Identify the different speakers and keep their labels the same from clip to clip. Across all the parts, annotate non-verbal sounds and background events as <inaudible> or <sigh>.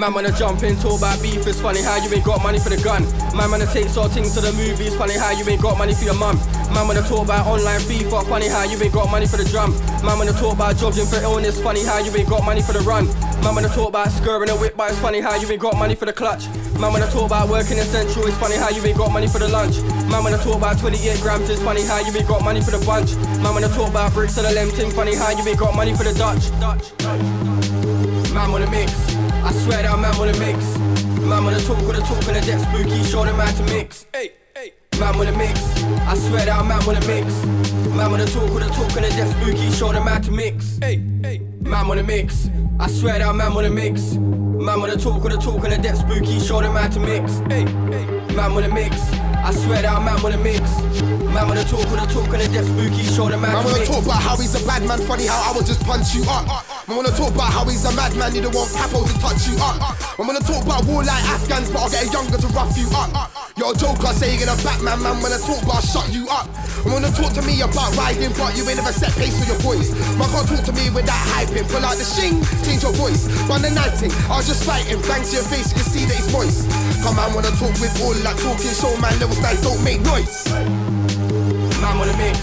Speaker 1: Man wanna jump in, talk about beef, it's funny how you ain't got money for the gun. Man wanna take sort things to the movies, funny how you ain't got money for your mum. Man wanna talk about online FIFA, funny how you ain't got money for the drum. Man wanna talk about jobs in for illness, funny how you ain't got money for the run. Man wanna talk about skirting a whip, but it's funny how you ain't got money for the clutch. Man wanna talk about working in central, it's funny how you ain't got money for the lunch. Man wanna talk about 28 grams, it's funny how you ain't got money for the bunch. Man wanna talk about bricks and the lemting, funny how you ain't got money for the Dutch. Dutch. Man wanna mix. I swear that man wanna mix. Man wanna talk with the talk and the deck spooky, show the man to mix. Hey, hey. Man wanna mix. I swear that man wanna mix. Man wanna talk with the talk and the deck spooky, show the man to mix. Hey, hey. Man wanna mix. I swear that man wanna mix. Man wanna talk with the talk and the deck spooky, show the man to mix. Hey, hey. Man wanna mix. I swear that man wanna mix. Man wanna talk with the talk and the deck spooky, show the man,
Speaker 2: Man wanna talk about how he's a bad man, funny how I would just punch you up. Man wanna talk about how he's a madman, you don't want Papo to touch you up. Man wanna talk about war like Afghans, but I'll get a younger to rough you up. You're a joker, say you're gonna Batman, man. When I talk about shut you up. Man wanna talk to me about riding, but you ain't never set pace for your voice. Man can't talk to me with that hyping, pull out the shing, change your voice. Run the night thing, I was just fighting, bang to your face, you can see that it's moist. Come on, wanna talk with all that talking, show man level styles don't make noise.
Speaker 1: Man wanna mix.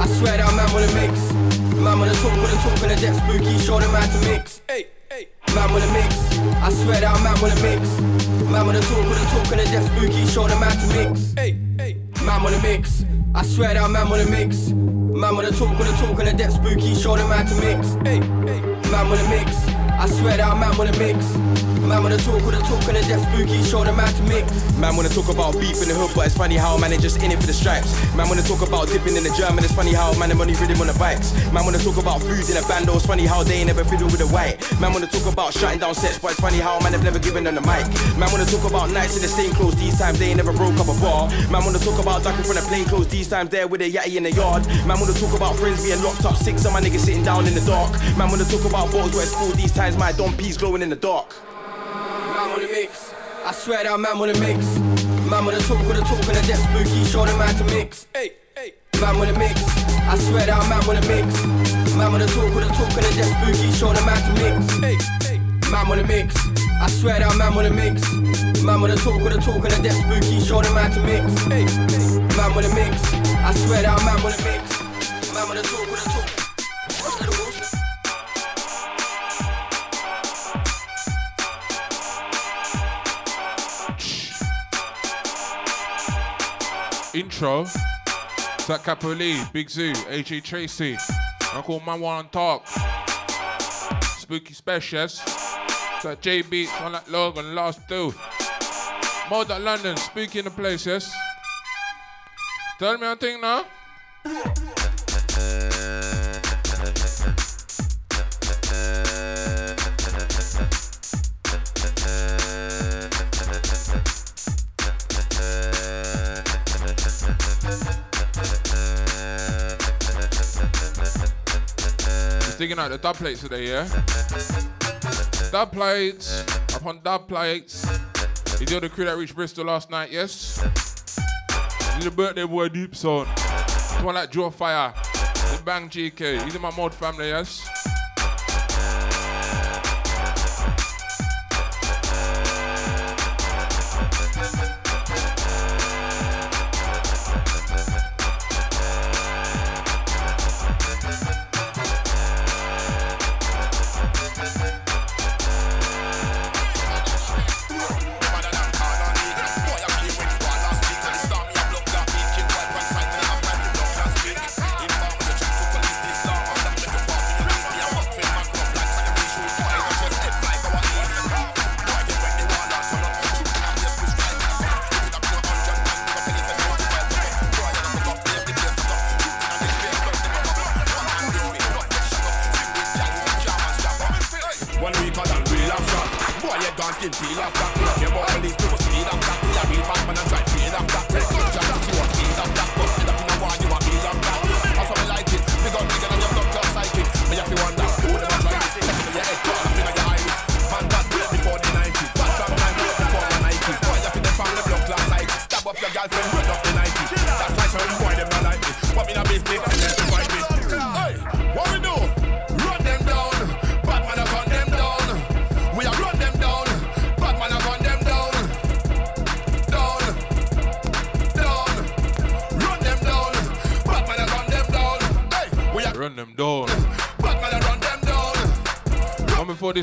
Speaker 1: I swear that man wanna mix. Man wanna talk with the talk and the deck spooky, show them how to mix. Hey, hey. Man wanna mix. I swear that man wanna mix. Man wanna talk with the talk and the deck spooky, show them how to mix. Hey, hey. Man wanna mix. I swear that man wanna mix. Man wanna talk with the talk and the deck spooky, show them how to mix. Hey, hey. Man wanna mix. I swear that I'm man wanna mix. Man wanna talk with the talk and the deck spooky, show the how to mix.
Speaker 3: Man wanna talk about beef in the hood, but it's funny how man is just in it for the stripes. Man wanna talk about dipping in the German, it's funny how man them only rhythm on the bikes. Man wanna talk about food in a bando, it's funny how they ain't never fiddle with the white. Man wanna talk about shutting down sets, but it's funny how man have never given them the mic. Man wanna talk about nights in the same clothes, these times they ain't never broke up a bar. Man wanna talk about ducking from the plain clothes, these times there with a yatty in the yard. Man wanna talk about friends being locked up, six of my niggas sitting down in the dark. Man wanna talk about bottles where it's cool, these times my Don P's glowing in the dark.
Speaker 1: Man wanna mix. I swear that man wanna mix. Man wanna talk with the talk and the deck spooky, show the how to mix. Hey, hey. Man wanna mix. I swear that man wanna mix. Man wanna talk with the talk and the deck spooky, show them how to mix. Hey, hey. Man wanna mix. I swear that man wanna mix. Man wanna talk with the talk and the deck spooky, show them how to mix. Hey, hey. Man wanna mix. I swear that man wanna mix. Man wanna talk with the talk.
Speaker 4: Intro. Zach Capoli, Big Zuu, AJ Tracey. Call man one on top. Spooky Specials. That J Beats on that Logan last two. Mode at London, spooky in the place, yes? Tell me a thing now. Digging out the dub plates today, yeah? Dub plates, upon dub plates. You did the crew that reached Bristol last night, yes? You the birthday boy deep son. The one like Joe Fire. The Bang GK. He's in my mod family, yes?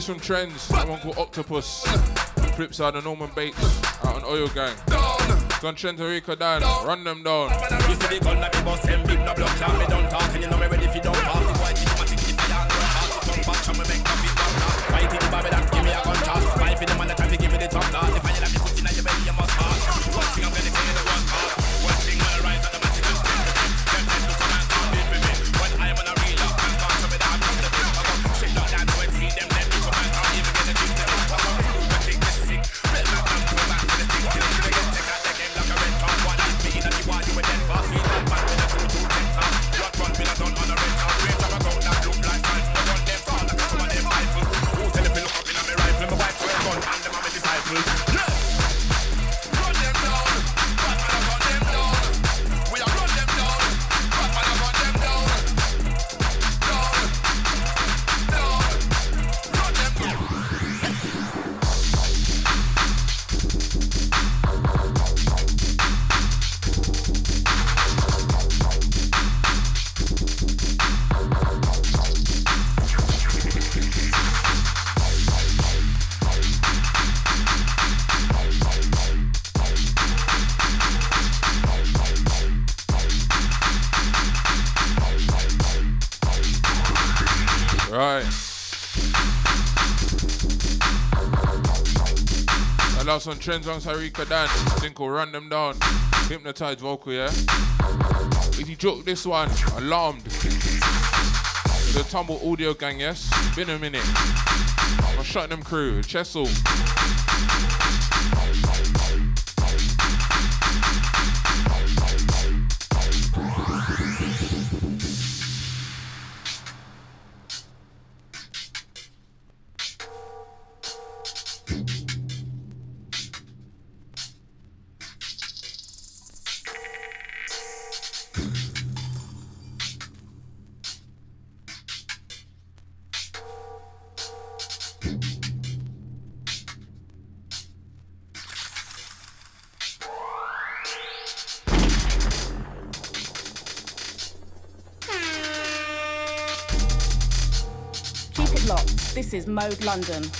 Speaker 5: This from
Speaker 4: Trends, someone called Octopus. Flipside and Norman Bates out on Oil Gang. Gun Trends and Rico down. Run them down.
Speaker 5: You see the gun that them big no me don't talk and you know me ready fi don't pass the white come back me Babylon give me a gun the that to give me the top one,
Speaker 4: Trends on Sarika Dan. Called Run Them Down. Hypnotized vocal, yeah? If you joke this one, alarmed. The Tumble Audio Gang, yes? Been a minute. I'm shutting them crew. Chessel.
Speaker 6: Mode London.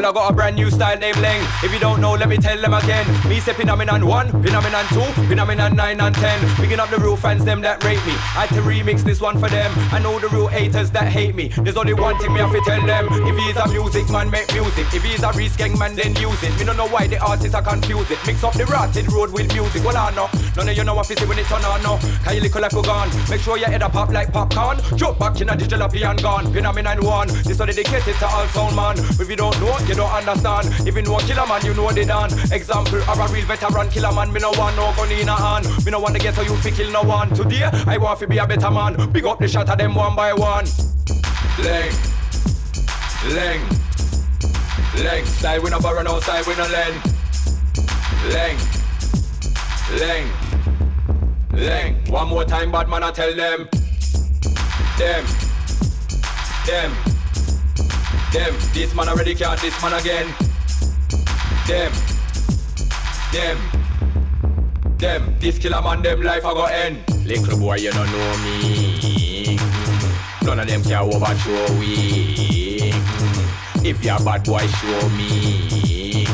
Speaker 3: Well, I got a brand new style named Leng. If you don't know, let me tell them again. Me say phenomenon one, phenomenon two, phenomenon nine and ten. Picking up the real fans, them that rate me. I had to remix this one for them. I know the real haters that hate me. There's only one thing me have to tell them. If he's a music man, make music. If he's a risk man, then use it. Me don't know why the artists are confused. Mix up the rotted road with music. Well, I know. None of you know what to see when it turn on, no. Can you little a gun? Make sure your head a pop like popcorn. Jump back in a digital and gone. Phenomenon one. This one dedicated to all sound man. If you don't know, you don't understand. You know a killer man, you know the done. Example of a real veteran killer man. Me no want no gun in a hand. Me no want to get so you fi kill no one. Today, I want to be a better man. Big up the shot of them one by one. Leg, leg, leg. Side we no borrow no side we no lend. Leg, leg, leg. One more time, bad man, I tell them. Them, them, them. This man already can't. This man again. Them, them, them. This killer man, them life I go end. Little boy, you don't know me. None of them can overthrow we. If you're bad boy, show me.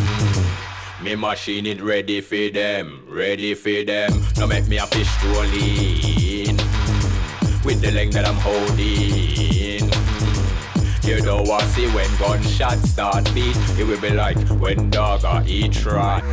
Speaker 3: Me machine it ready for them, ready for them. Now make me a fish rolling with the length that I'm holding.
Speaker 7: You don't want see when gunshots start beat. It will be like when dog or eat rat.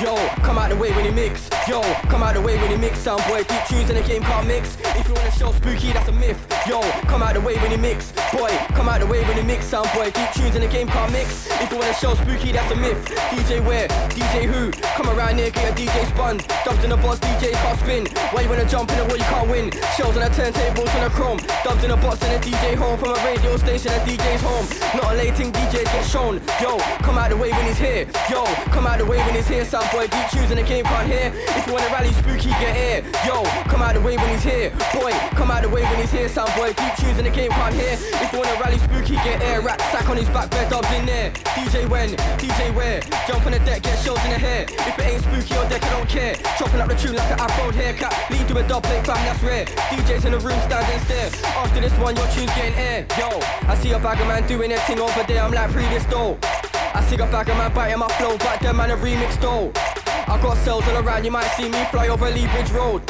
Speaker 1: Yo, come out the way when he mix. Yo, come out the way when he mix. Some boy tunes in the game can't mix. If you wanna show spooky, that's a myth. Yo, come out the way when he mix. Boy, come out the way when he mix. Some boy tunes in the game can't mix. If you wanna show spooky, that's a myth. DJ where? DJ who? Come around here, get a DJ spun. Dubs in the box, DJ can't spin. Why you wanna jump in the wall, you can't win. Shells on the turntables on the chrome. Dubs in the box and a DJ home. From a radio station, a DJ's home. Not a lating DJ get shown. Yo, come out the way when he's here. Yo, come out the way when he's here. Some boy deep tunes in the game can't hear. If you wanna rally spooky, get here. Yo, come out the way when he's here. Boy, come out the way when he's here. Some boy deep tunes in the game can't hear. If you wanna rally spooky, get air. Rat sack on his back, bed dubs in there. DJ when, DJ where? Jump on the deck, get shells in the hair. If it ain't spooky on deck, I don't care. Chopping up the tune like an afro haircut. Lead to a dub plate, fam, that's rare. DJs in the room standing stare. After this one, your tune's getting air. Yo, I see a bagger man doing their thing over there. I'm like, pre this though. I see a bagger man biting my flow, back them man a remix though. I got cells all around, you might see me fly over Lea Bridge Road.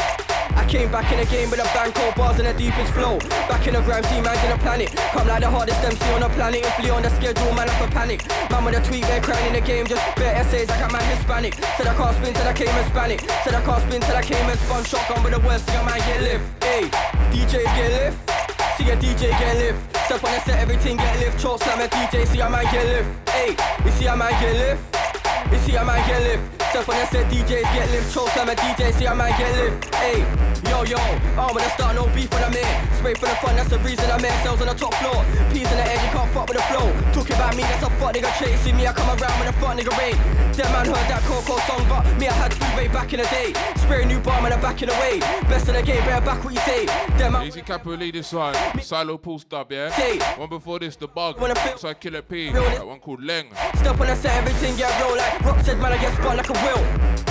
Speaker 1: I came back in the game with a bang, cold bars and the deepest flow. Back in the gram, see man in the planet. Come like the hardest MC on the planet. If Lee on the schedule, man, up a panic. Man with a tweet, they're crying in the game. Just bare essays, I got man Hispanic. Said I can't spin till I came Hispanic. Said I can't spin till I came and spun shotgun with the worst, see a man get lift. Hey, DJs get lift. See a DJ get lift. Step on the set, everything get lift. Choke slam a DJ, see a man get lift. Hey, you see a man get lift. You see a man get lift. Step on the set, DJs get lift. Choke slam a DJ, see a man get lift. Hey, yo yo, I'm gonna start no beef when I'm here. Spray for the fun, that's the reason I'm here. Cells on the top floor, peas in the air, you can't fuck with the flow. Talk about me, that's a fuck nigga chasing me. I come around when the fuck nigga rain. That man heard that Coco song, but me I had food way back in the day. Spray a new bar, man, I'm back in the way. Best in the game, better back what you say. Them man,
Speaker 4: Easy Capo lead this one. Silo Pulse dub, yeah?
Speaker 1: Say.
Speaker 4: One before this, The Bug.
Speaker 1: Wanna feel-
Speaker 4: So I kill P.
Speaker 1: Real-
Speaker 4: That one called Leng.
Speaker 1: Step on the set, everything get roll like Rock said, man, I get spun like a wheel.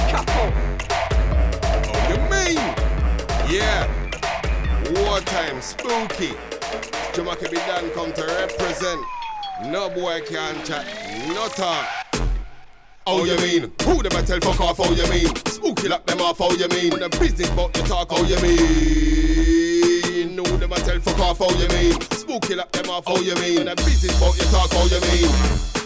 Speaker 1: Capo.
Speaker 8: Oh, you mean? Yeah. Wartime, spooky. Jamakabi done come to represent. No boy can chat, no talk. Oh, you mean? Who them a tell fuck off, oh, you mean? Spooky lock them off, oh, you mean? When the business about the talk, oh, you mean? Who them a tell fuck off, oh, you mean? Spooky lock them off, oh, you mean? When the business about your talk, oh, you mean?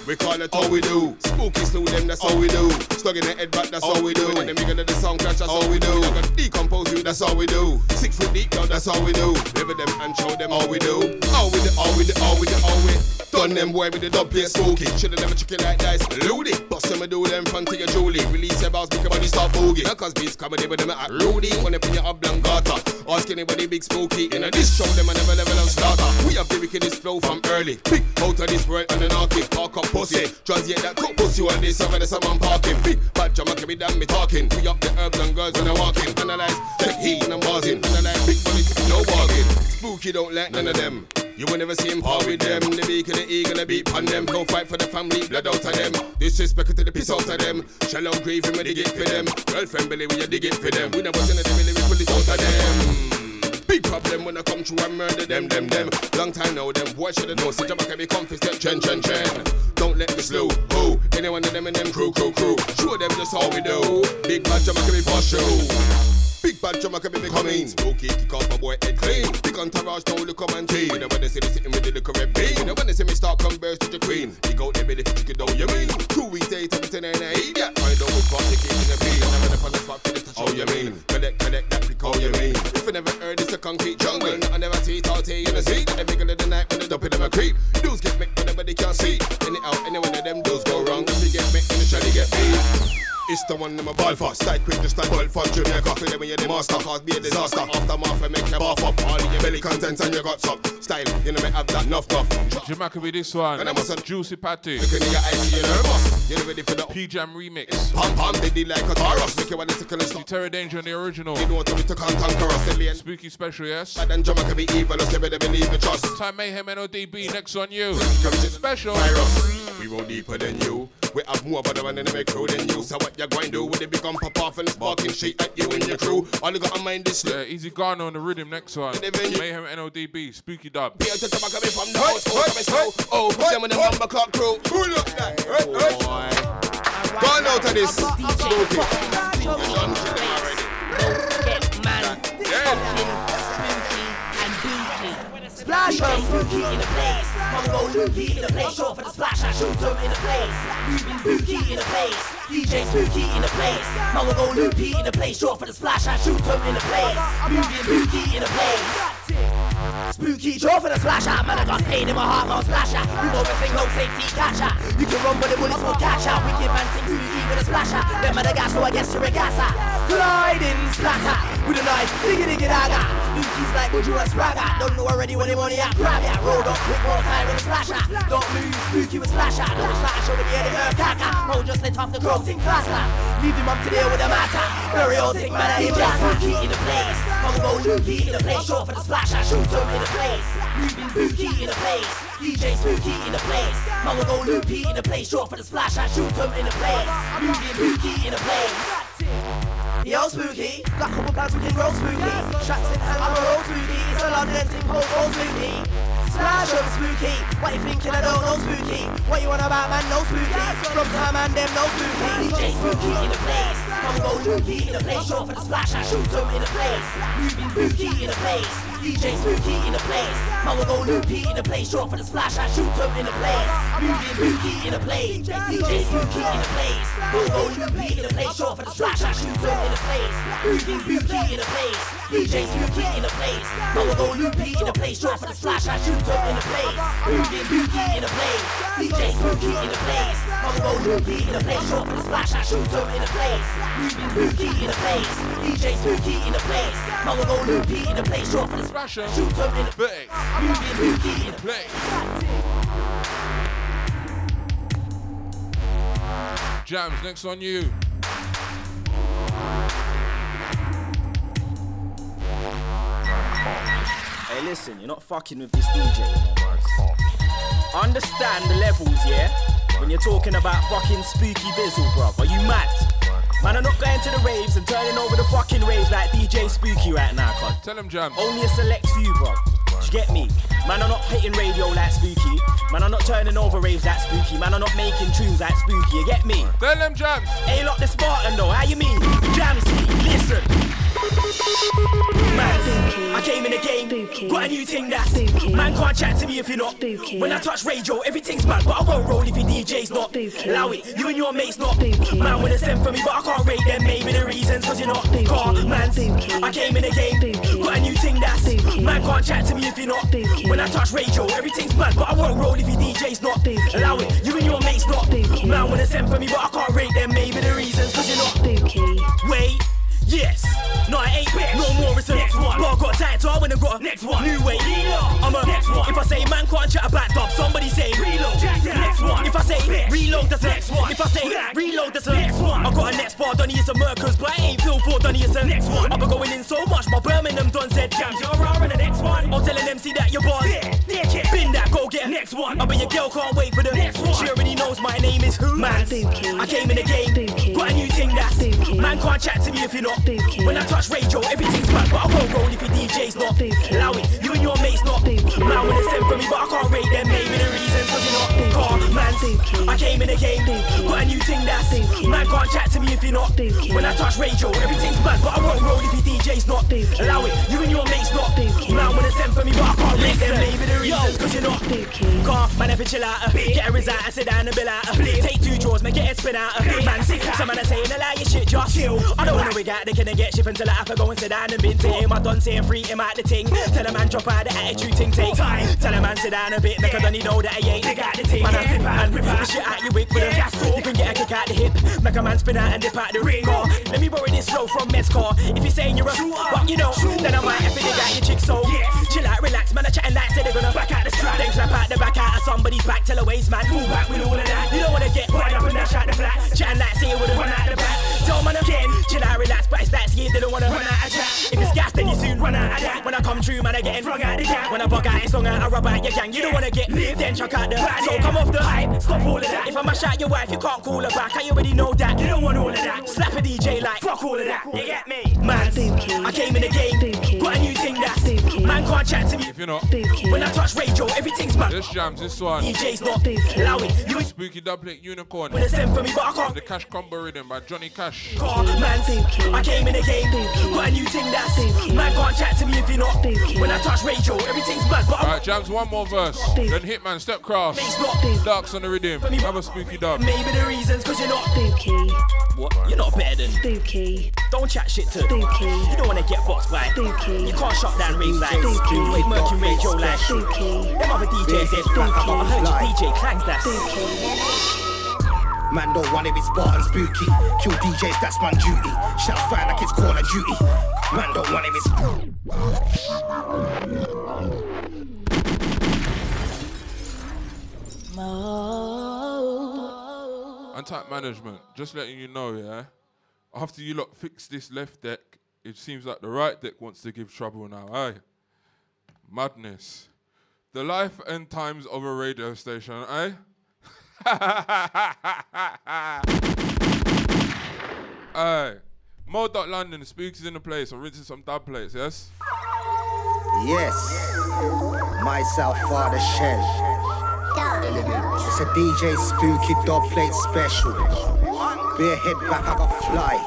Speaker 8: We call it how we do. Spooky slew them, that's how we do. Stuck in the head back, that's how we do. And then we gonna the sound crash, that's how we do. I got decompose you, that's how we do. Six foot deep, yo, that's how we do. Live them and show them how we do. How we do, how we do, how we do, how we Done them boy with the dub play spooky. Shoulda a chicken like dice. Loody. Bust them and do them front to your Julie. Release your bounce, make your body start boogie. Now cause beats comedy with them at Rudy. When they pin your oblongata. Ask anybody big spooky. In a this show, them a never level and starter. We have the wickedest flow from early. Big out of this world and an arcade. Park up pussy. Translate that cook pussy on this over the someone parking. Big bad drama can be damn me talking. We up the herbs and girls when I'm walking. Analyze, take heat and I'm buzzing. Analyze big money, no bargain. Spooky don't like none of them. You will never see him part with them. The beak and the eagle, the beat on them. Go fight for the family, blood out of them. Disrespect to the piss out of them. Shallow grave, him, dig it for them. Girlfriend, belly, we dig it for them. We never the belly, we pull it out of them. Big problem when I come through and murder them, them, them. Long time now, them boys should have known. So Jamakabi confident, chen, chen, chen. Don't let me slow. Who? Any one of them and them crew, crew, crew. Show them just how we do. Big bad Jamakabi boss show. Big bad Jamakabi coming. Spooky, kick off my boy head clean. Big entourage, no look come and team. You know when they see me sitting with the liquor red bean. You know when they see me start burst to the queen. Big out the belly for chicken dough, you mean? Two weeks later, everything ain't a idiot. Find out what's got the king in the beat. And I'm in the front of the spot for the touch, oh you mean? Collect, collect that pick, oh you mean? If you never heard it's a concrete jungle. I never see out here in the sea. And the bigger of the night when the dump in a creep. Dudes get make, but nobody can see. Any out, any one of them dudes go wrong. If you get in the shawty get beat. It's the one them a ball for. Style quick, just like ball for Jamaica. Feel it when you're the master, cause be a disaster. Aftermath, and make your bath up. All your belly contents and your guts up. Style, you know, me have that enough.
Speaker 4: Jamakabi this one.
Speaker 8: And I must have-
Speaker 4: Juicy Patty.
Speaker 8: Look in your eyes, you're nervous. You're ready for the
Speaker 4: P Jam remix.
Speaker 8: pam pam, they did like a Taurus. Make you want to tickle and stop.
Speaker 4: Terror Danger on the original.
Speaker 8: You know what to to come conquer us.
Speaker 4: Spooky special, yes.
Speaker 8: Bad and Jamakabi evil, us never believe in trust.
Speaker 4: Time Mayhem NODB next on you. Special.
Speaker 8: We roll deeper than you. We have more but the one in the crew than you. So what you going to do with the big pop off and sparking shit at you and your crew? All you gotta mind is
Speaker 4: Yeah, Easy Garner on the rhythm next one. Mayhem NODB. Spooky dub.
Speaker 8: Here to tobacco me from the house, oh, come and slow. Oh, them and the number clock crew. Who look like? Right, right. Gone out of this. Spooky. You done to them already.
Speaker 9: Get man,
Speaker 8: Yeah.
Speaker 9: Spooky. Splash em. Spooky in the place. Mama go looky in the place. Short for the splash, I shoot em in the place. Moving booky in the place. DJ Spooky in the place. Mama go loopy in the place. Short for the splash, I shoot em in the place. Moving booky in the place. Spooky, draw for the splasher. Man, I got pain in my heart, no splasher. You know everything, no safety catcher. You can run, but the bullets will catch ya. Wicked man, sing spooky with a splasher. Them are the gas, so I guess you're a gasser. Sliding splatter with a knife, diggy diggy dagger. Spooky's like, would you a spragger? Don't know already when they money at grab ya. Roll up quick, roll time with a splasher. Don't move, spooky with splasher. Don't slash over the edge of caca. Roll just let off the crow, sing faster. Leave him up to deal with the matter. Very old thing, man, I ya. Spooky in the place. Come go looky in the place. Short for the splasher, shoot him in the place. Moving booky in the place. DJ Spooky in the place. Mama go loopy in the place. Short for the splash, I shoot him in the place. Moving booky in the place. Yo, spooky, got couple plans we can roll spooky. Shots in hand, I'm a roll spooky. It's a London thing, hold roll spooky. Splash up spooky. What you thinking? I don't know spooky. What you want about man? No spooky. From time and them no spooky. DJ Spooky in the place. Come go looky in the place. Short for the splash, I shoot him in the place. Moving booky in the place. DJ Spooky in the place. Mama go loopy in the place. Short for the splash, I shoot him in the place. Moving booky in the place. DJ Spooky in the place. Mama go loopy in the place. Short for the splash, I shoot him in the place. Moving booky in the place. DJ Spooky in the place. Mama go loopy in the place. Short for the splash, I shoot him in the place. Moving booky in the place. DJ Spooky in the place. Mama go loopy in the place. Short for the splash, I shoot him in the place. Moving booky in the place. DJ Spooky in the place. Mama go loopy in the place. Short for the Shoot him
Speaker 4: Big.
Speaker 9: Moving booky in
Speaker 4: Play. Jammz, next on you.
Speaker 10: Hey, listen, you're not fucking with this DJ. Understand the levels, yeah? When you're talking about fucking spooky bizzle, bruv. Are you mad? Man, I'm not going to the raves and turning over the fucking raves like DJ Spooky right now, cuz.
Speaker 4: Tell him, Jammz.
Speaker 10: Only a select few, bro. You get me? Man, I'm not hitting radio like Spooky. Man, I'm not turning over raves like Spooky. Man, I'm not making tunes like Spooky. You get me?
Speaker 4: Tell him, Jammz.
Speaker 10: Hey, lock the Spartan though. How you mean? Jamsky, listen. Man, I came in the game, got a new thing that's Man can't chat to me if you're not. When I touch radio, everything's mad But I won't roll if your DJ's not. Allow it, you and your mates not. Man wanna send for me, but I can't rate them. Maybe the reasons, cause you're not. Car, man, I came in the game, got a new thing that's Man can't chat to me if you're not. When I touch radio, everything's mad But I won't roll if your DJ's not. Allow it, you and your mates not. Man wanna send for me, but I can't rate them. Maybe the reasons, cause you're not. Wait Yes, no, I ain't bit. No more, it's a next one. But I got tight, so I went and got a next one. New way, I'm a next one. If I say man can't chat about dub, somebody say reload. Next one. If I say reload, that's next one. If I say reload, that's the next one. I got a next bar, Donny is a Merkers, but I ain't feel for Donny is a next one. I've been going in so much, my Birmingham done said Jammz, you're in the next one. I'm telling them, see that your bars. Bin that, go get a next one. I bet your girl can't wait for the next one. She already knows my name is who? Man, I came in the game, got a new thing that's man can't chat to me if you're not. When I touch radio, everything's mad, but I won't roll if your DJ's not. Allow it, you and your mates not. Man wanna send for me, but I can't rate them. Maybe the reasons, cause you're not. Car, man, I came in the game, got a new thing that's sick. man can't chat to me if you're not. When I touch radio, everything's mad, but I won't roll if your DJ's not. Allow it, you and your mates not. Man wanna send for me, but I can't rate them. Maybe the reasons, cause you're not. Car, man, if chill out, get a result, I sit down and bill out. Take two draws, make it head spin out. Man, some man are saying a lie, you shit, just chill. I don't wanna wig out, they can get shit until I have to go and sit down and bin to him. I done saying free him out the ting. Tell a man drop out the attitude ting take time. Tell a man sit down a bit, make a he know that I ain't. They got the ting. Man, I flip out and rip out the shit out your wig for the gas You can get a kick out the hip, make a man spin out and dip out the ring. Or let me borrow this flow from Mezcor. If you're saying you're a but you know, then I might have to dig out your chick so. Chill out, relax, man. I chatting like say they're gonna back out the strap. Then clap out the back out of somebody's back, tell a waist man. Move back with all of that. You don't wanna get wired up and dash out the flat. Chatting like say you would've run out the back. Tell man again, chill out, relax, but it's that yeah, they don't wanna run out of chat. If it's gas, then you soon run out of that. When I come true, man, I getting flung out the gap. When I bug out, it's long out, I rub out your gang. You don't wanna get lit, then chuck out the So come off the hype, stop all of that. If I mash out your wife, you can't call her back. I already know that. You don't want all of that. Slap a DJ like fuck all of that. You get me? Man, I came in the game, got a new thing that's man can't can't chat to me.
Speaker 4: If you're not,
Speaker 10: Spooky. When I touch radio, everything's mad.
Speaker 4: This Jammz, this one.
Speaker 10: DJ's not spooky. Allow it. You
Speaker 4: Spooky Dubplate Unicorn.
Speaker 10: When they send for me, but I can't.
Speaker 4: The Cash Combo Rhythm by Johnny Cash.
Speaker 10: car, man.
Speaker 6: Spooky.
Speaker 10: I came in the game, got a new thing that's
Speaker 6: Spooky.
Speaker 10: Man can't chat to me if you're not.
Speaker 6: Spooky.
Speaker 10: When I touch radio, everything's mad, but I'm
Speaker 4: Alright, Jammz, one more verse. Then Hitman, Step Cross. Darks on the rhythm. Another Spooky Dub.
Speaker 10: maybe the reasons, cause you're not.
Speaker 6: Spooky.
Speaker 10: What? You're not better than.
Speaker 6: Spooky.
Speaker 10: Don't chat shit to.
Speaker 6: Spooky.
Speaker 10: You don't wanna get boxed by.
Speaker 6: Spooky.
Speaker 10: You can't shut down rings like.
Speaker 6: Spooky.
Speaker 10: With Mercury Radio like.
Speaker 6: Spooky.
Speaker 10: Them other DJs, they black. I got a hundred DJ clangs that.
Speaker 11: Man don't want it, it's Spartan spooky. Kill DJs, that's my duty. Shout fire like it's Call of Duty. Man don't want it, it's.
Speaker 4: Untype management, just letting you know, yeah. After you lot fix this left deck, it seems like the right deck wants to give trouble now. Aye. Madness. The life and times of a radio station, eh? Aye. <laughs> Mo. London, Spooks in the place. I'm rinsing some dub plates, yes?
Speaker 11: Yes. Myself, Father Shell. It's a DJ Spooky dub plate special. Beer head back, I got fly.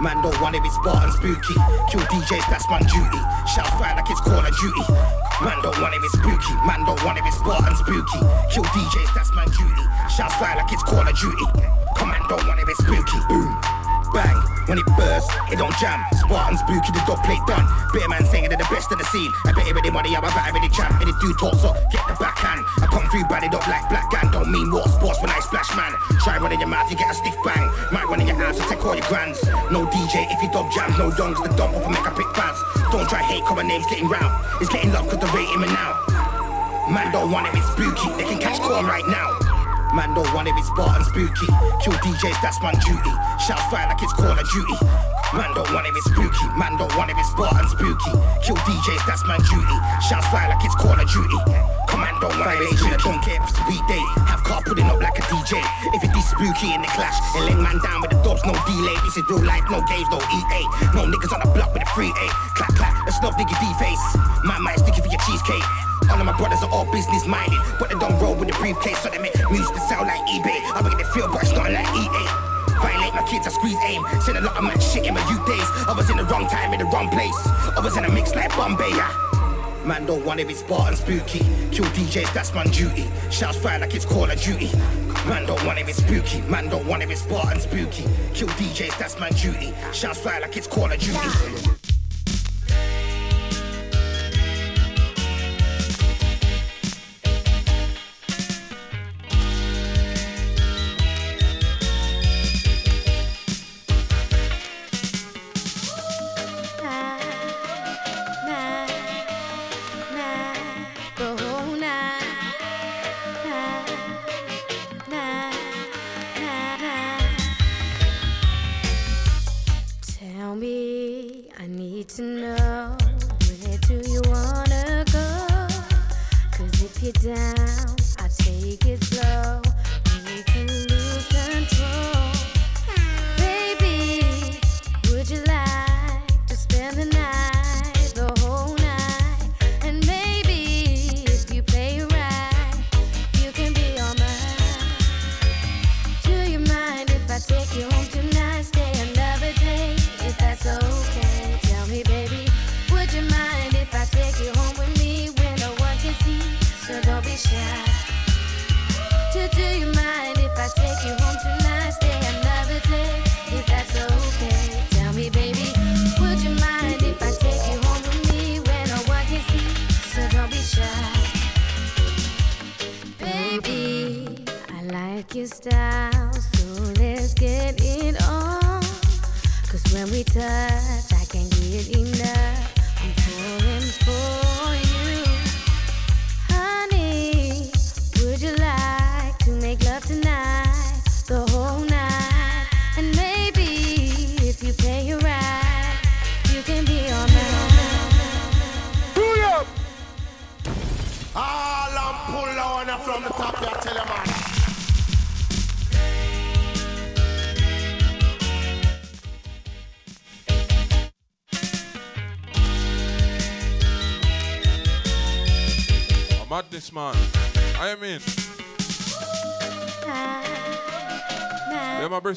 Speaker 11: Man don't want it, it's Spartan spooky. Kill DJs, that's my duty. Shout fire like it's Call of Duty. Man don't want it, it's spooky. Man don't want it, it's Spartan spooky. Kill DJs, that's my duty. Shout fire like it's Call of Duty. Come man don't want it, it's spooky. Boom. Bang, when it bursts, it don't jam. Spartan spooky, the dog plate done. Beer man saying they're the best of the scene. I bet everybody money, I'm a better the champ. And it do talk, so get the backhand. I come through, bad it up like black gang. Don't mean water sports when I splash, man. Try in your mouth, you get a stiff bang. Might run in your ass, I take all your grands. No DJ if you dub jams, no dongs, the dump off and make a pick bands. Don't try hate, cause my name's getting round. It's getting love cause the rating me now. Man don't want it, it's spooky. They can catch corn right now. Man don't want it, it's Spartan spooky. Kill DJs, that's my duty. Shout fire like it's Call of Duty. Man don't want it, it's spooky. Man don't want it, it's Spartan spooky. Kill DJs, that's my duty. Shout fly like it's Call of Duty. Command don't want it, I don't care if it's a weekday. Have car putting up like a DJ. If it is spooky in the clash, and laying man down with the dubs, no delay. This is real life, no games, no EA. No niggas on the block with a free A. Clap, clap, a snuff nigga D-face. My mind sticky for your cheesecake. All of my brothers are all business minded, but they don't roll with the briefcase, so they make music to sound like eBay. I make it feel, but it's not like EA. Violate my kids, I squeeze aim. Seen a lot of mad shit in my youth days. I was in the wrong time, in the wrong place. I was in a mix like Bombay, yeah. Man don't want it, it's Spartan spooky. Kill DJs, that's my duty. Shouts fire like it's Call of Duty. Man don't want it, it's spooky. Man don't want it, it's Spartan spooky. Kill DJs, that's my duty. Shouts fire like it's Call of Duty.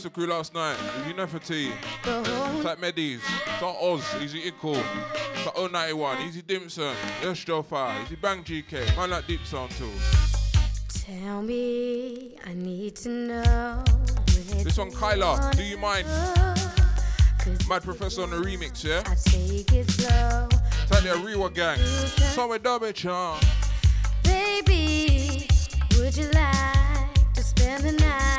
Speaker 4: Voice crew last night. Was Unifity. It's like Medis. It's like Oz. Easy Ickle. It's like 091. Easy Dimson, Yes, Jofa. Easy Bang GK. Man like Deep Sound too.
Speaker 12: Tell me, I need to know.
Speaker 4: This one, Kyla. Do you mind? Mad Professor on the remix, yeah?
Speaker 12: I take it slow.
Speaker 4: Tell you, real Gang. Somewhere double chance.
Speaker 12: Baby, would you like to spend the night?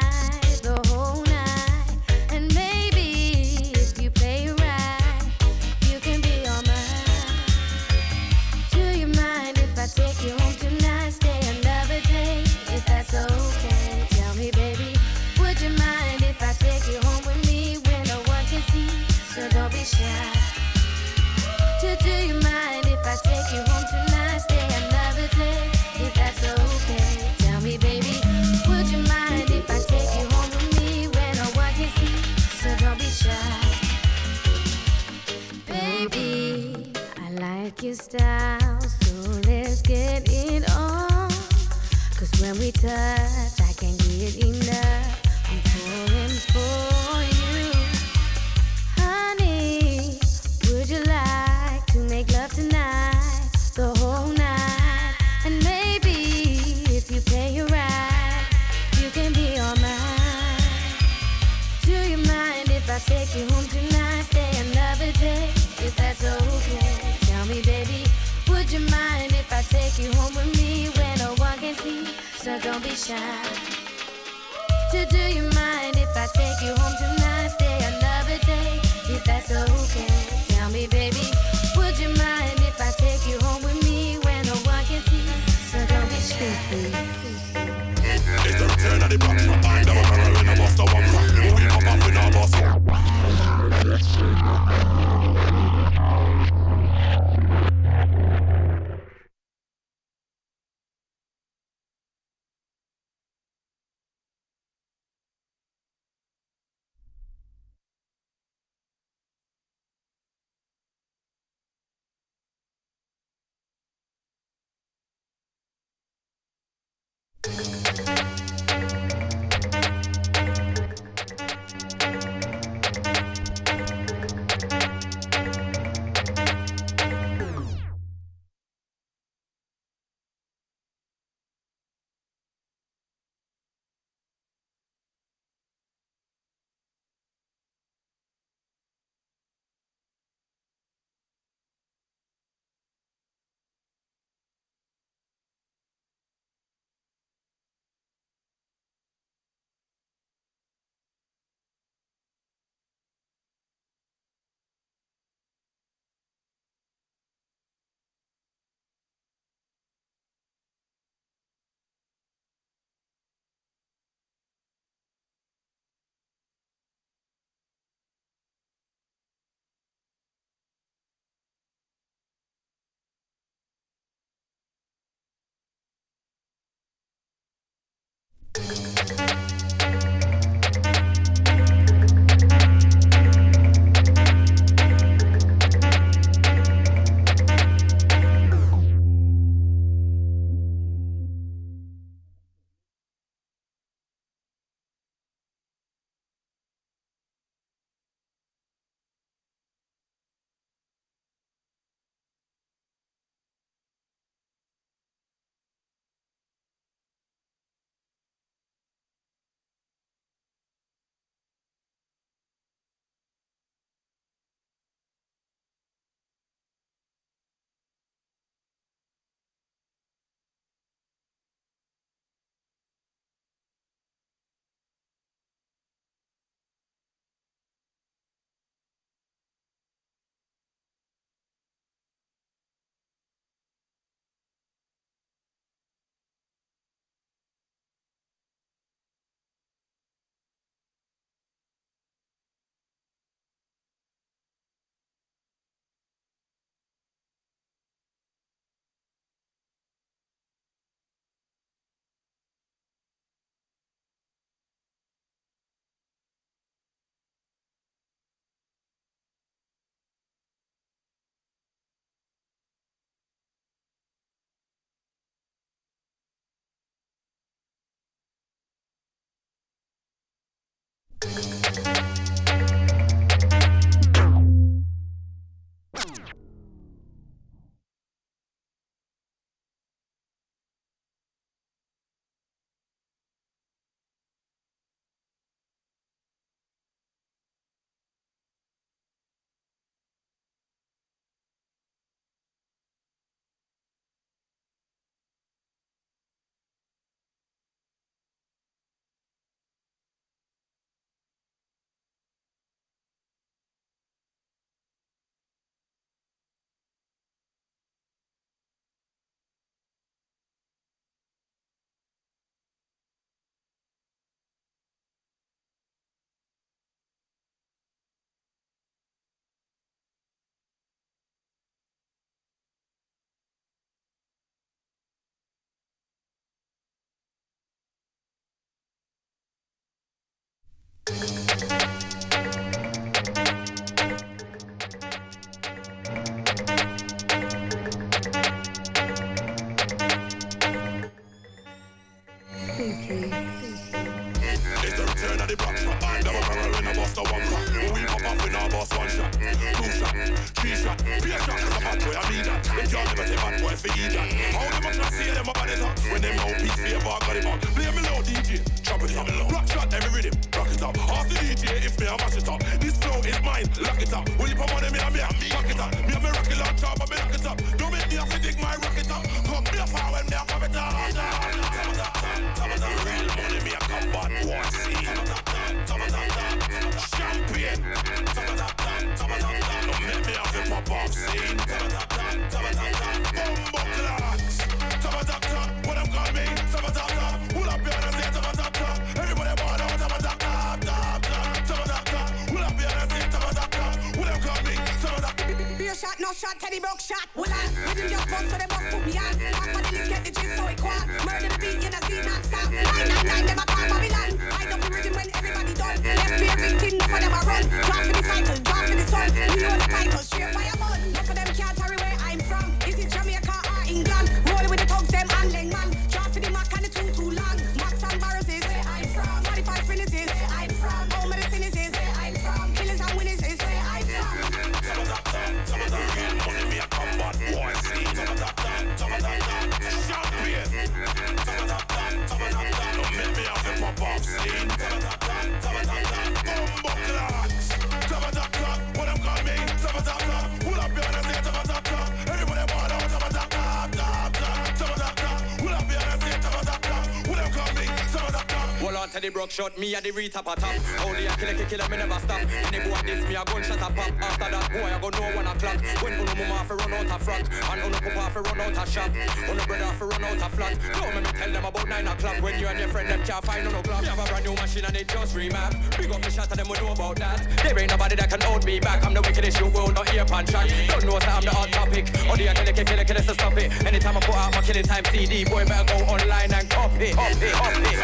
Speaker 13: Broke shot, me a the
Speaker 14: retap a top. Only a killer, killer, me never stop. Any boy this, me a gunshot a pop. After that, boy, I go know one o'clock. When uno mama fi run out a frock, and uno papa fi run out a shop. Uno brother fi run out a flat. Don't make me tell them about nine o'clock. When you and your friend them can't find no clock. Me have a brand new machine and it just remap. Big up the shot and them will know about that. There ain't nobody that can hold me back. I'm the wickedest you will not hear pan shot. Don't know that I'm the hot topic. Oh, Only a killer, killer, killer, so stop it. Anytime I put out my killing time CD, boy better go online and copy, copy, copy.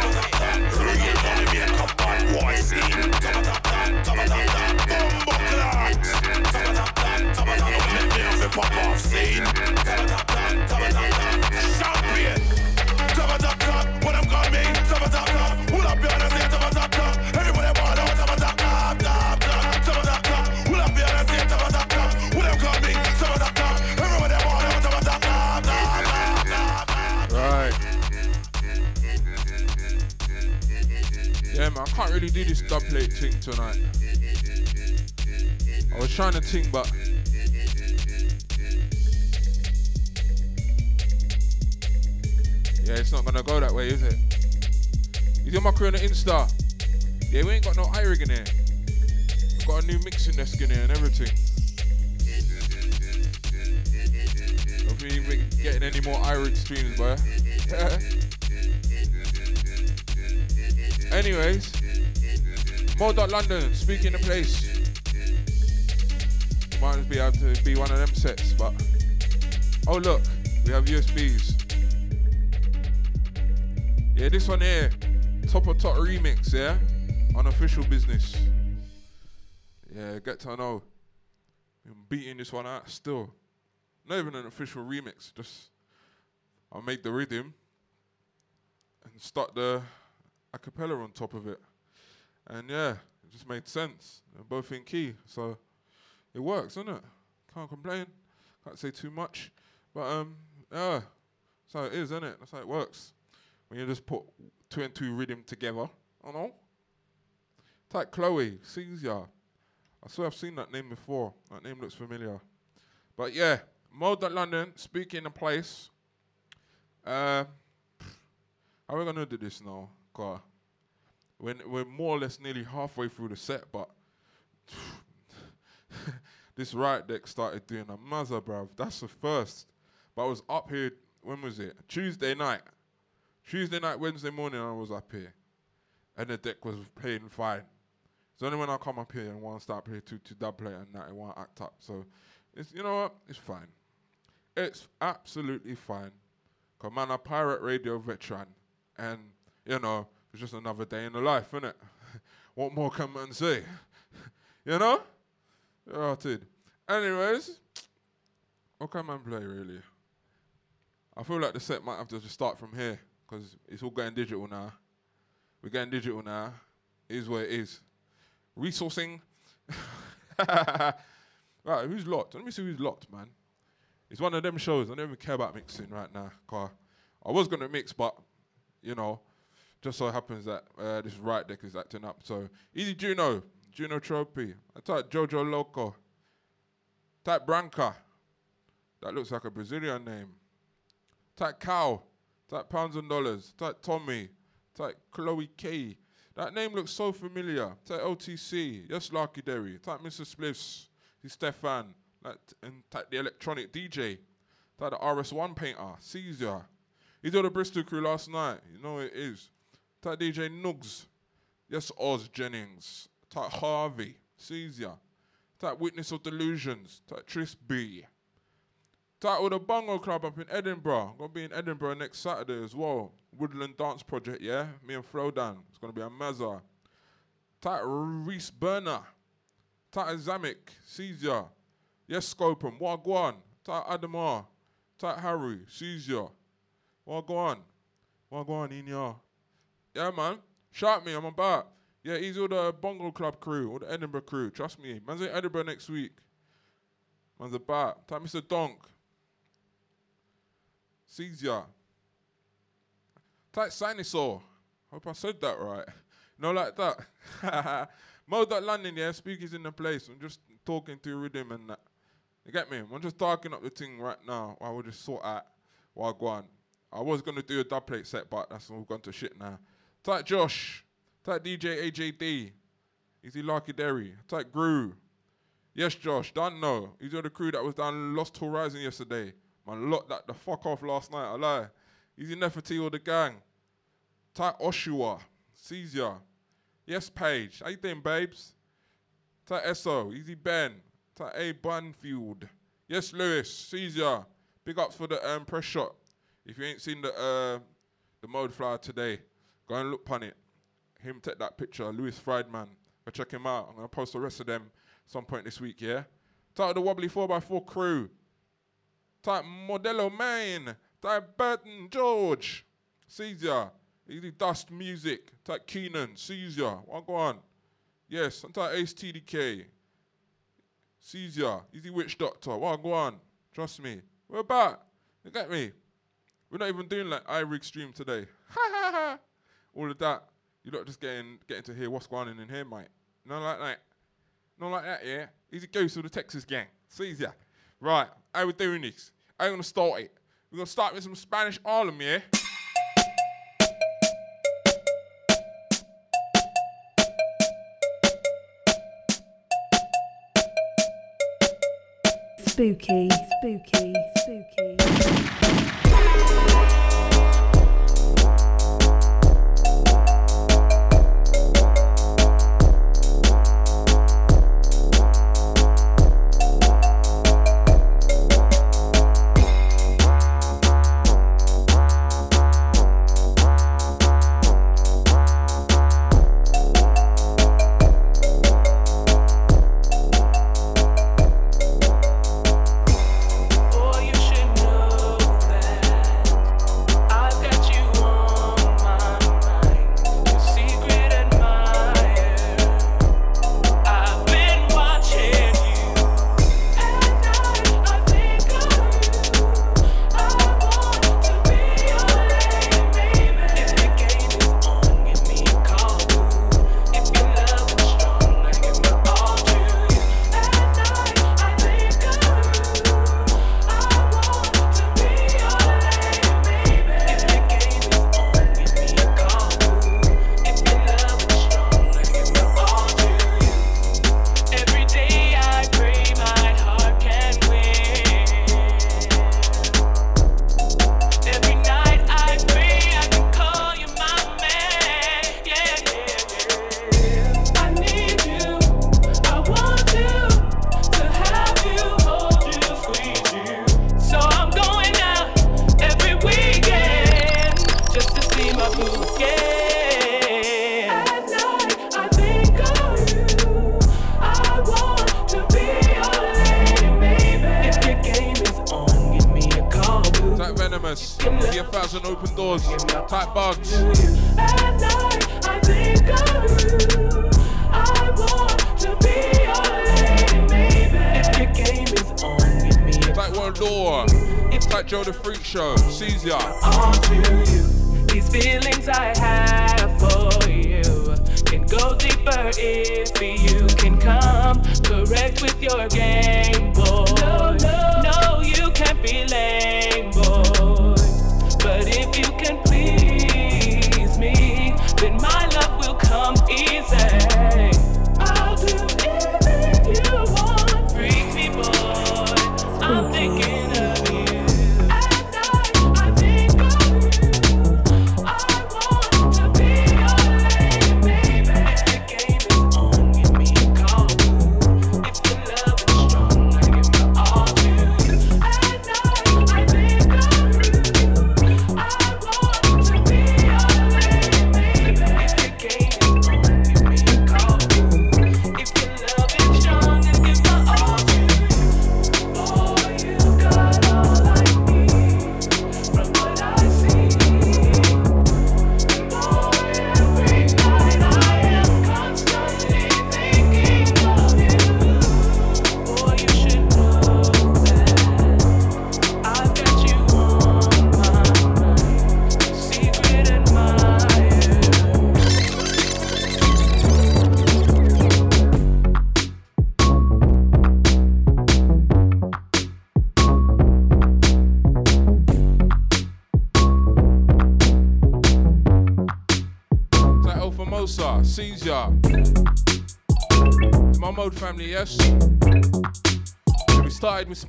Speaker 15: Real pop off scene.
Speaker 4: Do this dub plate thing tonight. I was trying to ting, but yeah, it's not gonna go that way, is it? You see my crew on the Insta? Yeah, we ain't got no iRig in here. We've got a new mixing desk in here and everything. Don't be getting any more iRig streams, boy. <laughs> Anyways, Mo.London, speaking the place. Might be able to be one of them sets, but oh look, we have USBs. Yeah, this one here, top of top remix, yeah, unofficial business. Yeah, get to know. I'm beating this one out still. Not even an official remix, just I'll make the rhythm and start the a cappella on top of it. And yeah, it just made sense. They're both in key, so it works, doesn't it? Can't complain. Can't say too much. But um, yeah, that's how it is, isn't it? That's how it works. When you just put two and two rhythm together. I know. Like Chloe, Caesar. I swear I've seen that name before. That name looks familiar. But yeah, Mo.London, speaking of place. Uh, how are we gonna do this now? God, when we're more or less nearly halfway through the set, but <laughs> this right deck started doing a mother, bruv. That's the first. But I was up here. When was it? Tuesday night. Tuesday night, Wednesday morning, I was up here, and the deck was playing fine. It's only when I come up here and to start playing two two dub play and that I want to act up. So, it's you know what? It's fine. It's absolutely fine. Cause man, a pirate radio veteran, and you know, it's just another day in the life, isn't it? <laughs> what more can man say? <laughs> you know? Oh, I did. Anyways, what can man play really? I feel like the set might have to just start from here because it's all going digital now. We're going digital now. It is what it is. Resourcing. <laughs> right, who's locked? Let me see who's locked, man. It's one of them shows. I don't even care about mixing right now. Car. I was gonna mix, but you know, just so happens that uh, this right deck is acting up. So easy Juno, Juno Trophy. I type Jojo Loco. Type Branca. That looks like a Brazilian name. Type Cow. Type Pounds and Dollars. Type Tommy. Type Chloe K. That name looks so familiar. Type OTC. Yes, Larky Derry. Type Mr. Spliffs. He's Stefan. Like, and type the electronic DJ. Type the RS1 painter. Caesar. He did the Bristol crew last night. You know it is. Type DJ Nugs. Yes, Oz Jennings. Type Harvey. Caesar. Type Witness of Delusions. Type Tris B. Type with the Bongo Club up in Edinburgh. Gonna be in Edinburgh next Saturday as well. Woodland Dance Project, yeah? Me and Frodan. It's gonna be a mazza. Type Reese Burner. Type Zamek. Caesar. Yes, Scopum. Wagwan. Type Adamar. Type Harry. Caesar. Wagwan. Wagwan in ya. Yeah, man. Shout me, I'm about. Yeah, he's all the Bongo Club crew, all the Edinburgh crew. Trust me. Man's in Edinburgh next week. Man's about. Type Mr. Donk. Caesar. Type Sinosaur. Hope I said that right. <laughs> No, like that. <laughs> Mode that London, yeah, speakers in the place. I'm just talking to rhythm and that. You get me? I'm just talking up the thing right now while we just sort out on. I was gonna do a dub plate set, but that's all gone to shit now. Type Josh. Type DJ AJD. Easy Larky Derry. Type Gru. Yes, Josh. Don't know. He's on the crew that was down Lost Horizon yesterday. Man, locked that the fuck off last night. I lie. He's Easy Nefertiti or the gang. Type Oshua. Caesar. Yes, Paige. How you doing, babes? Type Esso. Easy Ben. Type A Bunfield. Yes, Lewis. Caesar. Big ups for the um, press shot. If you ain't seen the uh, the mode flyer today, go and look on it. Him take that picture, Louis Friedman. Go check him out. I'm gonna post the rest of them some point this week, yeah? Type the wobbly 4x4 crew. Type Modelo Main. Type Burton George. Caesar. Easy Dust Music. Type Keenan. Caesar. What go on? Yes, and type Ace TDK. Caesar. Easy Witch Doctor. What go on? Trust me. We're back. You get me? We're not even doing like iRig stream today. <laughs> All of that. You're not just getting getting to hear what's going on in here, mate. Not like that. Not like that, yeah. He's a Ghost of the Texas gang. Caesar. Right. How we doing this? How we gonna start it? We're gonna start with some Spanish Harlem, yeah?
Speaker 16: Spooky, spooky, spooky.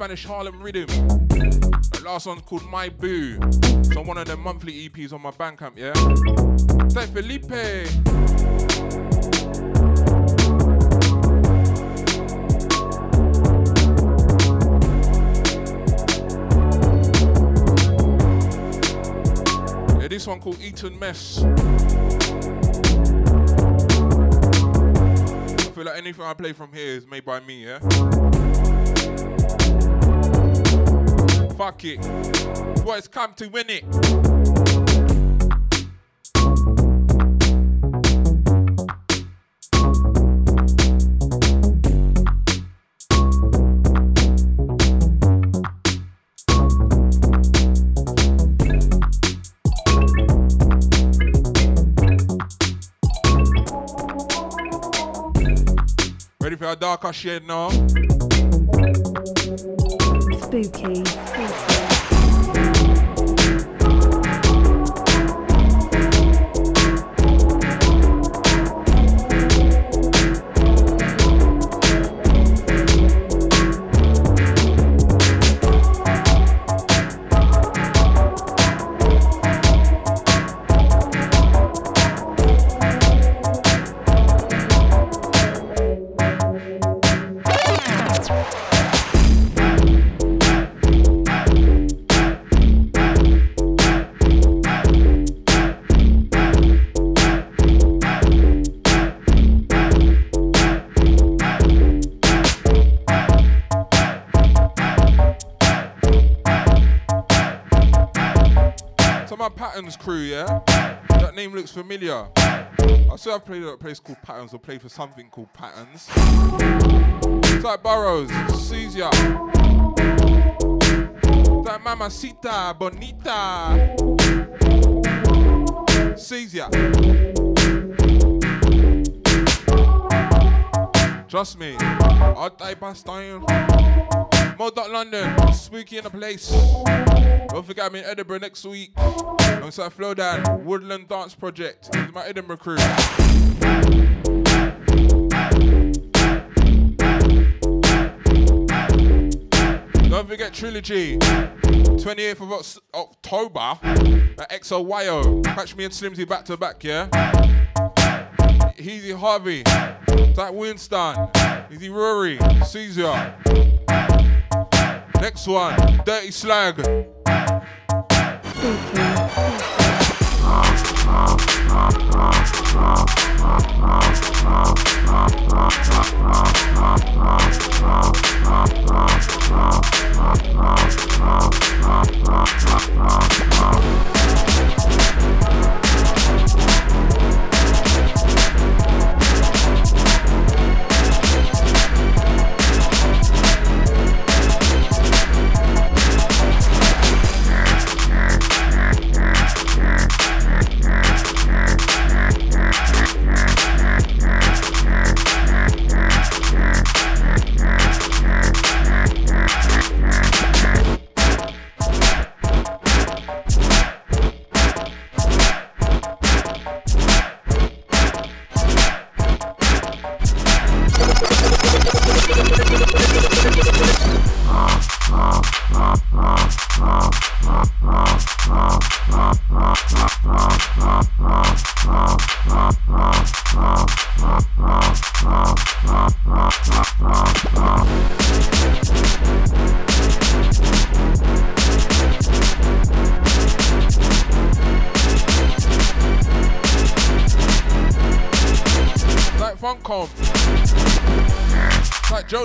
Speaker 17: Spanish Harlem Rhythm. The last one's called My Boo. So one of the monthly EPs on my Bandcamp, yeah? Type Felipe. Yeah, this one called Eaton Mess. I feel like anything I play from here is made by me, yeah? Fuck it. Boys come to win it. Ready for a darker shade now?
Speaker 4: Spooky. To crew, yeah? That name looks familiar. I swear I've played at a place called Patterns or played for something called Patterns. It's like Burrows. It's like Mamacita, Bonita. Caesar. Trust me, I'll die by style. Mod London, spooky in the place. Don't forget I'm in Edinburgh next week. Alongside Flowdown, Woodland Dance Project. This is my Edinburgh crew. Don't forget Trilogy. 28th of Oc- October at XOYO. Catch me and Slimzee back to back, yeah? Easy Harvey. That Winston. Easy Rory. Caesar. Next one, Dirty Slag.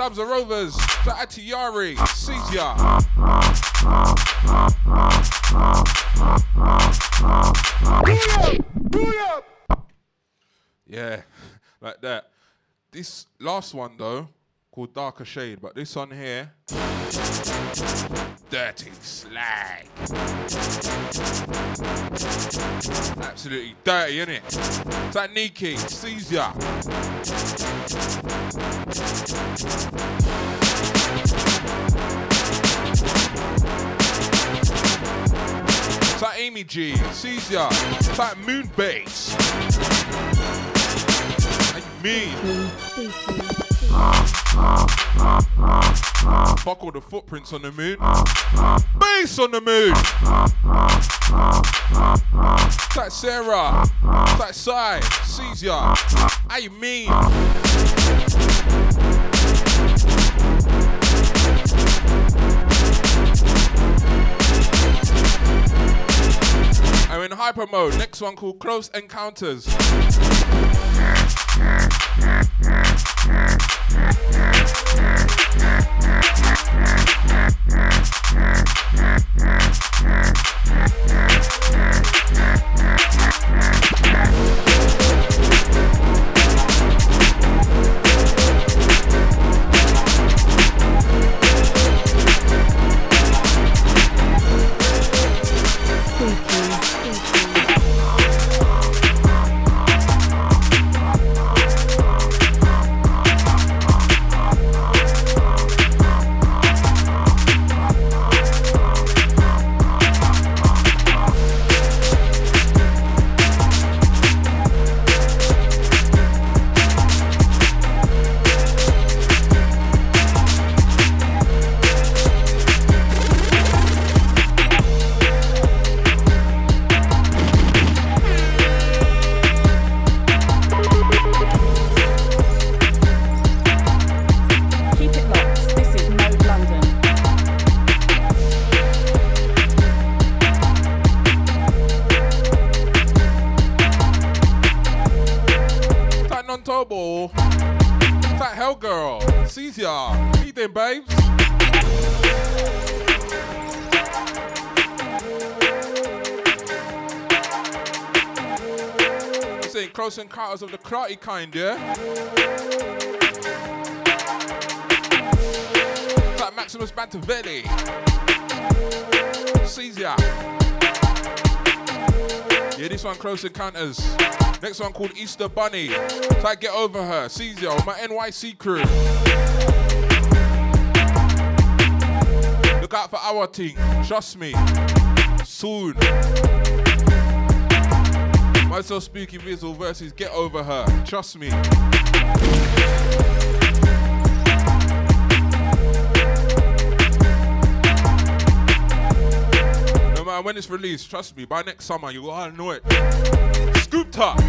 Speaker 4: Dubs the Rovers, like Atiyari, Caesar. Yeah, like that. This last one though, called Darker Shade, but this one here, Dirty Slag. Absolutely dirty, innit? It's like Niki, Caesar. It's like Amy G, Caesar. It's like Moonbase. And me. Fuck all the footprints on the moon. Base on the moon. Like Sarah. Like Sai. Caesar. You mean? I'm in hyper mode. Next one called Close Encounters.
Speaker 6: Keep
Speaker 4: You doing, babes? This ain't close encounters of the karate kind, yeah? It's like Maximus Bantavelli. Caesar. Yeah, this one close encounters. Next one called Easter Bunny. It's like Get Over Her. Caesar, my NYC crew. Look out for our team. Trust me. Soon. Myself Spooky Bizzle versus Get Over Her. Trust me. No matter when it's released, trust me, by next summer you all know it. Scoop top.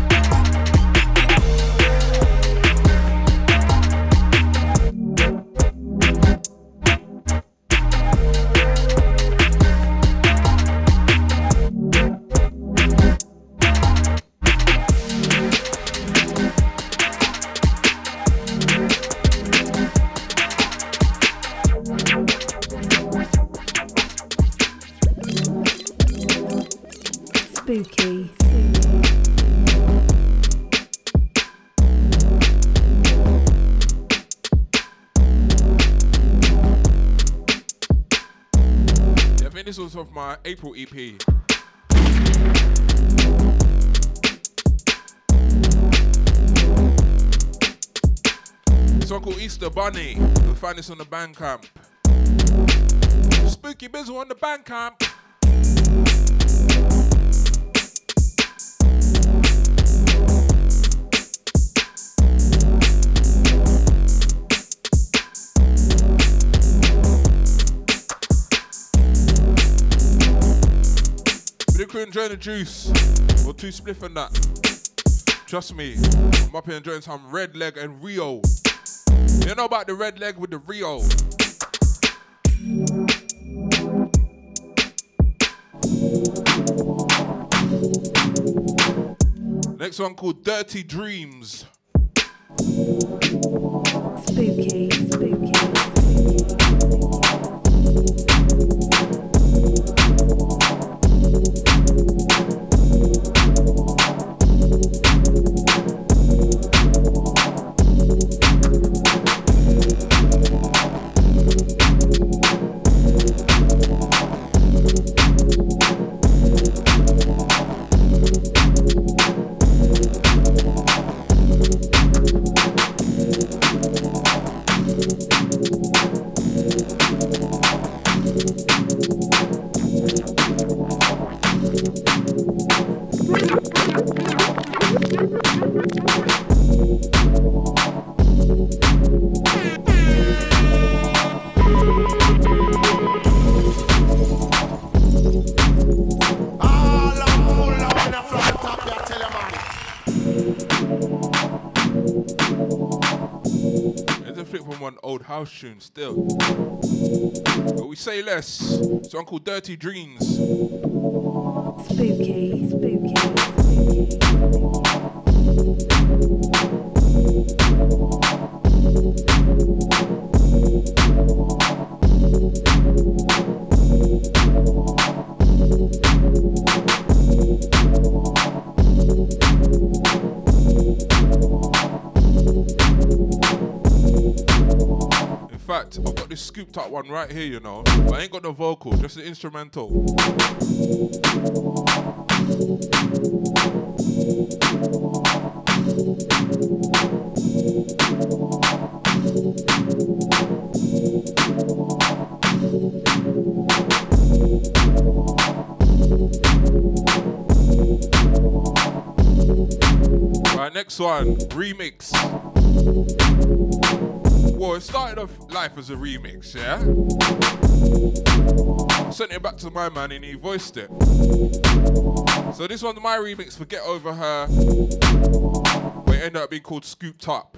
Speaker 17: Spooky.
Speaker 4: Yeah, I think this was off my April EP. One called Easter Bunny. You'll find this on the Bandcamp. Spooky Bizzle on the Bandcamp. Crew enjoying the juice. Two spliff and that. Trust me, I'm up here enjoying some red leg and Rio. You know about the red leg with the Rio. Next one called Dirty Dreams.
Speaker 17: Spooky, spooky.
Speaker 4: House tune still. But we say less. It's Uncle Dirty Dreams.
Speaker 17: Spooky, spooky.
Speaker 4: In right here, you know. But I ain't got the vocal, just the instrumental. Right, next one, remix. Well, it started off life as a remix, yeah? Sent it back to my man and he voiced it. So this one's my remix for Get Over Her, but it ended up being called Scooped Up.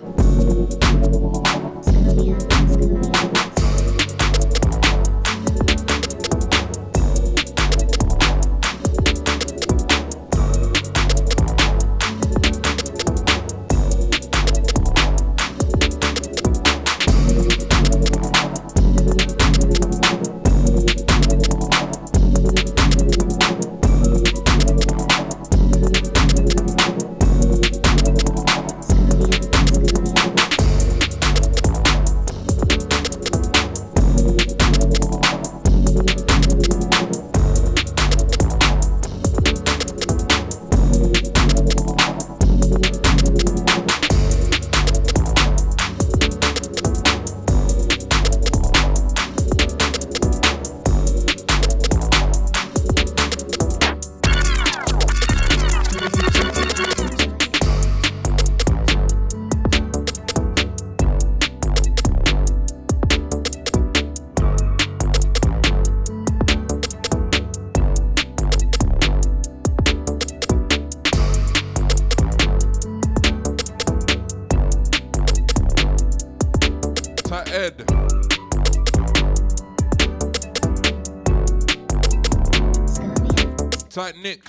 Speaker 4: Ed. Tight Nick.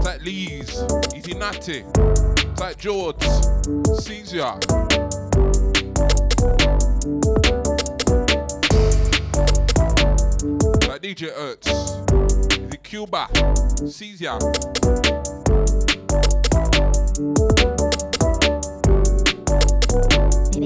Speaker 4: Tight Lees. Easy Natty. Tight George. Caesar. Tight DJ Ertz. Easy Cuba. Caesar. Yeah,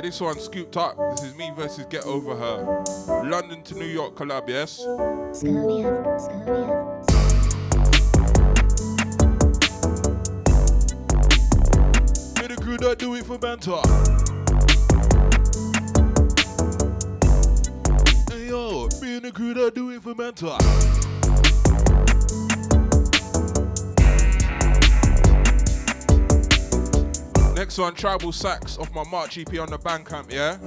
Speaker 4: this one scooped up. This is me versus Get Over Her. London to New York collab, yes? To the that do it for banter. Hey yo, me and the crew that do it for banter. Next one, Tribal Sax off my March EP on the Bandcamp, yeah?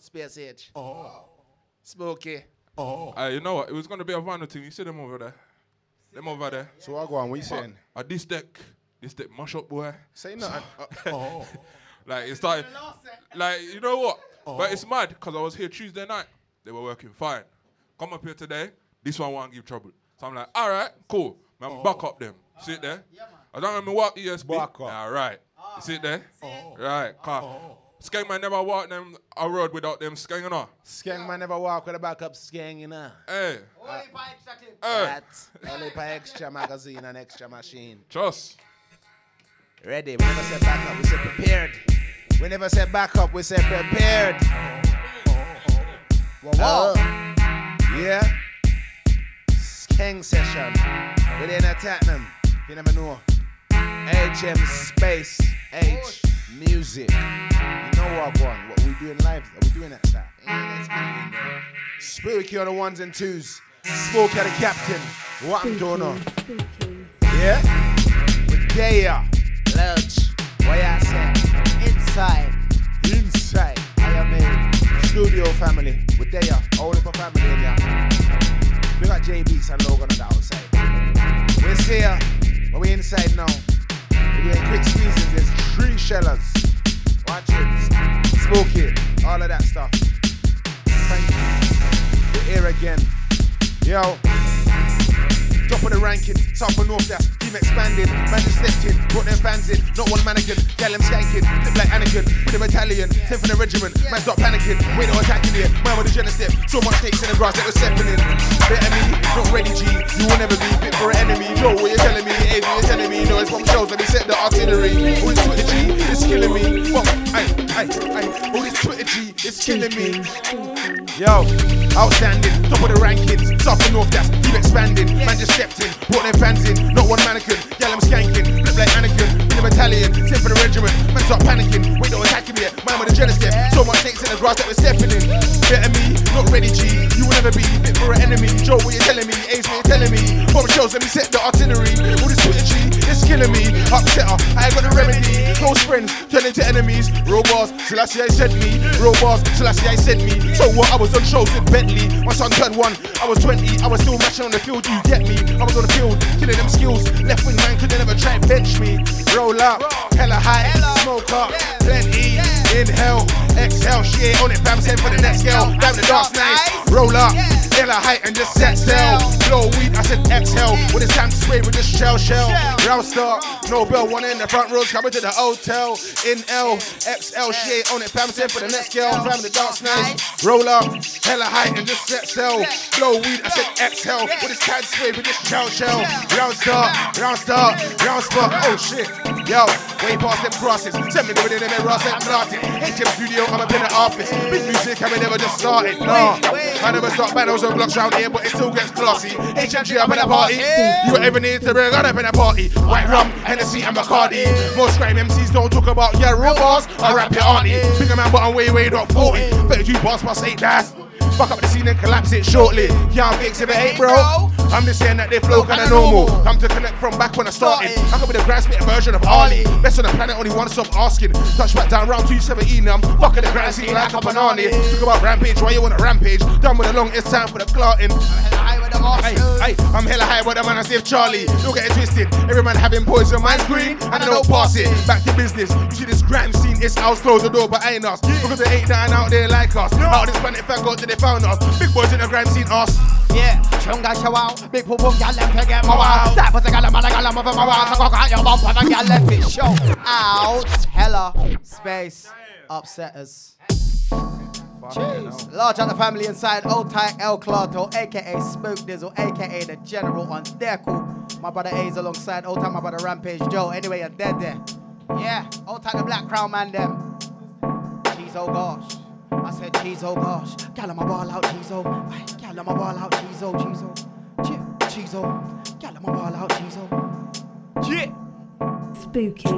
Speaker 4: Saying with there.
Speaker 18: Space H. Spooky.
Speaker 4: Uh, you know what? It was gonna be a vinyl thing. You see them over there. Them over there.
Speaker 18: So I go on? What you saying?
Speaker 4: Uh, this deck, this deck mash up, boy.
Speaker 18: Say nothing. <laughs> Uh, oh.
Speaker 4: like it started. Like you know what? But it's mad because I was here Tuesday night. They were working fine. Come up here today. This one won't give trouble. So I'm like, all right, cool. Man, back up them. Sit there. I don't want me walk ESB. Back up. All right. You sit there. Right. Car. Skeng man never walk them a road without them skeng on.
Speaker 18: Skeng man never walk with a backup skeng, you know.
Speaker 4: Hey.
Speaker 18: Hey.
Speaker 4: Uh, hey.
Speaker 18: That only for extra magazine and extra machine.
Speaker 4: Trust.
Speaker 18: Ready. We never said back up, we said prepared. We never said back up, we said prepared. Whoa, whoa. Oh. Yeah. Skeng session. We didn't attack them. You never know. HM Space H Music. You know what one? What we doing live? Are we doing that stuff? Yeah, let's get in there. Spooky on the ones and twos. Spooky at the captain. What I'm doing on? Yeah? With Daya. Lurch. What ya say? Inside. Inside. I am in studio family. With Daya. All of a family in ya. We got J Beats and Logan on the outside. We're here. But we inside now. We're doing quick squeezes. There's three shellers. Watch it. Smoke it. All of that stuff. Thank you. We're here again. Yo. Top of the rankings, South and North, that's team expanding. Man just stepped in, brought them fans in. Not one mannequin, gal them skanking. Flip like Anakin, with a battalion, sent for the regiment. Man stop panicking, wait no attacking it. Man with a genesis, so much snakes in the grass that was stepping in. Better me, not ready G, you will never be fit for an enemy. Yo, what you're telling me? Hey, what you telling me? No, it's from shows that he set the artillery. All this Twitter G, it's killing me. What? Ay, ay, ay. All this Twitter G, it's killing me. Yo, outstanding, top of the rankings, South and North, that's keep expanding. Man just stepped in, brought their fans in, not one mannequin. Gal I'm skanking, flip like Anakin, battalion, sent for the regiment. Man start panicking, wait no attacking me. Man with a genesis, so much snakes in the grass that we're stepping in. Better me, not ready G, you will never be fit for an enemy. Joe, what you telling me? Ace, what you telling me? Bomb shows, let me set the artillery. All this Twitter G, it's killing me. Upsetter, I ain't got the remedy. Close friends, turn into enemies. Real bars, Selassie I sent me. Real bars, Selassie I sent me. So what? I was on shows with Bentley. My son turned one, I was 20. I was still mashing on the field, you get me? I was on the field, killing them skills. Left wing man could never try and bench me. Roll up, hella high, smoke up, plenty. Inhale, exhale, she ain't on it, fam. Send for the next scale. Down the dark night, roll up, hella height and just set sail. Blow weed, I said exhale. When it's time to sway with this shell shell. Round star, no bell, one in the front rows, coming to the hotel. In L, XL, she ain't on it, Pamson for the next girl. Ram the dark nice. Roll up, hella height and just set cell. Blow weed, I said exhale. With this cat sway, with this shell shell. Round star, round star, round spot. Oh shit. Yo, way past them crosses. Send me the in them Ross and Martin. HM studio, I'm up in the office. Big music, I never just started. Nah, I never start battles on blocks round here, but it still gets classy. HMG up in the party. You were ever need to bring up in a party? White rum, Hennessy, and Bacardi. Most crime MCs don't talk about your real bars. I rap your auntie. Bigger man, but I'm way, way not 40. 32 bars plus 8 dash. Fuck up the scene and collapse it shortly. Yeah, I'm big 7 8, bro. I'm just saying that they flow kinda normal. Come to connect from back when I started. I could be the grand spit version of Ali. Best on the planet, only one stop asking. Touch back down round 270 now. I'm fucking the grand scene like a banana. Talk about rampage, why you want a rampage? Done with the long, it's time for the clotting. Hey, hey, I'm hella high with the man I save Charlie. Don't get it twisted. Every man having poison, mine's green, and I don't pass it. Back to business. You see this grime scene, it's house close the door, but ain't us. Because there ain't nine out there like us. Out this planet, if I to they found us. Big boys in the grime scene, us.
Speaker 19: Yeah, chunga show out, big poo poo gal them to get my wow. That was a gal man a gal over my wow. So cock out your bump and a gal let it show out. Hella space upsetters. Jeez. Large on the family inside, old tight El Clato, aka Spooky Bizzle, aka the General on their. My brother A's alongside, old time my brother Rampage Joe. Anyway, you're dead there. Yeah, old time the Black Crown man them. Jeez, oh gosh. I said, jeez, oh gosh. Gal my ball out, jeez, oh. Gal my ball out, jeez, oh, jeez, oh. Jeez, oh. Gal my ball out, jeez, oh. Yeah.
Speaker 12: Spooky.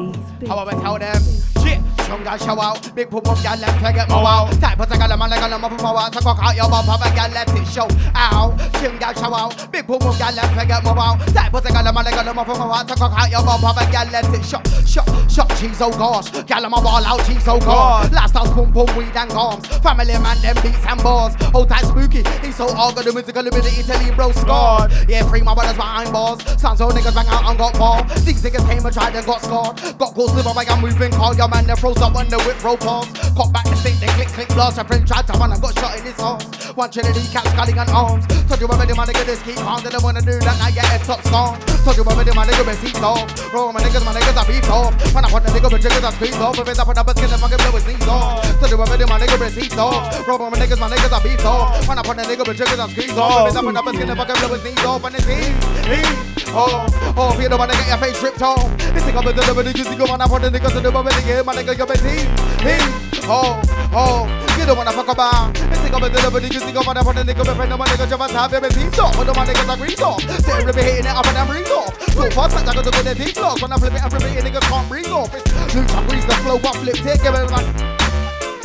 Speaker 19: How about I tell them? Shit, gal show out. Big pum up gal left get my wow. Type of a gal man, a gal up my wow. So cock out your bum, have a gal left it show. Ow, strong gal show out. Big pum up gal left get my wow. Type of a gal man, a gal up my wow. So cock out your bum, have a gal left it show. Shot, shot, cheese, oh gosh. Gal my ball out, cheese, oh god. Last house, boom, boom, weed and gums. Family man, them beats and bars. Hold tight, spooky. He's so all good, the musical ability, Italy, bro, scarred. Yeah, free my brothers behind bars. Sounds so niggas bang out and got ball. These niggas came and tried and got scarred. Got caught sliver by a moving car. Your man, they froze up when the whip roll past. Caught back the stick, they click, click, blast. A friend tried to run and got shot in his arms. One trinity cat sculling and arms. Told you already, my nigga, this keep on. Didn't wanna do that, now yeah, it's top song. Told you already, my nigga, been seats off. Roll my niggas, my niggas are beat off. When I put the nigga, but jiggers are squeezed off. If it's up on the skin, the fucking blow his knees off. Told you already, my nigga, been seats off. Roll my niggas, my niggas are beat off. When I put the nigga, but jiggers are squeezed off. If it's up on the skin, the fucking blow his knees off. And it's he, he. Oh, oh, if you don't wanna get your face ripped off. This nigga, but the nigga, you see, go on, I put the niggas to the moment, yeah, my nigga, you're he, he. Oh, oh, you don't wanna fuck about. This nigga, but the nigga, you go on, I put the nigga, my friend, my nigga, just have him, he's off. But man niggas agree off. Say, everybody hitting it up and I'm breathe off. So fast, I got to go to the deep loss. When I flip it, everybody niggas can't breathe off. It's I breeze the flow, one flip, take it, man.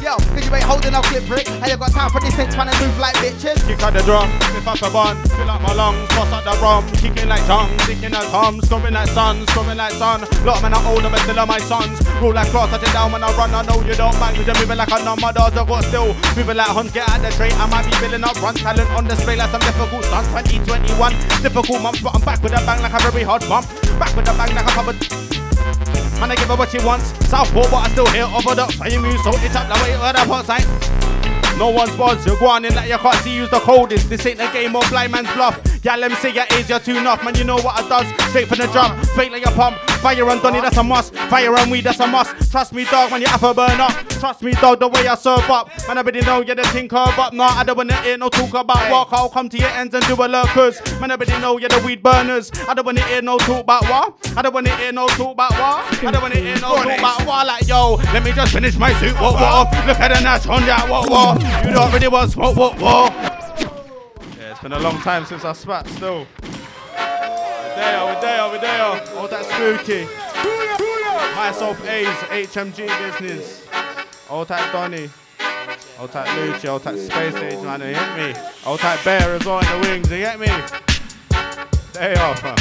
Speaker 19: Yo, cause you ain't holding a clip brick. And you got time for this thing trying to move like bitches.
Speaker 20: Kick out the drum, flip up a bun, fill up my lungs, toss out the rum, kicking like tongue, sticking like tom, scoring like sun, scoring like sun. Lot of men are older, but still are my sons. Rule like cross, touching down when I run. I know you don't mind, cause you're moving like a number does. I got still moving like huns, get out the train. I might be filling up, run talent on display like some difficult stunts. 2021, difficult months, but I'm back with a bang like a very hard bump. Back with a bang like a covered. Man, I give her what she wants. Southpaw, but I still hear over the fame you. So it's up the way where the pot sign. No one's buzz, you're going in like you can't see who's the coldest. This ain't a game of blind man's bluff. Yeah, let me say your age, you're too enough. Man, you know what I does. Straight from the drum, fake like a pump. Fire and Donny, that's a must. Fire and weed, that's a must. Trust me, dog, when you have a burn up. Trust me, dog, the way I serve up. Man, I already know you're the thing but. Nah, I don't wanna hear no talk about walk. I'll come to your ends and do a lurkers. Man, I already know you're the weed burners. I don't wanna hear no talk about what. I don't wanna hear no talk about what. I don't wanna hear no talk about what. Like, yo, let me just finish my suit. What, what? Look at the Nash on that. What, what? You don't really want smoke. What, what? Yeah, it's been a long time since I spat still. There, we're there, we're there. Oh, all that spooky. Myself A's, HMG business. Old type Donny. Old type Lucci, old type Space Age, man, you get me? Old type Bear as well in the wings, you get me? Day off, huh?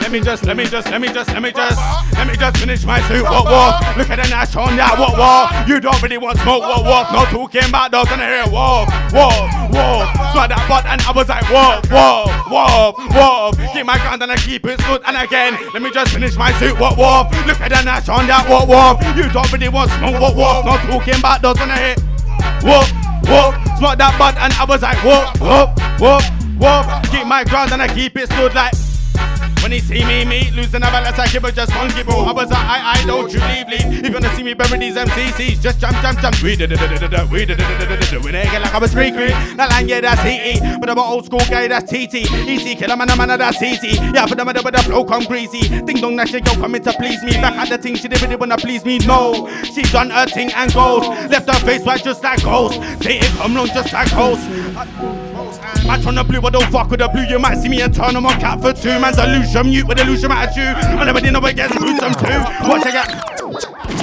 Speaker 20: Let me just, let me just, let me just, let me just, let me just finish my suit. What walk? Look at the Nash on that. What walk? You don't really want smoke. What walk? No talking about those in here. Walk, walk, walk. Smell that butt and I was like, walk, walk, walk, walk. Keep my ground and I keep it good. And again, let me just finish my suit. What walk? Look at the Nash on that. What walk? You don't really want smoke. What walk? No talking about those in here. whoop, whoop. Smoke that butt and I was like, whoop, whoop, whoop, whoop. Keep my ground and I keep it stood like. When he see me, me losing a balance, I give her just funky bro. I was like, I, I don't you leave, leave. If you wanna see me bury these MCCs, just jump, jump, jump. We did it, did did it, we did it. We like I was free. That line, yeah, that's EE. But I'm an old school guy, that's TT. Easy, killer man, a man, that's easy. Yeah, the man with the flow come greasy. Ding dong, that shit go coming to please me. Back at the thing, she didn't really wanna please me. No, she done her thing and goes. Left her face white just like ghost. Say it come long just like ghost. Match on the blue, but don't fuck with the blue. You might see me and turn on my cat for two. Man's illusion, mute with illusion attitude. I never did know I get gruesome too. Watch I get.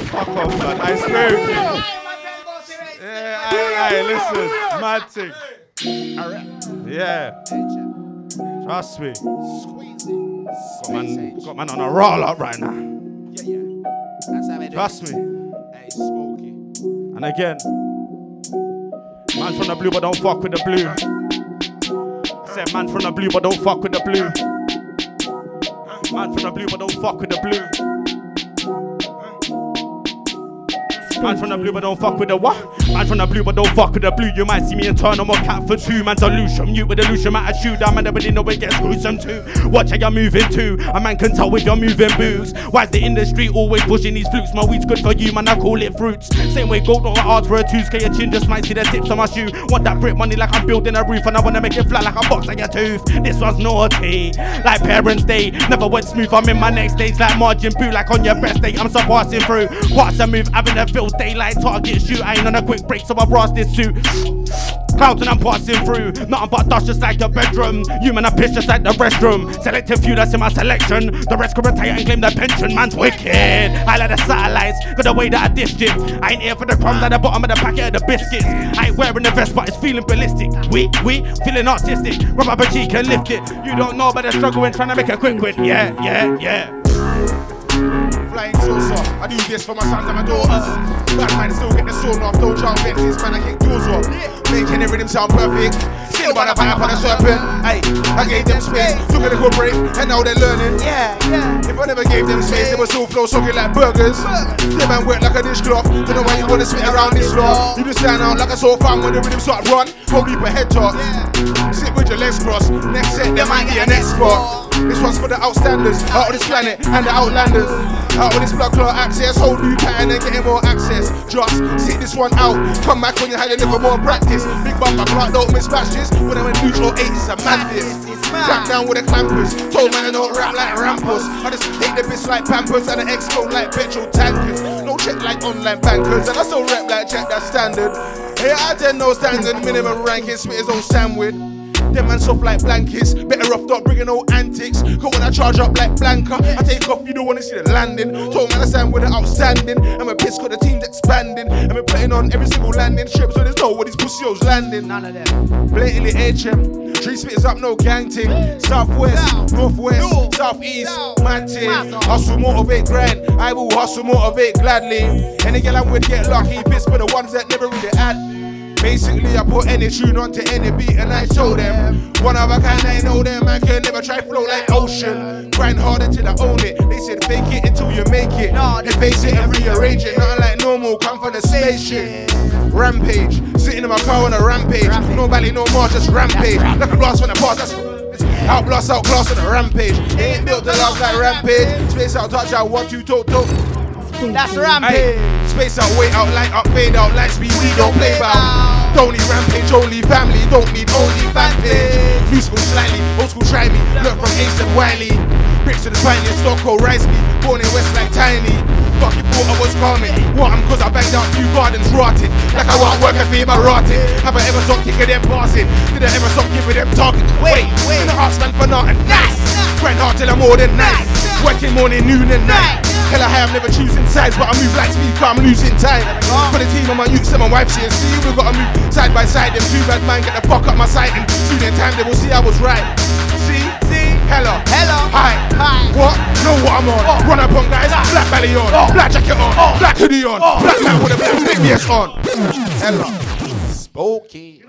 Speaker 20: Fuck off, man. I swear. Yeah, aye, aye, listen. Thing. Yeah. Trust me. Got man, got man on a roll up right now. Yeah, yeah. Trust me. And again, man from the blue, but don't fuck with the blue. Said man from the blue, but don't fuck with the blue. Man from the blue, but don't fuck with the blue. Man from the blue, but don't fuck with the what? Man from the blue, but don't fuck with the blue. You might see me and turn on my cat for two. Man's illusion, mute with illusion attitude. I'm man, nobody know it gets gruesome too. Watch how you're moving too. A man can tell if you're moving boots. Why's the industry always pushing these flukes? My weed's good for you, man. I call it fruits. Same way gold on art for a two K. Your chin just might see the tips on my shoe. Want that brick money like I'm building a roof, and I wanna make it flat like a box like a tooth. This was naughty, like Parents' Day. Never went smooth. I'm in my next stage like margin boot, like on your best day. I'm surpassing through. What's a move? Having a daylight target shoot. I ain't on a quick break, so I brass this suit. Clouds and I'm passing through. Nothing but dust just like your bedroom. You man, I piss just like the restroom. Selective few that's in my selection. The rest can retire and claim their pension. Man's wicked. I like the satellites. Got the way that I dished him. I ain't here for the crumbs at the bottom of the packet of the biscuits. I ain't wearing the vest, but it's feeling ballistic. We, we, feeling artistic. Rub up a cheek and lift it. You don't know about the struggle when trying to make a quick win. Yeah, yeah, yeah.
Speaker 18: Flying saucer. I do this for my sons and my daughters. Bad man still get the sawn off. Don't jump fences, man. I kick doors off. Making the rhythm sound perfect. Still by the fire upon a serpent. Hey, I gave them space. Took a little break, and now they're learning. Yeah, yeah. If I never gave them space, they would still flow soaking like burgers. Them man work like a dishcloth. Don't know why you wanna spit around this floor. You just stand out like a sore fan when the rhythm start run. Hold you a head talk. Sit with your legs crossed. Next set, there might be a next spot. This one's for the outstanders, out of this planet, and the outlanders. Out of this blood clot access, whole new pattern and getting more access. Just sit this one out. Come back when you had a little more practice. Big bumper clock, don't miss batches. When I went neutral eight, it's a madness. Back down with the clampers. Told man I don't rap like rampers. I just take the piss like pampers and I explode like petrol tankers. No check like online bankers, and I still rap like check that standard. Hey, I did no standard minimum ranking, spit his own sandwich. Them man soft like blankets. Better off not bringing no antics. Cause when I charge up like Blanca, I take off, you don't wanna see the landing. Told man I stand with it outstanding. I'm a piss cause the team's expanding. I'm playing on every single landing strip, so there's no where these pussios landing. None of them. Blatantly HM. Three spitters up, no gang ting. Southwest, northwest, southeast, mad ting. Hustle, motivate, grind. I will hustle, motivate gladly. Any girl I'm with get lucky, piss for the ones that never really had. Basically, I put any tune onto any beat and I show them. One of a kind, I know them. I can never try flow like ocean. Grind harder till I own it. They said fake it until you make it. They face it and rearrange it. Nothing like normal, come from the spaceship. Rampage, sitting in my car on a rampage. No valley, no more, just rampage. Like a blast from the past, that's out blast, out class on a rampage. They ain't built to last like rampage. Space out, touch out, one, two, toe, toe.
Speaker 19: That's rampage.
Speaker 18: Ay, space out, wait out, light up, fade out, light speed, we don't play about. Don't need rampage, only family, don't need only fanpage. New school slightly, old school try me, learn from Ace and Wiley. Bricks to the spine, in Stockholm, rise me, born in West like Tiny. Fuck Fucking thought I was calming. Want 'em cause I banged out few gardens rotted. Like I want work and fee my rotted. Have I ever stopped kicking them passing? Did I ever stop giving them talking? Wait, wait, the arts man for nothing. Nice. Grind hard till I'm more than nice. Working morning, noon and night. Hell I have never choosing sides, but I move like speed, but I'm losing time. For the team, I'm on youths and my wife's here. See, we gotta move side by side. Them two bad man get the fuck up my sight, and soon in time they will see I was right. See, see, hello, hello, hi, hi. What? Know what I'm on? Oh. Run up on guys, ah. black belly on, oh. black jacket on, oh. black hoodie on, oh. black man with a black big yes on. Hello, spooky.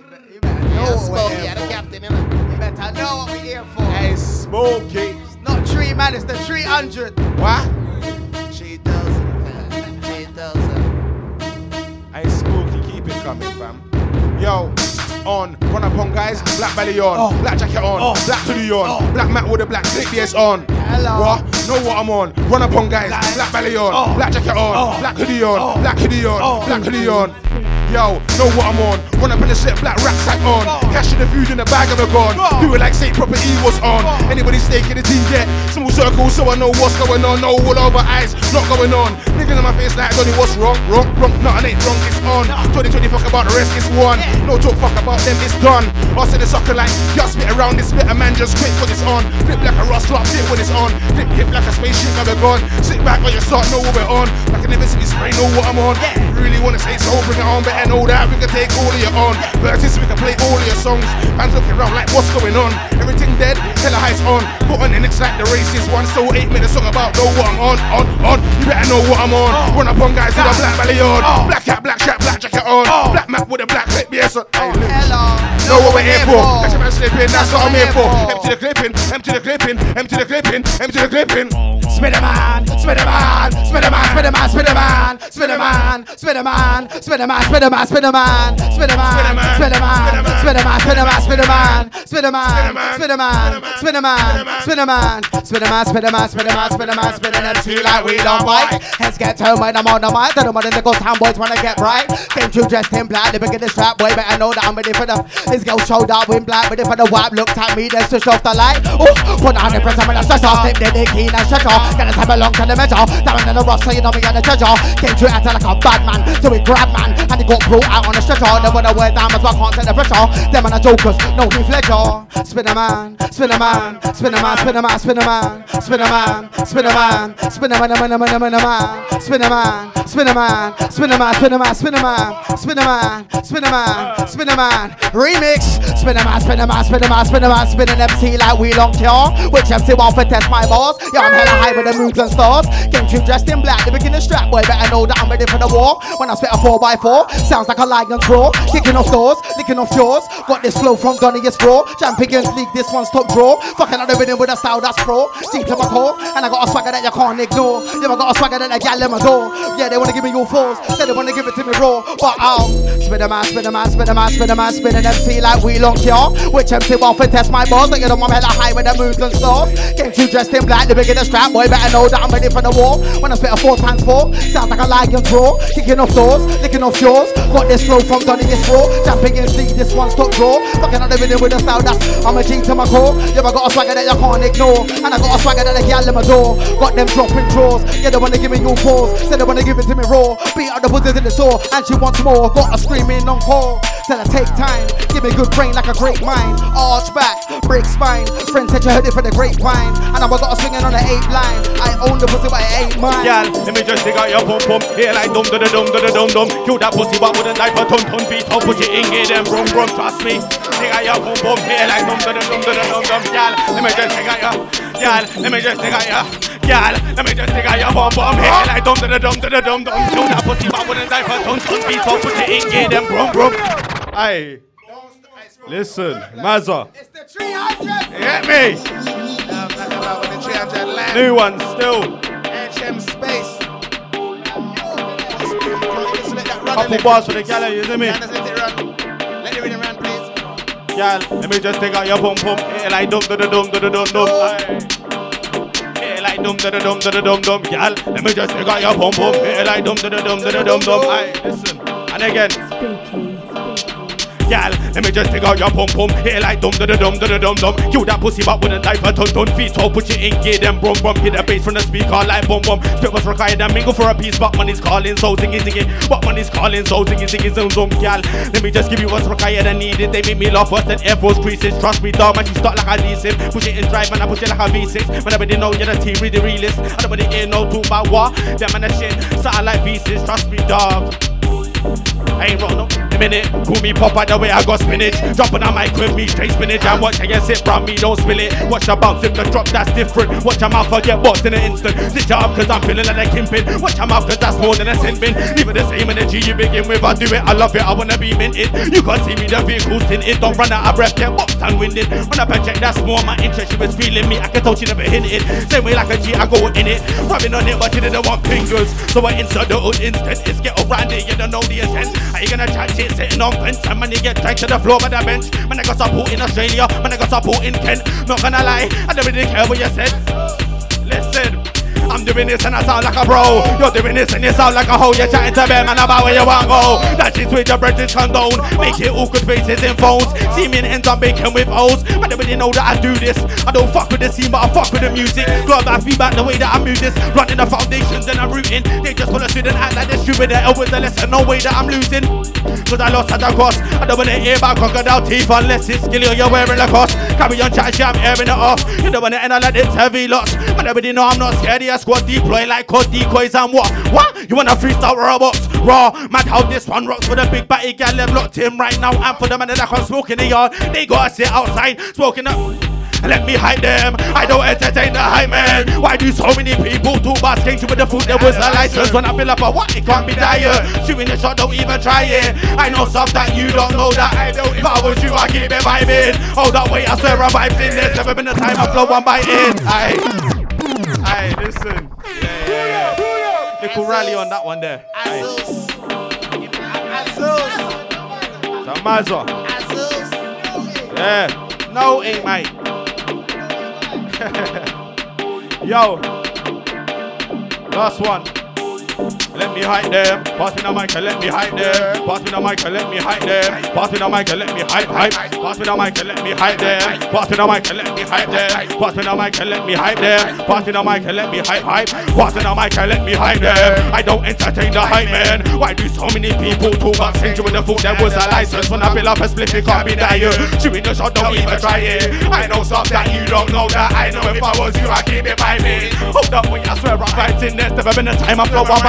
Speaker 19: Yo, Smokey, I'm the captain, innit? You better know what we're here for.
Speaker 18: Hey, Smokey.
Speaker 19: Not three, man, it's the 300.
Speaker 18: What?
Speaker 19: She doesn't, man. She doesn't.
Speaker 18: Hey, Spooky, keep it coming, fam. Yo, on, run up on guys, black belly on, oh. black jacket on, oh. black hoodie on, oh. black mat with a black clip BS on.
Speaker 19: Hello.
Speaker 18: What? Know what I'm on? Run up on guys, black belly on, black jacket on, black hoodie on, black hoodie on, black hoodie on. Yo, know what I'm on? Run up in the set, black rucksack on. Cash in the food in the bag of a gun. Do it like St. Property was on. Anybody staking the team yet? Small circle, so I know what's going on. No all over eyes, not going on. Niggas in my face like Donny, what's wrong? Wrong, wrong, nothing ain't wrong, it's on. 2020, fuck about the rest, it's one. No talk, fuck about them, it's done. I said the sucker like, y'all spit around this bit, a man just quit when it's on. Flip like a rust drop, fit when it's on. Flip hip like a spaceship, never gone. Sit back on your start, know what we're on. Like an invincible spray, know what I'm on. Really wanna say so, bring it on, better know that we can take all of your on. Versus we can play all of your songs. Fans looking around like what's going on. Everything dead, hella highs on. Put on the next like the racist one. So eight minutes song about know what I'm on, on, on. You better know what I'm on. Uh. Run up on guys with a black belly on. Uh. Black hat, black shirt, black jacket on. Uh. Black map with a black clip, yes. Oh, hey,
Speaker 19: Hello.
Speaker 18: Know what we're here for. Catch a man slipping, that's what I'm here for. Empty the clipping, empty the clipping, empty the clipping, empty the clipping.
Speaker 19: Spiderman, Spiderman, Spiderman, Spiderman, Spiderman, Spiderman, Spiderman, Spiderman, Spiderman, man, spin a man, spin a man, spin a man, man. Spiderman, Spiderman, Spiderman, Spiderman, Spiderman, Spiderman, Spiderman, Spiderman, Spiderman, Spiderman, Spiderman, Spiderman, Spiderman, Spiderman, spinning MC like we don't bite. Heads get turned when I'm on the mic. Tell them what the nickel town boys wanna get right. Came too dressed in black, they begin the strap boy, better know that I'm ready for the. His girl showed up in black, ready for the wipe. Looked at me, then switched off the light. Oh, put on the press, I'm gonna stretch off, flip the keen and stretch off. Gonna time along to the measure. Down in the rough, so you know me and the treasure. Came to acting like a bad man, so we grab man, and he got brought out on the stretcher. Then when I wear diamonds, I can't take the pressure. Them and the jokers, no Heath Ledger. Spin a man, spin a man, spin a man, spin a man, spin a man, spin a man, spin a man, spin a man, spin a man, spin a man, spin a man, spin a man, spin a man, spin a man, spin a man, spin a man, spin a man, spin a man. Remix, spin a man, spin a man, spin a man, spin a man, spin an MC like we long cure. Which MC want for test my balls? Yeah, I'm hella high with the moves and stars. Came to dressed in black, the beginning strap boy. Better know that I'm ready for the war. When I spit a 4x4, sounds like a lion claw. Kicking off doors, licking off jaws. Got this flow from Donny is raw. Champions League, this one's top draw. Fucking out the rhythm with a style that's pro. Deep to my core, and I got a swagger that you can't ignore. Yeah, I got a swagger that I gal in my door. Yeah, they wanna give me all fours, say they wanna give it to me raw. But I'll spin a man, spin a man, spin a man, spin a man, spin an MC like we long cure. Which MC want to test my balls? Like you know I'm hella high with the moves and stars. Came to dressed in black, the beginner strap boy. Better know that I'm ready for the war. When I spit a four times four, sounds like a lion draw. Kicking off doors, licking off jaws. Got this flow from Donny is raw. Champions League, this one's top draw. Fucking out the rhythm with a style that's I'm a G to my core. Yeah, I got a swagger that you can't ignore. And I got a swagger that I gal in my door. Got them dropping draws. Yeah, they wanna give me all fours. Said they wanna give it to me raw. Beat out the buzzers in the store. And she wants more. Got a screaming on call. Tell her take time. Give me good brain like a great mind. Arch back, break spine. Friends said you heard it for the grapevine. And I got a swinging on the eight line. I own the pussy, but it ain't mine.
Speaker 20: Girl, let me just dig out your pum pum. Here like dum dum da da dum dum. Kill that pussy, but wouldn't die for ton ton beat. I'll put it in here, then brum brum past me. Nigga, yo, boom, boom, here like dum, dum, dum, dum, dum, dum, y'all. Let me just nigga, yo, y'all. Let me just nigga, yo, y'all. Let me just nigga, yo, boom, boom, here like dum, dum, dum, dum, dum, dum. Tune that pussy, but wouldn't die for tons. Tons beats, So put it in, get them, brum, brum. Aye. Listen, Mazza. It's the 300. Hit me. New one still.
Speaker 18: HM Space.
Speaker 20: Couple bars for the gallery, you hear me? Girl, let me just take out your pum pum. Hey, like dum da da dum da da dum dum. Hey, like dum da da dum da dum dum. Girl, let me just take out your pum pum. Hey, like dum dum da da dum dum. Aye, listen. And again. Gal, let me just take out your pum pum. Here like dum dum da da dum dum. You that pussy but wouldn't die for ton ton feet. So put you in gear, then brum brum. Hit the bass from the speaker like bum bum. Spit was required and mingle for a piece, but money's calling, so zingy zingy. But money's calling, so zingy zingy zoom zoom. Gal, let me just give you what's required and needed. They make me laugh worse than Air Force creases. Trust me, dog, man, you start like a leasing. Push it in drive, man, I push it like a V6. Man, everybody know you're the team, really realist. I don't really ain't no talk about what. Them man, that shit, satellite pieces. Trust me, dog. I ain't wrong. A minute, cool me pop out the way I got spinach. Dropping on mic with me, straight spinach. And watch how you sit from me, don't spill it. Watch your bounce if the drop, that's different. Watch your mouth, I get boxed in an instant. Sit your up, cause I'm feeling like a kimpin. Watch your mouth, cause that's more than a sin bin. Even the same energy you begin with, I do it, I love it, I wanna be minted. You can't see me, the vehicle's tinted. Don't run out of breath, get boxed and winded. Up and check, that's more my interest. She was feeling me, I can tell she never hit it. Same way like a G, I go in it. Rubbing on it, but she didn't want fingers. So I insert the old instant. It's get around it, you don't know the intent. Are you gonna chat shit? sitting on fence. And you get dragged to the floor by the bench. Man, I got support in Australia. Man, I got support in Kent. Not gonna lie, I don't really care what you said. Listen. I'm doing this and I sound like a bro. You're doing this and you sound like a hoe. You're chatting to them and about where you want to go. That shit's with your British condone. Make it awkward faces in phones. See me in ends I'm baking with O's. Man, they really know that I do this. I don't fuck with the scene, but I fuck with the music. Glad that feedback the way that I move this. Running the foundations and I'm rooting. They just wanna sit and act like they're stupid. They're with the lesson. No way that I'm losing. Cause I lost at the cost. I don't wanna hear about crocodile teeth unless it's skill or you're wearing a cost. Carry on chat shit, I'm airing it off. You don't wanna end up like it's heavy lots. Man, everybody know I'm not scared. Yeah, squad deploy like code decoys and what? What? You wanna freestyle robots? Raw, mad how this one rocks for the big batty gal them locked in right now. And for the man that I can't smoke in the yard, they gotta sit outside smoking up. Let me hide them. I don't entertain the hype man. Why do so many people do basking with the food? There was a license when I fill up a what? It can't be dire. Shooting the shot, don't even try it. I know stuff that you don't know that I don't. If I was you, I keep it vibing. Hold up, wait, I swear I'm vibing. There's never been a time I flow one biting. Aye. Aye, listen. Yeah, yeah, yeah. Little rally on that one there. Aye. Samazo. Yeah. No, ain't mate. <laughs> Yo. Last one. Let me hide them. Pass me the mic and let me hide them. Pass me the mic and let me hide them. Pass me the mic and let me hype hype. Pass me the mic and let me hype them. Pass me the mic and let me hype them. Pass me the mic and let me hype them. Pass me the mic and let me hype hype. Pass me the mic and let me hype them. I don't entertain the hype man. Why do so many people talk about sing with the food? There was a license when I build up a split, it can't be dire. Shooting the shot, don't even try it. I know stuff that you don't know that I know. If I was you, I'd keep it by me. Hold up, wait, I swear I'm fighting. There's never been a time I flow I'm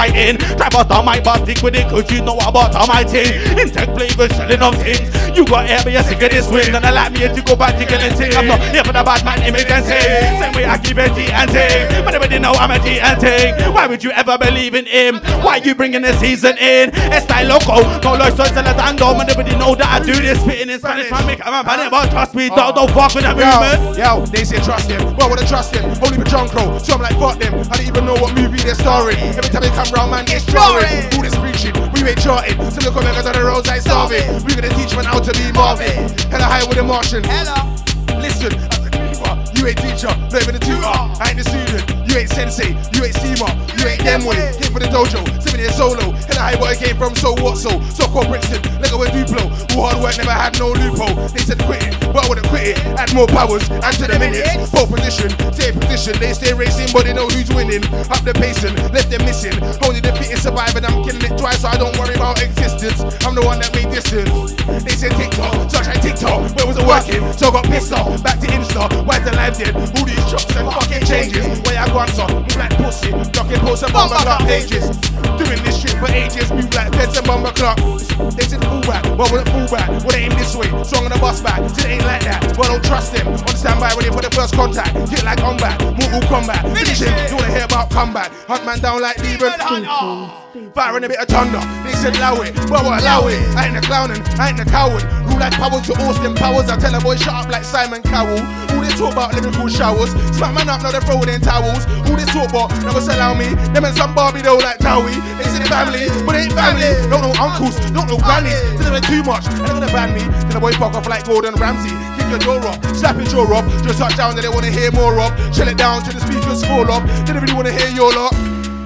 Speaker 20: Try bust on my bus, stick with it, cause you know about on my team. Intake flavors, selling of things. You got air, but of this wind. And I like me to go back to getting ting. I'm not here for the bad man image and ting. Same way I keep it T and ting. But everybody know I'm a T and ting. Why would you ever believe in him? Why you bringing the season in? It's Estyle loco, no low soy salad and dome. And everybody know that I do this spitting in Spanish. Man, make a panic, but trust me, don't, don't fuck with that movement.
Speaker 18: Yo, yo, they say trust him. Well, would I trust him? Only John Crow. So I'm like, fuck them. I don't even know what movie they're starring. Every time they come round, man, it's drawing. All this preaching, we ain't charting. So look at on the roads like starving. We gonna teach man how to be Marvin. Hella high with a Martian. Hella. Listen, you ain't teacher, not even a tutor. I ain't the student. You ain't sensei, you ain't steamer, you ain't them way. Came for the dojo, seven years solo. Hella high where I came from, so what so? So called Brixton, Lego with Duplo. All hard work never had no loophole. They said quit it, but I wouldn't quit it. Add more powers, and to the minutes. Pole position, same position. They stay racing, but they know who's winning. Up the pacing, left them missing. Only the fittest survive, and I'm killing it twice, so I don't worry about existence. I'm the one that made distance. They said TikTok, so I tried TikTok. Where was it working? So I got pissed off. Back to Insta, why's the life dead? All these chops and fucking changes. Where I go answer, move like pussy. Knocking posts and bomber clock pages. Doing this shit for ages, move like pets and bomber clock. They said full back, but wouldn't back. Well, they aim this way, strong on the bus back. Shit ain't like that, but don't trust them. On standby, ready for the first contact. Hit like on back, Mortal Kombat. Finish him, you wanna hear about comeback. Hunt man down like Demon. Firing a bit of thunder. They said allow it, well, well allow it. I ain't a clowning, I ain't a coward. Like power to Austin Powers. I tell a boy shut up like Simon Cowell. All this talk about lyrical showers. Smack man up, now they're throwing in towels. All this talk about never allow me. Them and some Barbie though like Towie. They say they family, but they ain't family. Don't know uncles, don't know grannies. Tell them too much, and they're gonna ban me. Then the boy fuck off like Gordon Ramsay. Kick your door off, slap your jaw off. Just touch down, they wanna hear more of. Shell it down till the speakers fall off. They really wanna hear your lot.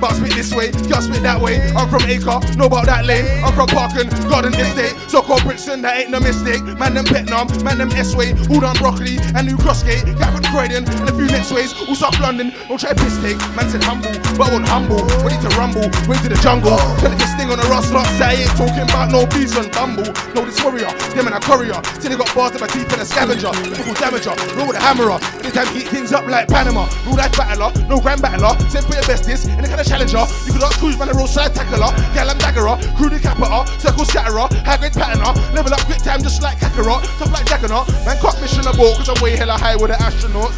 Speaker 18: I spit this way, can't spit that way. I'm from Acre, know about that lane. I'm from Parkin, Garden Estate. So called Brixton, that ain't no mistake. Man them Petnam, man them S-Way. All down Brockley and New Crossgate. Gafford Croydon and a few next ways. All South London, don't try piss take. Man said humble, but I want humble. Ready to rumble, way to the jungle. Tell this thing on the Ross lot, say I ain't talking about no peace on tumble. No, this warrior, them and a courier. Till they got bars in my teeth and a scavenger. Lyrical damager, roll with a hammerer. This time heat things up like Panama. Rule life battler, no grand battler. Send for your bestest, and the kind of challenger. You could not cruise man a road side tackler. Gal and daggerer, crew the circle scatterer, high grade patterner. Level up quick time just like Kakarot. Tough like Juggernaut. Man, cock mission aboard, cause I'm way hella high with the astronauts.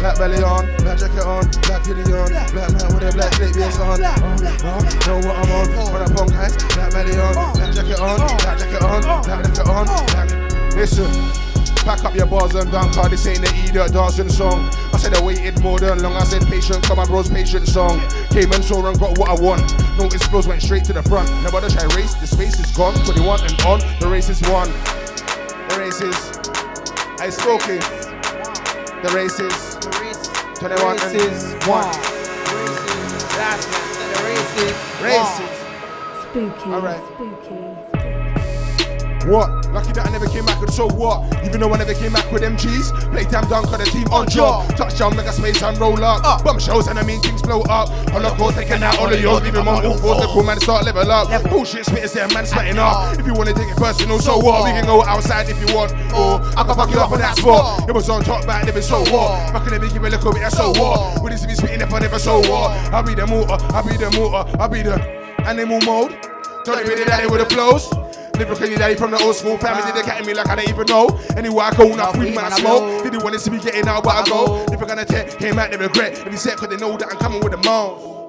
Speaker 18: Black belly on, black jacket on, black hoodie on, black man with a black clip bass on. Uh, uh, know what I'm on, when I punk eyes, black belly on, black jacket on, black jacket on, black jacket on, black. Listen. Pack up your bars and dunk card, this ain't the idiot dancing song. I said I waited more than long, I said patient, come on bro's patient song. Came and saw and got what I want. Notice flows went straight to the front. Never try race, the space is gone. 21 and on, the race is won. The race is, I spoken. The race is, 21 and
Speaker 19: Races
Speaker 18: one.
Speaker 19: Last man said the races.
Speaker 18: Races.
Speaker 17: Spooky.
Speaker 18: Alright.
Speaker 17: Spooky.
Speaker 18: What? Lucky that I never came back and so what? Even though I never came back with MGs. Playtime dunk on the team on job. Touchdown, mega space and roll up. Uh. Bum shows and I mean things blow up. On the course, taking out all of yours. Them on all fours. The cool man start level up. Bullshit spitters there, man sweating up. If you wanna take it personal, so what? We can go outside if you want. Or oh, I can fuck you up on that spot. It was on top back, never so what? Back in the give a little bit of so what? With this be spitting if I never so what? I'll be the motor, I'll be the motor, I'll be the animal mode. Don't be the daddy with the flows. Lyrical daddy from the old school family, did they cat me like I don't even know. Anywhere I go, now free man I smoke. Didn't want to see me getting out, but I go. If I gonna take him out, they regret. If he said, cause they know that I'm coming with a moan.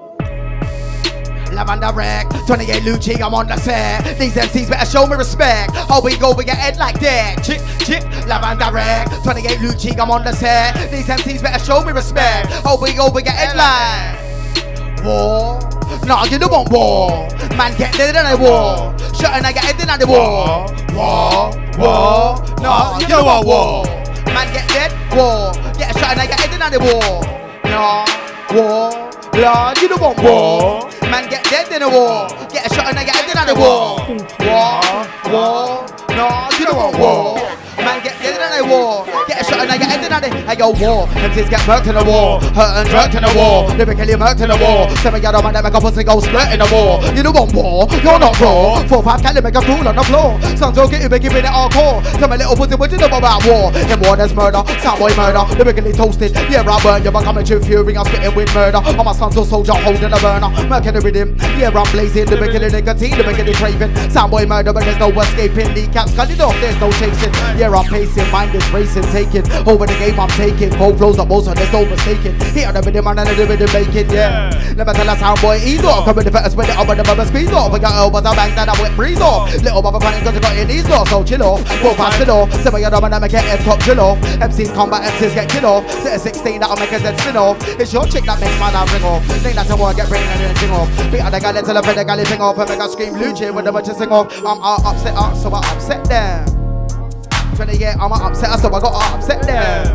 Speaker 19: Lavender wreck, 28 Lucci, I'm on the set. These MCs better show me respect. How we go, we get head like that. Chip, chip, Lavender wreck, 28 Lucci, I'm on the set. These MCs better show me respect. How we go, we get head like war. Nah, you don't want war. Man, get dead in the war. Shut and I get head in the war. War, war. Nah, you don't want war. Man, get dead, war. Get shot and I get head in the war. Nah, war. Lord, you don't want war. Man, get dead in the war. Get shot and I get head in the war. War, war. No, you don't want war. Man, get dead in the war. Get a shot and I get head in the Hey, yo, war. MCs get murked in the war. Hurt and jerked in the war. Lyrically murked in the war. Seven yard man that make a pussy go split in the war. You don't want war. You're not raw. Four, five cali make a fool on the floor. Sons don't get you, make you in it hardcore. Tell me little pussy, what you know about war? In war, there's murder. Soundboy murder. Lyrically toasted. Yeah, I burn you, but coming to fury. I'm spitting with murder. All my sons are soldier holding a burner. The rhythm. Yeah, I'm blazing. Lyrically nicotine. Lyrically craving. Soundboy murder, but there's no escaping. Kneecaps cut it off, there's no chasing. Yeah, I'm pacing. Mind is racing. Taking over the game, I'm taking. Cold flows up, also, there's no mistaking. Here, the rhythm, and the rhythm making. Yeah. Me tell us how boy ease off. Come with the first, with the upper, the bubble squeeze off. We got elbows, I bang that I wet breeze off. Little bubble cunning, cause I got your knees lost. So chill off. Four, five, chill off. Seven, you're dumb, and I'm get top chill off. MCs combat, MCs get kill off. Set a 16, that'll make us dead spin off. It's your chick that makes my now ring off. Think that's a one, get brain and then sing off. Beat out the let's tell the guy, sing off. And make a scream, blue chin with the bunch sing off. I'm uh, upset, uh, so I upset them. 28, I'm a upset, so I got to upset them.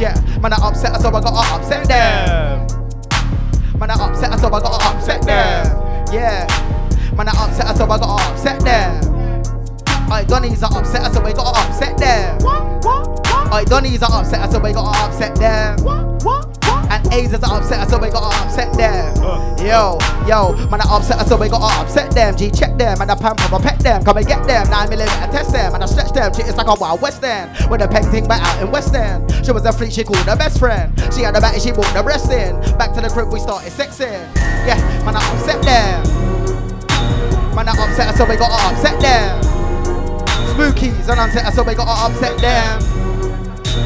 Speaker 19: Yeah, man, I upset, so I got to upset them. Man, I upset, so I got to upset them. Yeah, man, I upset, so I got to upset them. I Donny's are upset, us, so we got to upset them. I Donny's are upset, us, so we got to upset them. And A's are upset, us, so we got to upset them. Yo, yo, man, I upset, us, so we got to upset them. G check them, and I pump up, I pet them. Come and get them, 9 millimeter test them, and I stretch them. Shit, it's like a wild west end. With the pen thing back out in West End. She was a freak, she called her best friend. She had a back, she brought the breast in. Back to the crib, we started sexing. Yeah, man, I upset them. Man, I upset, us, so we got to upset them. Spookies, and upset, so we got to upset them.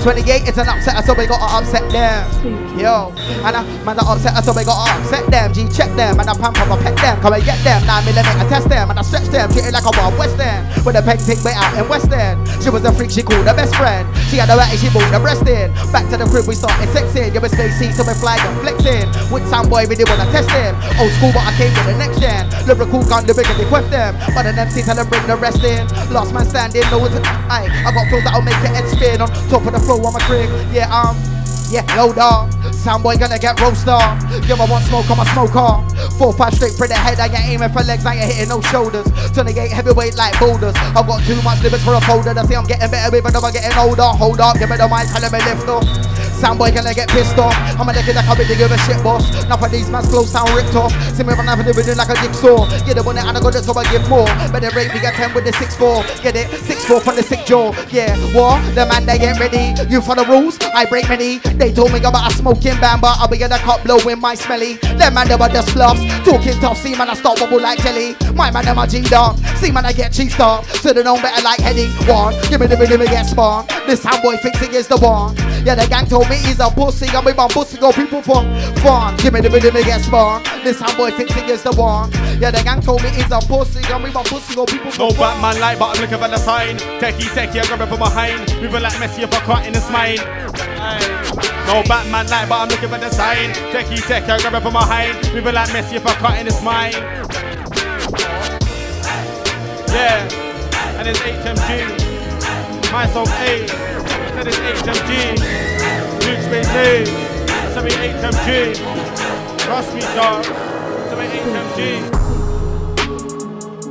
Speaker 19: 28 is an upset, I so we got to upset them. Yo, and I, man, I upset, I so we got to upset them. G check them, and I pump up, I pet them. Come and get them, 9 millimeter test them, and I stretch them. Treat it like a wild west end. With a pen tick way out in West End. She was a freak, she called her best friend. She had a ratty, she brought the breast in. Back to the crib, we started sexing. You was Stacy, so we flying and flexing. With some boy, we didn't wanna test him. Old school, but I came with the next gen. Lyrical gun, the bigger they quest them. But an MC tell them bring the rest in. Last man standing, no one's. Aye, I got flows that'll make your head spin on top of the flow on my crib. Yeah, um. Yeah, low dog. Soundboy gonna get roaster. Give me one smoke on my smoker. Four, five straight for the head. I ain't aiming for legs. I ain't hitting no shoulders. 28 heavyweight like boulders. I've got too much limits for a folder. They say I'm getting better even though I'm getting older. Hold up, give me the mic, tell me lift up. Soundboy gonna get pissed off. I'm a looking like I really give a shit, boss. Now for these man's clothes sound ripped off. See me run out of the rhythm like a jigsaw. Yeah, the one that I got it, so I give more. Better rate me get 10 with the 6-4. Get it? 6-4 from the sick jaw. Yeah, what? The man, they get ready. You for the rules? I break many. They told me about a smoking bamba. I'll be in the cup blowing my smelly. Them man, they were just fluffs. Talking tough, see man, I start wobble like jelly. My man, them a G-dog. See man, I get cheesed up. So they know better like heading one. Give me the rhythm, and get spawn. This soundboy thinks he is the one. Yeah, the gang told me me he's a pussy, and we want pussy go people for fun. Give me the rhythm, me get spawn. This how boy thinks he is the one. Yeah, the gang told me he's a pussy, and we want pussy go people for
Speaker 20: No
Speaker 19: fun.
Speaker 20: Batman light, but I'm looking for the sign. Techie, techie, I grab it from behind. Moving like Messi if I cut in his mind. Aye. No Batman light, but I'm looking for the sign. Techie, techie, I grab it from behind. Moving like Messi if I cut in his mind. Yeah, and it's HMG. My Myself A. Said it's HMG. Luke Space A. Said me HMG. Trust me, dog. Said me HMG.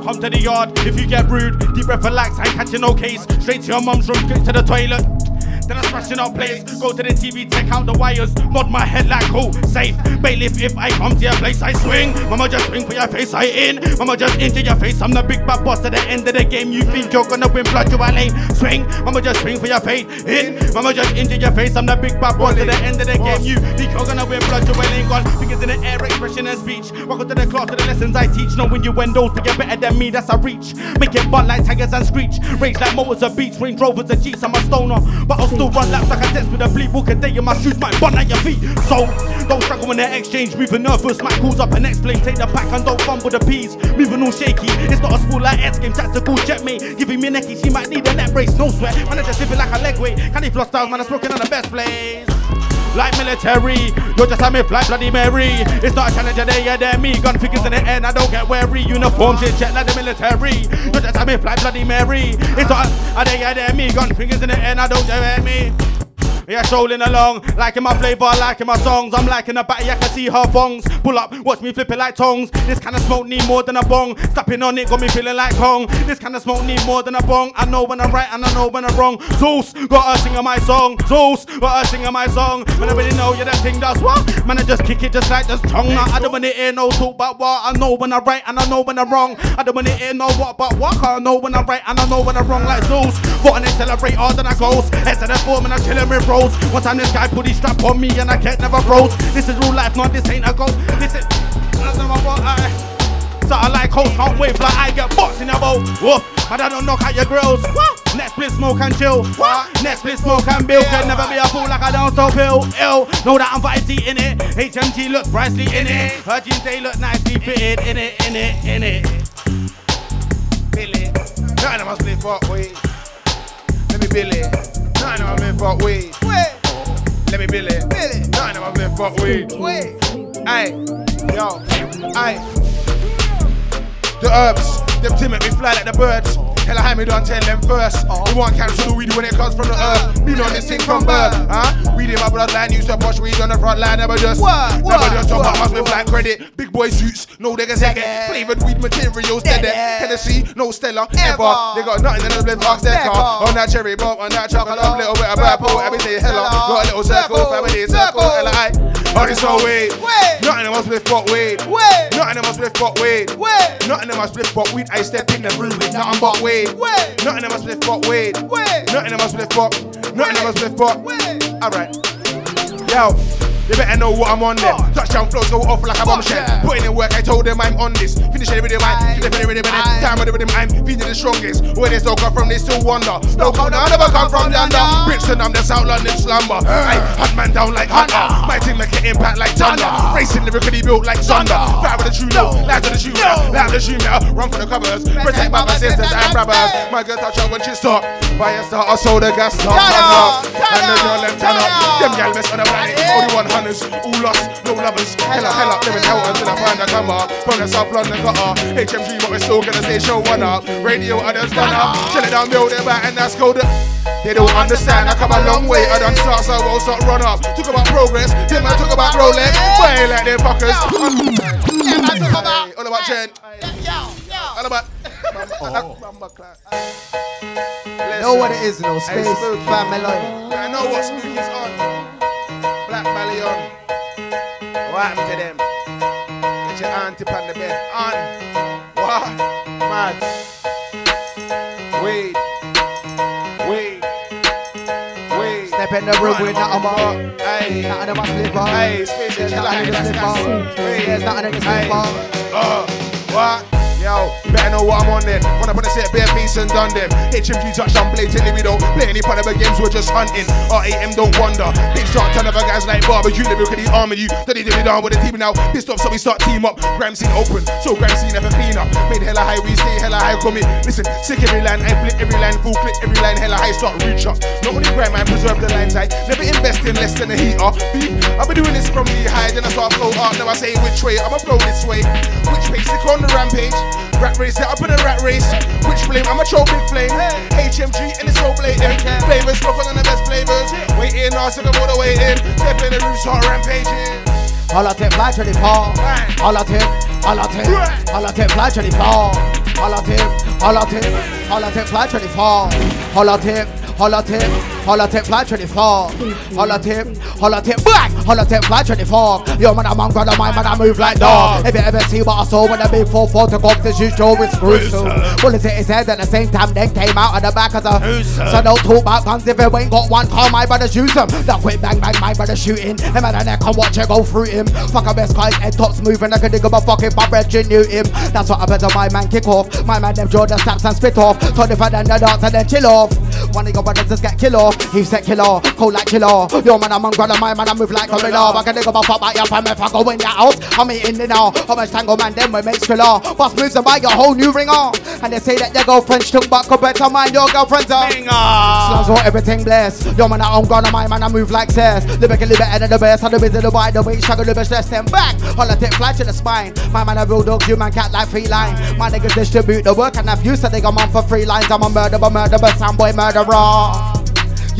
Speaker 20: Come to the yard if you get rude. Deep breath, relax, I ain't catching no case. Straight to your mum's room, straight to the toilet. Then I'm smashing up place. Go to the TV, take out the wires. Nod my head like cool, safe. Bailiff, if I come to your place, I swing. Mama just swing for your face, I in. Mama just into your face. I'm the big bad boss at the end of the game. You think you're gonna win, blood you a lame. Swing, mama just swing for your face. In, mama just into your face. I'm the big bad boss at the end of the game. You think you're gonna win, blood you a lame. Gone fingers in the air, expression and speech. Welcome to the class, to the lessons I teach. Know when you windows, but you're better than me, that's a reach. Make it butt like tigers and screech. Rage like motors of beats, Range Rovers and Jeeps. I'm a stoner, but I'll still run laps like a test with a bleed book a day. And my shoes might bun at your feet. So don't struggle when they exchange. Moving nervous, Mac calls up and explain. Take the back and don't fumble the peas. Moving all shaky. It's not a school like S game. Tactical jet mate. Giving me necky, she might need a neck brace. No sweat. Man, I just living like a leg weight. Can he floss styles? Man, I'm smoking on the best place like military. You're just a me fly bloody Mary. It's not a challenge a day, yeah, they're me. Gun figures in the air, I don't get wary. Uniforms in check like the military. You're just a me fly bloody Mary. It's not a day, yeah, they're me. Gun fingers in the air, I don't get me. Yeah, strolling along, liking my flavor, liking my songs. I'm liking the batty, I can see her bongs. Pull up, watch me flip it like tongs. This kind of smoke need more than a bong. Stepping on it, got me feeling like Kong. This kind of smoke need more than a bong. I know when I'm right and I know when I'm wrong. Zeus, got her singing my song. Zeus, got her singing my song. Man, I really know, you yeah, that thing does what? Man, I just kick it just like this tongue. Now, I don't wanna hear no talk about what. I know when I'm right and I know when I'm wrong. I don't wanna hear no what but what. I know when I'm right and I know when I'm wrong. Like Zeus, got an accelerate harder than I goes. Head to the form and I'm chilling with bros. One time this guy put his strap on me and I can't never froze. This is real life, not this ain't a ghost. This is. So I like hoes, can't wave like I get box in your bowl. Whoop, but I don't knock out your grills. What? Netflix smoke and chill. What? Netflix smoke and build. Can never be a fool like I don't so pill. Ill, know that I'm vibey in it. HMG look pricely in it. Her jeans they look nicely fitted in it, in it, in it.
Speaker 18: Billy. Nothing must be fuck weed. Let me Billy. Nothing must be fuck weed. Let me Billy. Billy. Nothing must be fuck weed. Aye. Yo. Aye. The herbs, them make me fly like the birds. Hell, I me don't tell them first. We want cancel the weed when it comes from the earth. Been on this thing from birth, huh? Weed in my bloodline, used to push weed on the front line, never just,
Speaker 19: What?
Speaker 18: never
Speaker 19: What?
Speaker 18: just
Speaker 19: What?
Speaker 18: up, must be flat credit. Big boy suits, no take it. Flavored weed materials, dead. Tennessee, no Stella, ever. They got nothing in the blend, ox their car. On that cherry bomb, on that chocolate, little bit of purple, everything hella. Got a little circle, family circle, L.I. Oh, this all weed. Nothing in my split but weed. Nothing in my split but weed. Nothing in my split but weed. I step in the room with nothing but weed. Nothing in my split but weed. Nothing in my split but. Nothing in my split but. Alright. Yo. You better know what I'm on them. Touchdown flows go off like a bombshell. Putting in work, I told them I'm on this. Finish it with the man, finish it with the. Time with the rhythm, I'm feeling the strongest. Where they still come from, they still wonder. No come down, never come from yonder. Brixton, I'm the South London slumber. I hunt man down like Hunter. My team make an impact like thunder. Racing lyrically built like Zonda. Fire with the true note, loud to the shooter, loud to the shooter. Run for the covers, protect by my sisters and brothers. My girl touch her when she stop. Fire start, I sold the gas stop. Turn up, and the girl them turn up. Them gal mess on the planet, only one hunters, all lost, no lovers. Hella, hella, living hell until I find a come up. From the South London gutter, HMG, but we're still gonna show one up. Radio, others done up. Chill it down, build it back, and that's cold. They don't understand, I come a long way. I done start, so I won't start run up. Talk about progress, then I talk about Rolex. Way like them fuckers. Yeah, man, talk about. All about Jen. All about.
Speaker 19: Know what it is, no space, family.
Speaker 18: I know what Spooky's on. Black Valley on. To them? Get your auntie on the bed. On. What? Mad. Wait. Wait. Wait.
Speaker 19: Step in the room with nothing but.
Speaker 18: Hey.
Speaker 19: Nothing in my slipper.
Speaker 18: Hey, space
Speaker 19: There's
Speaker 18: station
Speaker 19: nothing in the
Speaker 18: like
Speaker 19: slipper. There's nothing in the slipper.
Speaker 18: Uh, what? Yo. Better know what I'm on then. When I put a set bare piece and done them. HMG touchdown blatantly, we don't play any part of the games, we're just hunting. RAM don't wonder. Big shot, ton of our guys like barbecue, lyrically arming you. Then they did it down with the team now. Pissed off, so we start team up. Gram scene open, so gram scene never clean up. Made hella high, we stay hella high, commit. Listen, sick every line, I flip every line, full clip every line, hella high, start reach up. Not only grind, man, preserve the lines I never invest in less than a heater. Beep, I've been doing this from the high, then I start flow up. Now I say which way, I'ma flow this way. Which page, stick on the rampage. Rat race, set up in a rat race. Which flame, I'ma throw big flame. HMG and it's so blatant. Flavors, smoking on the best flavors. Waiting, I took them all the way in. Step in the room, start rampaging.
Speaker 19: All I take fly to the ball. All I take, all I take, all I take fly to the ball. All I take, all I take, all I take fly to the ball. All I take, all I take, I take fly to the fall. All I take, all I take back. All fly to the fall. Yo man, I'm on brother, my man, I move like dog. If you ever see what I saw when the big four four took off this huge jaw with screws. Well, it's his head at the same time, then came out of the back of the. So don't talk about guns if you ain't got one. Call my brother shoot them. Don't quit bang bang, my brother shooting. Him and neck, come watch it go through him. Fuck a best guys, head tops moving. I can dig up a fucking pop Reggie knew him. That's what I bet on my man kick off. My man them Jordan snaps and spit off. So if I then the dance and then chill off. One of your brothers just get kill off. He said killer, cold like killer. Yo man, I'm on brother, my man, I move like gorilla. I can dig up a fuck about your fam if I go in your house. I'm eating dinner. How much tango man, then we make skrilla. Boss moves and buy your whole new ring on. And they say that your girlfriend's tongue, but compared to mine, your girlfriend's are. Slums or everything blessed. Yo man, I'm gonna my man, I move like cess. Lyrically better than the best. I'm the busy, the wide, the way, struggle, the best, them back. All I take fly to the spine. My man, a real dog, human cat like feline. My niggas distribute the work and you, so they got man for free lines. I'm a murderer, murderer, soundboy murderer.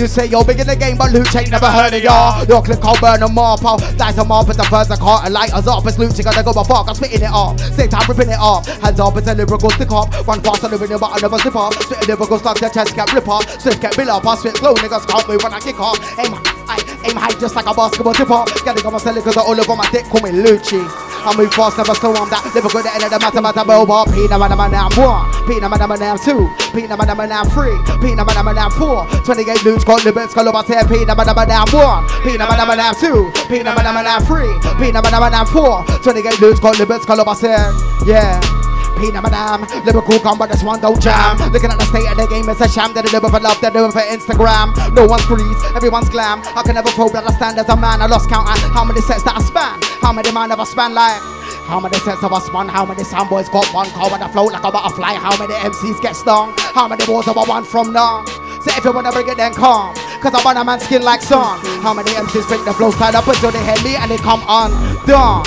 Speaker 19: You say you're big in the game, but Luke ain't never heard of y'all. Your click, I'll burn them off. I'll dice them off. It's the first I and light us up. It's Luke, gotta go fuck. I'm spitting it off. Same time, ripping it off. Hands up, it's a lyrical stick up. Run fast on the rhythm, but I never slip off. Spitting lyrical stuff, their chest get rip off. Swift get bill up. I spit slow, niggas can't move when I kick off. Aim, I aim high just like a basketball tip off. Getting on my celly cause I all over my dick, call me Lucci. I move fast, never slow, I'm that lyrical, the end of the matter, matter, mobile. Peanut, man, man, I'm one. Peanut, man, man, I'm two. Peanut, man, man, I'm three. Peanut, man, man, I'm four. 28 loose, got limits, got over 10. Peanut, man, man, I'm one. Peanut, man, man, I'm two. Peanut, man, man, I'm three. Peanut, man, man, I'm four. 28 loose, got limits, got over 10. Yeah. Peanut madam, lyrical come but this one don't jam. Looking at the state of the game, it's a sham. They it for love, they it for Instagram. No one's breeze, everyone's glam. I can never probe that I stand as a man. I lost count at how many sets that I span. How many man have I span like? How many sets have I spun? How many sound boys got one call when I float like a butterfly? How many MCs get stung? How many balls have I won from now? So if you wanna bring it then come Cause I want a man's skin like sun How many MCs break the flow tied up until they hit me and they come undone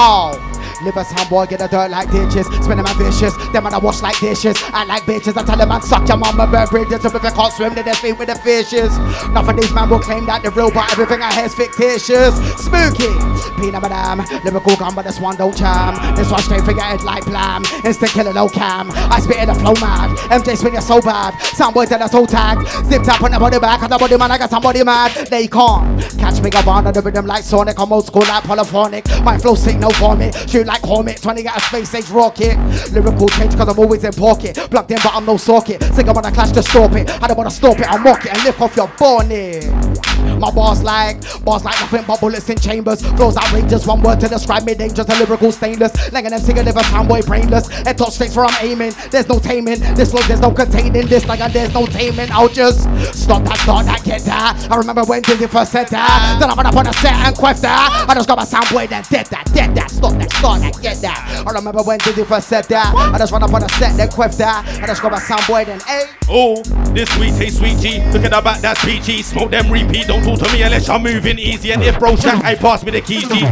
Speaker 19: Oh Live a sound boy, get a dirt like ditches. Spin my and vicious. Them man I wash like dishes. I like bitches. I tell them man suck your mama burn bridges. If they can't swim, then they feet with the fishes. Of these man will claim that they're real, but everything I hear is fictitious. Spooky. Peanut madam. Lyrical gun, but this one don't charm. This one straight for your head like blam. Instant killer, no cam. I spit in the flow mad. MJ spin you so bad. Sound boys that are so tagged. Zip tap on the body back. Cause the body man, I got somebody mad. They can't catch me, go on the rhythm like Sonic. I'm old school like polyphonic. My flow signal for me. Shoot like Hornet, trying to get a space age rocket. Lyrical change cause I'm always in pocket. Plugged in but I'm no socket. Singer when I clash to stop it. I don't wanna stop it, I mock it and lift off your bonnet. My boss like, boss like nothing but bullets in chambers. Flows outrageous, one word to describe me dangerous. A lyrical stainless. Langing them singing liver sound boy brainless. Head touch straight where I'm aiming. There's no taming. This flow, there's no containing this. Like there's no taming. I'll just stop that, start that, get that. I remember when Dizzy first said that. Then I went up on a set and quest that. I just got my sound boy then dead that, dead that, stop that, start that, get that. I remember when Dizzy first said that. I just run up on a set then quest that. I just got my sound boy then hey.
Speaker 20: Oh, this sweet taste sweet G. Look at the back, that's PG. Smoke them repeat. Don't talk to me unless I'm moving easy. And if bro shack, I pass me the keys G.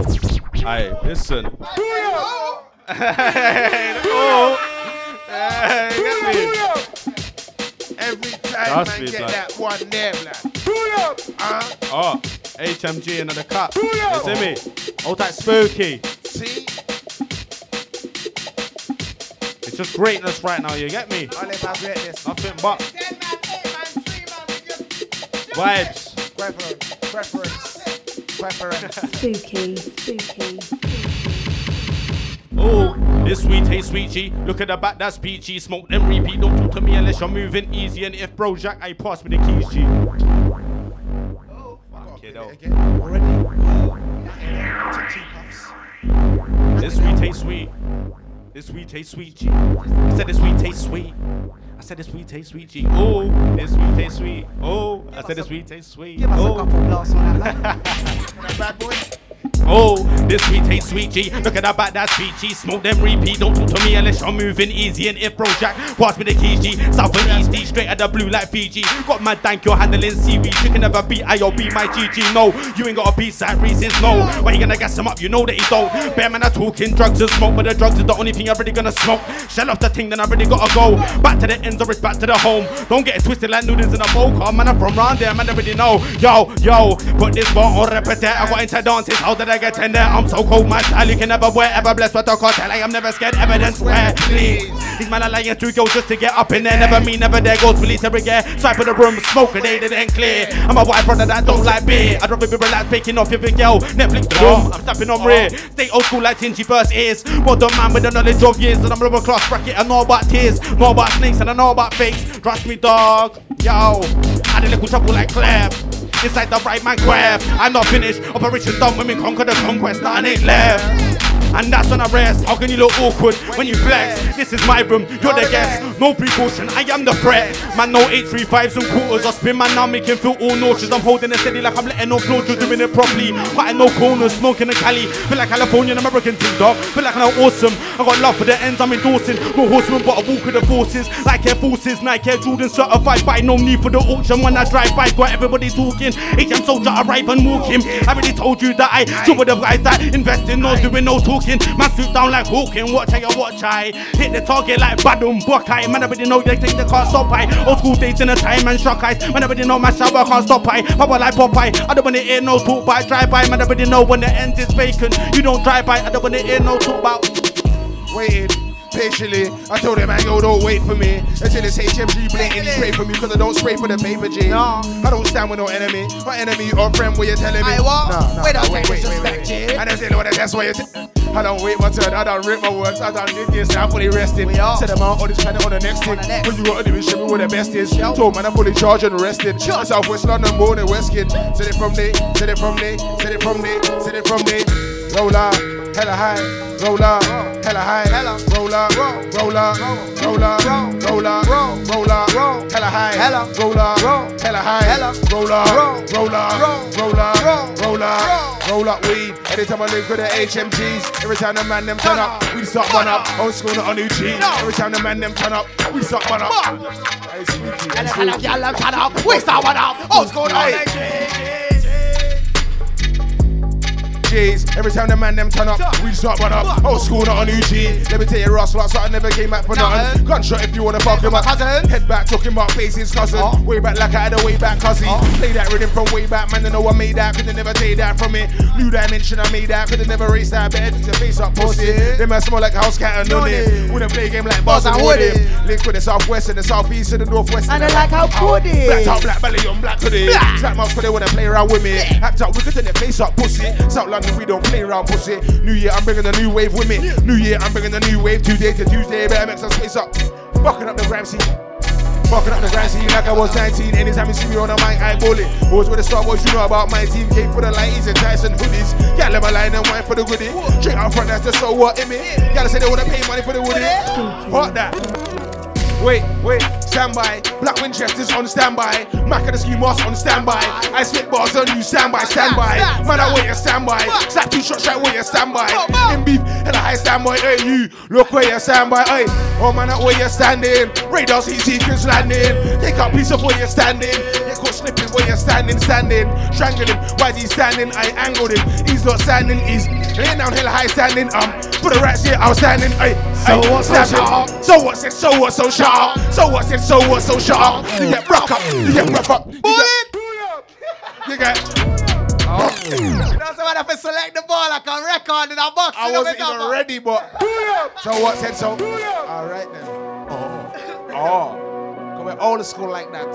Speaker 20: Aye, listen. oh, hey, get me.
Speaker 18: Every time
Speaker 20: That's
Speaker 18: man get
Speaker 20: blood.
Speaker 18: that one there, blood. Uh,
Speaker 20: Oh, HMG into the cup. You see me? All that spooky.
Speaker 18: see?
Speaker 20: It's just greatness right now, you get me?
Speaker 18: All about greatness.
Speaker 20: Nothing but vibes.
Speaker 18: Preference. Preference. Preference.
Speaker 12: Spooky, spooky.
Speaker 20: Oh, this sweet taste sweet G. Look at the back, that's peachy. Smoke them repeat. Don't talk to me unless you're moving easy. And if bro Jack, I pass me the keys G. Oh, fuck it out.
Speaker 18: Already.
Speaker 20: This sweet taste sweet. This sweet taste sweet G. I said this sweet taste sweet. I said this sweet taste sweet G. Oh, this sweet taste sweet. Oh, I said this sweet taste sweet.
Speaker 19: Give us
Speaker 20: oh.
Speaker 19: a couple blasts on that. <laughs>
Speaker 20: bad boy. Oh, this sweet taste sweet G. Look at that back, that G. Smoke them repeat. Don't talk to me unless you're moving easy. And if bro Jack, pass me the keys G. South and east D, straight at the blue like Fiji. Got my dank, you're handling seaweed. You can never beat IOB, my GG. No, you ain't got a beat side reasons. No, why you gonna gas him up? You know that he don't. Bear man, I talking drugs and smoke, but the drugs is the only thing I'm really gonna smoke. Shell off the thing, then I really gotta go. Back to the ends or it's back to the home. Don't get it twisted like noodles in a bowl. Car. Man, I'm from round there, man, I already know. Yo, yo, put this bar on repeat. I got into dances, how did I get in there? I'm so cold, my style you can never wear. Ever blessed with a cartel, I am never scared. Evidence where, please. These man are lying to go just to get up in there. Never me, never there. Goes police every year. Swipe of the room, smoke they didn't clear. I'm a white brother that don't like beer. I'd rather be relaxed, picking off your girl. Netflix the room, I'm stepping on rear. Stay old school like Tingy burst ears. Modern man with the knowledge of years. And I'm lower class bracket. I know about tears, know about snakes, and I know about fakes. Trust me, dog. Yo, had a little trouble like Claire. Inside the right man grab. I'm not finished. Operation done when we conquer the conquest. Nothing ain't left. And that's when I rest. How can you look awkward when you flex? This is my room, you're the guest. No precaution, I am the threat. Man, no 835s and quarters. I spin man now, making feel all nauseous. I'm holding it steady like I'm letting no flow, just doing it properly. Cutting no corners, smoking a Cali. Feel like Californian American team dog. Feel like I'm awesome. I got love for the ends I'm endorsing. No horseman, but I walk with the forces. Like Air Forces, Nike Air Jordan certified by no need for the auction. When I drive by, got everybody talking. HM soldier arrive and walk him. I already told you that I show with the guys that invest in no doing no talking. Man suit down like Hawking, watch how you watch I hit the target like Badum Buckeye. Man, everybody know they think they can't stop I. Old school days in the time and shock eyes. Man, everybody know my shower can't stop I. Papa like Popeye. I don't wanna hear no talk by drive by. Man, everybody know when the end is vacant. You don't drive by. I don't wanna hear no talk about.
Speaker 18: Waiting patiently. I told him, man, yo, don't wait for me until it's HMG blatantly pray for me because I don't spray for the paper, G. No, I don't stand with no enemy. My enemy or friend, what you telling me?
Speaker 19: I what?
Speaker 18: No,
Speaker 19: Wait,
Speaker 18: no,
Speaker 19: don't
Speaker 18: wait, wait, wait, wait.
Speaker 19: G.
Speaker 18: I don't say, Lord, that's why you. T- I don't wait my turn. I don't rip my words. I don't did this. I'm fully rested.
Speaker 19: We.
Speaker 18: Set them out on this planet on the next thing. When you gotta do is show me where the best is. Told man, I'm fully charged and rested. Sure. Southwest London, born in West Kid. Said it from day, said it from day, said it from day, said it from day. Roll up, hella high, roll up, hella high, hella. Roll up, roll up, roll up, roll up, roll up, hella high, hella. Roll up, hella high, hella. Roll up, roll up, roll up, roll up, roll up weed. Anytime I link with the HMGs, every time the man them turn up, we start one up. Old school not a new G. Every time the man them turn up, we start one up.
Speaker 19: And the
Speaker 18: spooky.
Speaker 19: kind of girl them turn up, we start one up. Old school, no
Speaker 18: Hey.
Speaker 19: like
Speaker 18: Every time the man them turn up, we just start one up. Old school, not a new G. Let me tell you, Ross, lots I never came back for nothing. Gunshot if you wanna fuck him up. Head back, talking about faces, cousin. Way back like I had a way back cousin. Play that rhythm from way back, man. I know I made that. Could've never take that from me. New dimension, I made that. Could've never raced that. Better fix your face up, pussy. Them man smell like house cat and none it. Wouldn't play a game like Buzz and Woody. Link with the southwest and the southeast and the northwest.
Speaker 19: And I like how good it
Speaker 18: Black top, black belly on black hoodie.
Speaker 19: Black.
Speaker 18: Slap mouth for they wanna play around with me. Act up, we could turn their face up, pussy. South London, we don't play around, pussy. New year, I'm bringing a new wave with me. New year, I'm bringing a new wave. Tuesday to Tuesday, better make some space up. Fucking up the gram scene. Fucking up the grand scene like I was 19. Anytime you see me on the mic, I ball it. Always with the star boys, you know about my team. Came for the lighties and Tyson hoodies. Yeah, let my line and wine for the goodie. Straight out front, that's the so what in me. Gotta say they wanna pay money for the woodie. Fuck that. Wait, wait, stand by. Black Winchester's on standby. Mac of the ski mask on standby. I spit bars on you, standby, standby. Man, I wait, standby. Slap two shots, right where you standby. In beef, hella high standby. Hey, you, look where you standby. Hey, oh man, that where you're standing. Radars, heat seekers landing. Take out piece of where you're standing. You caught slipping where you're standing, standing. Strangle him, why he standing? I angled him. He's not standing, he's laying down hella high standing. Um, for the rats here, I was standing. Hey,
Speaker 19: So
Speaker 18: hey,
Speaker 19: what, so
Speaker 18: standing.
Speaker 19: shut up?
Speaker 18: So what said, so what, so shut up. So what said, so what, so shut up. You get rock up, you get rough up. You get, you get.
Speaker 19: That's why I have to select the ball like a record in a box.
Speaker 18: I wasn't even
Speaker 19: up.
Speaker 18: ready, but. So what said, so. All right then. <laughs> Oh. Oh. Go we're old school like that.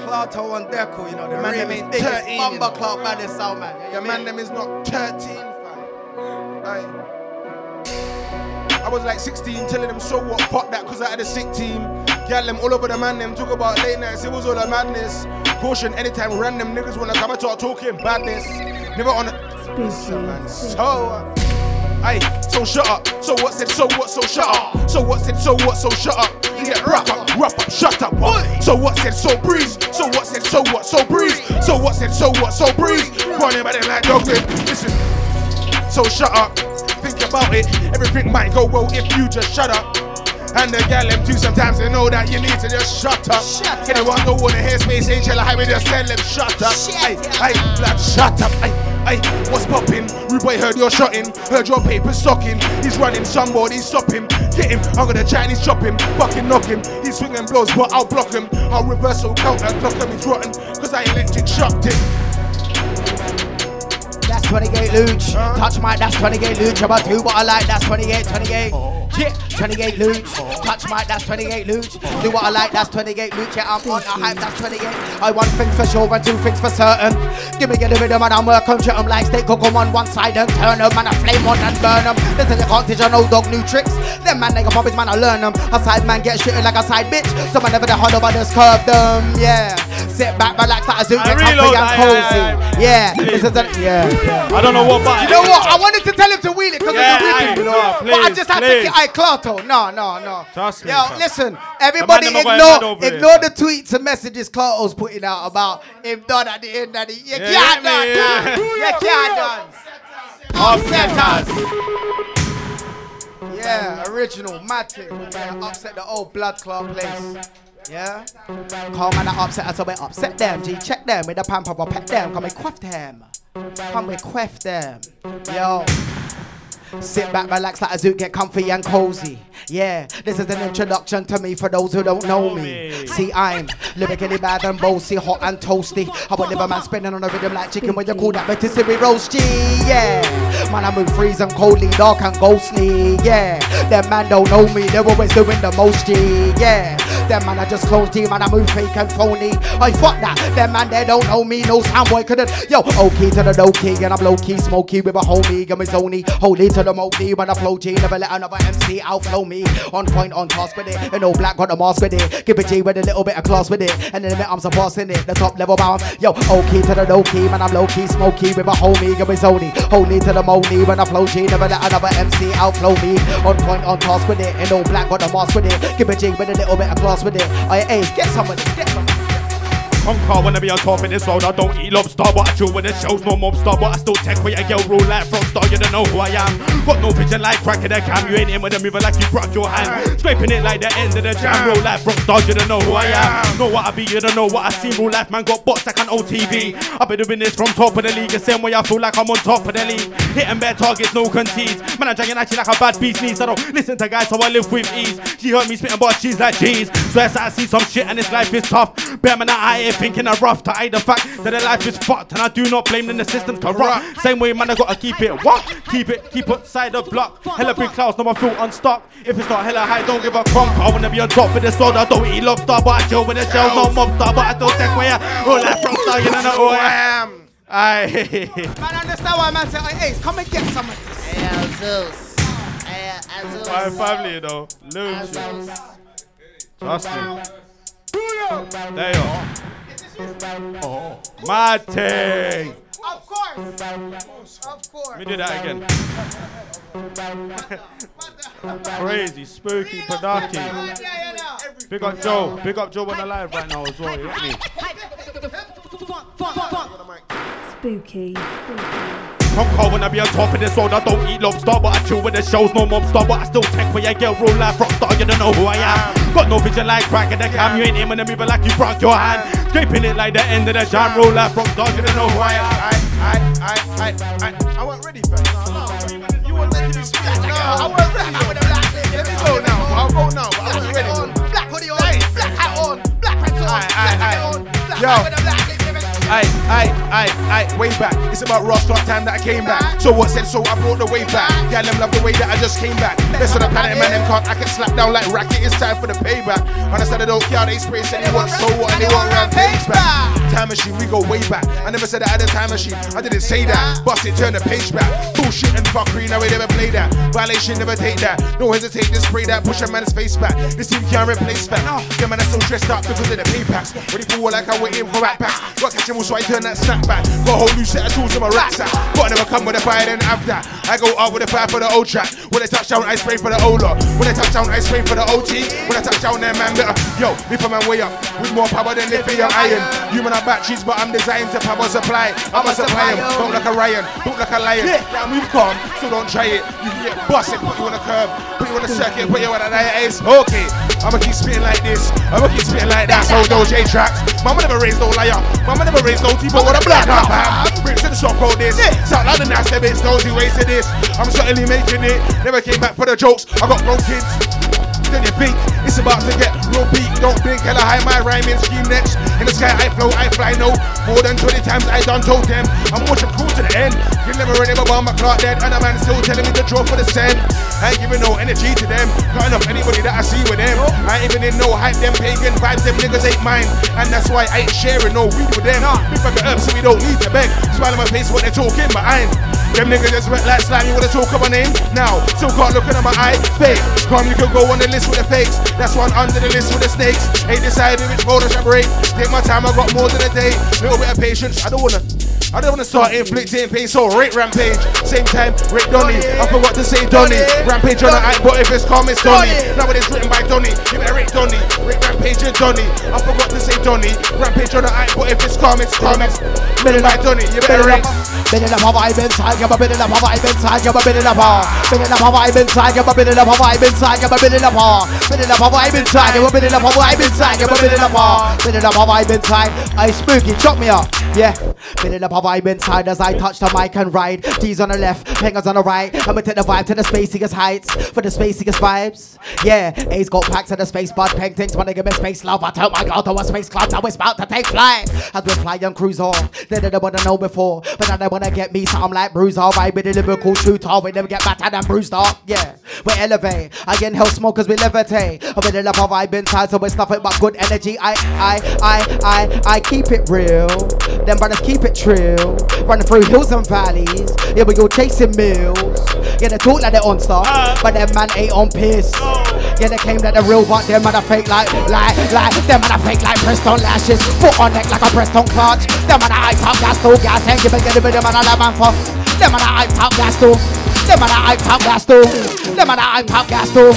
Speaker 19: Clato and Deco, you know, the
Speaker 18: Man,
Speaker 19: man
Speaker 18: them
Speaker 19: them is
Speaker 18: 13,
Speaker 19: biggest
Speaker 18: you
Speaker 19: bomber
Speaker 18: know.
Speaker 19: by the sound man.
Speaker 18: Your man them is not 13, fam. Aye. I was like 16 telling them so what, fuck that, cause I had a sick team. Gal them all over the man, them talk about late nights, it was all a madness. Caution, anytime random niggas wanna come and talk talking badness. Never on a. So, uh,
Speaker 20: Aye, so shut up. So what said, so what, so shut up. So what said, so what, so shut up. You get rough up, rough up, shut up. So what said, so breeze. So what said, so what, so breeze. So what said, so what, so breeze. Running by them like dog. Listen, so shut up. Think about it. Everything might go well if you just shut up. And the gal them too sometimes they know that you need to just shut up. Shut Anyone don't wanna hear space ain't chill high, just tell them shut up. Hey, hey, blood, shut up. Hey, hey, what's poppin'? Rude boy heard you're shotting, heard your paper stocking. He's running, somebody stop him. Get him, I'm gonna Chinese chop him, fucking knock him. He's swinging blows, but I'll block him. I'll reversal counter, clock him, he's rotten, cause I electric shocked him.
Speaker 19: That's 28 Lucci. Touch mic, that's 28 Lucci. I'm about to do what I like, that's 28, 28. Yeah, 28 Lucci. Touch mic, that's 28 Lucci. Do what I like, that's 28 Lucci. Yeah, I'm on a hype, that's 28. I want things for sure and two things for certain. Give me the rhythm and I'm working shit 'em like steak cook on one side and turn 'em and I flame on and burn 'em. Listen, you can't teach a no dog new tricks. Them man, nigga puppies, man, I learn 'em. A side man get shitted like a side bitch. So I never the hard over just curve them. Yeah, sit back, relax, like a zoo,
Speaker 20: I
Speaker 19: get comfy and cozy.
Speaker 20: aye.
Speaker 19: Yeah, this is the, yeah.
Speaker 20: I don't know what button.
Speaker 19: You know what? I wanted to tell him to wheel it because
Speaker 20: Yeah, aye,
Speaker 19: rhythm, you
Speaker 20: no,
Speaker 19: know. but I
Speaker 20: please,
Speaker 19: just had
Speaker 20: please.
Speaker 19: to. Get I Clarto. No, no, no.
Speaker 20: Trust me,
Speaker 19: Yo,
Speaker 20: fam.
Speaker 19: listen. Everybody
Speaker 20: The man them a going mad
Speaker 19: ignore ignore the tweets and messages Clarto's putting out about him done at the end of the. You
Speaker 20: Yeah,
Speaker 19: can't
Speaker 20: yeah,
Speaker 19: done.
Speaker 20: yeah.
Speaker 19: You can't done. Upsetters. Yeah, original, mad thing. Upset the old blood clot place. Yeah? Call man that upset so we upset them. G, check them with the pamper, pet them. Come and quaff them. Come and quaff them. Yo. Sit back, relax like a zoo, get comfy and cozy. Yeah, this is an introduction to me for those who don't know me. See, I'm lyrically bad and bossy, hot and toasty. I would live man spinning on a rhythm like chicken when you call that rotisserie roasty. Yeah, man, I move freeze and coldly, dark and ghostly. Yeah, them man don't know me, they're always doing the most. Yeah, them man I just close G, man, I move fake and phony. I fuck that, them man they don't know me, no sound boy couldn't. Yo, okay to the low key, and I'm low key, smoky with a homie, got me zony. Holy to the Mowgli, when I flow G, never let another MC outflow me. On point, on task with it, and all black got the mask with it. Give it G with a little bit of class with it, and then the I'm surpassing it, the top level bound. Yo, okay to the low key, man, I'm low key, with a homie, got me zony. Holy to the Mowgli, when I flow G, never let another MC outflow me. On point, on task with it, and all black got the mask with it. Give it G with a little bit of class with it. I ace, get some of this, get some.
Speaker 20: Conquer wanna be on top of this road. I don't eat lobster, but I chill with the shows. No mobster, but I still tech where your girl roll like Frostar. You don't know who I am. Got no vision like cracking the cam. You ain't in with a mover like you broke your hand. Scraping it like the end of the jam. Roll like Frostar. You don't know who I am. Know what I be, you don't know what I see. Real life man got bots like an OTV. I've been doing this from top of the league. The same way I feel like I'm on top of the league. Hitting bare targets, no concedes. Man, I'm dragging at like a bad beast knees. I don't listen to guys, so I live with ease. She heard me spitting, but she's like, jeez. So as I see some shit and this life is tough. Bear man, I thinking I'm rough to hide the fact that the life is fucked. And I do not blame them, the system's corrupt. Same way, man, I gotta keep it what? Keep it, keep it side the block. Hella big clouds, no I feel unstuck. If it's not hella high, don't give a crunk. I wanna be on top with the sword. I don't eat lobster, but I chill with the shells. No mobster, but I don't take where I roll like frostar. You know who I am. Aye.
Speaker 19: Man, understand why man say, hey, Ace, come and get some of this. Hey, Zeus. Hey, Zeus.
Speaker 20: My family, though. Lose. Trust me. There you are. Mate.
Speaker 19: Of course. Of course.
Speaker 20: Let me do that again. <laughs> Crazy, spooky, production. Big up Joe. Big up Joe on the live right now as well. You get me?
Speaker 17: Spooky.
Speaker 20: I'm cold when I be on top of this road. I don't eat lobster, but I chill with the shows. No mobster, but I still tech for your girl. Roll like rockstar, you don't know who I am. Got no vision like cracking the cam. You ain't aiming at me, but like you broke your hand. Scraping it like the end of the jam. Roll like rockstar, you don't know who I am.
Speaker 18: I, I, I, I, I wasn't ready for it. You weren't ready to speak. No, I wasn't ready. I would have black Let me go now. I'll go now. but I wasn't ready.
Speaker 19: Black hoodie on, black hat on, black pants on, black hat on, black
Speaker 18: Yo.
Speaker 19: hat with a black lip.
Speaker 18: Aye, aye, aye, aye, way back. It's about Rostar time that I came back. So what said so? I brought the way back. Yeah, them love the way that I just came back. Best on the planet, man, them can't. I can slap down like racket. It's time for the payback. Man, I said I don't care. They spray said they want so what and they want rampage back. Time machine, we go way back. I never said I had a time machine. I didn't say that. Bust it, turn the page back. Bullshit and fuckery, now we never play that. Violation, never take that. No hesitate, just spray that. Push a man's face back. This team can't replace that. Yeah, man, I'm so dressed up because of the pay packs. Ready for war like I went in for backpacks. Got catch so I turn that snap
Speaker 20: back. Got a whole new set of tools in my rucksack. Got never come with a fire, then have that. I go up with a fire for the old track. When they touch down, I spray for the Ola. When they touch down, I spray for the OT. When I touch down, then man better. Yo, lift a man way up with more power than lithium iron. Human are batteries, but I'm designed to power supply. I'm a supply 'em. Don't like a Ryan, don't like a lion. Now move calm, so don't try it. You can get busted, put you on a curb, put you on a circuit, put you on a diet. It's okay. I'ma keep spitting like this. I'ma keep spitting like that. So those J tracks. Mama never raised no liar. Mama never raised no people with a black heart. man. Bricks in the shop called this. Sound like the nasty bits. Those who wasted this. I'm certainly making it. Never came back for the jokes. I got grown kids. Then you think it's about to get real peak. Don't blink, hella high my rhyming scheme next. In the sky I flow, I fly no. More than 20 times I done told them. I'm watching cool to the end. You never ready my bomb, my clock dead. And a man still telling me to draw for the send. I ain't giving no energy to them. Got enough anybody that I see with them. I ain't even in no hype, them pagan vibes, them niggas ain't mine. And that's why I ain't sharing no weed with them. Big fucking up so we don't need to beg. Smile on my face when they're talking, but I ain't. Them niggas just wet like slime, you wanna talk about my name? Now, still can't look at my eye, fake. Come, you could go on the list with the fakes. That's one under the list with the snakes. Ain't decided which road I should break. Take my time, I got more than a day. Little bit of patience, I don't wanna. I don't wanna start inflicting pain, so rate rampage. Same time, Rick Donny. I forgot to say Donny. Rampage on the eye, but if it's calm, it's Donny. Now it's written by Donny. You better rate Donny. Rick Rampage and Donny. I forgot to say Donny. Rampage on the eye, but if it's calm, it's calm. It's written by Donny. You better rate.
Speaker 19: Building up a a building up a vibe inside, give a building up a vibe inside, give a vibe inside, give a building up a vibe inside, give a building up a vibe inside, give a a building up a vibe inside. Hey spooky, chop me up, yeah. Building up a vibe inside as I touch the mic and ride. D's on the left, hangers on the right. I'ma take the vibe to the spaciest heights for the spaciest vibes. Yeah, A's got packs in the space, bud. Peng things wanna give me space love. I tell my girl to a space club, now it's about to take flight. As we fly and cruise off, they didn't wanna know before, but now they wanna get me something like bruised bruiser. Right with the lyrical shooter, we never get battered and bruised up. Yeah, we elevate. I inhale smoke as we levitate. I really love how vibe inside, so it's nothing but good energy. I, I, I, I, I keep it real. Them brothers keep it true. Running through hills and valleys. Yeah, we go chasing mills. Yeah, they talk like they're on stuff, but them man ain't on piss. Yeah, they claim that they're real, but them man are fake like, like, like. Them man are fake like pressed on lashes. Foot on neck like a pressed on clutch. Them man are hype top gas, to gas, and give it, give it, them man are love and fuck. Them man are hype top gas, too. Them man are hype top gas, too. Them man are hype top gas, too.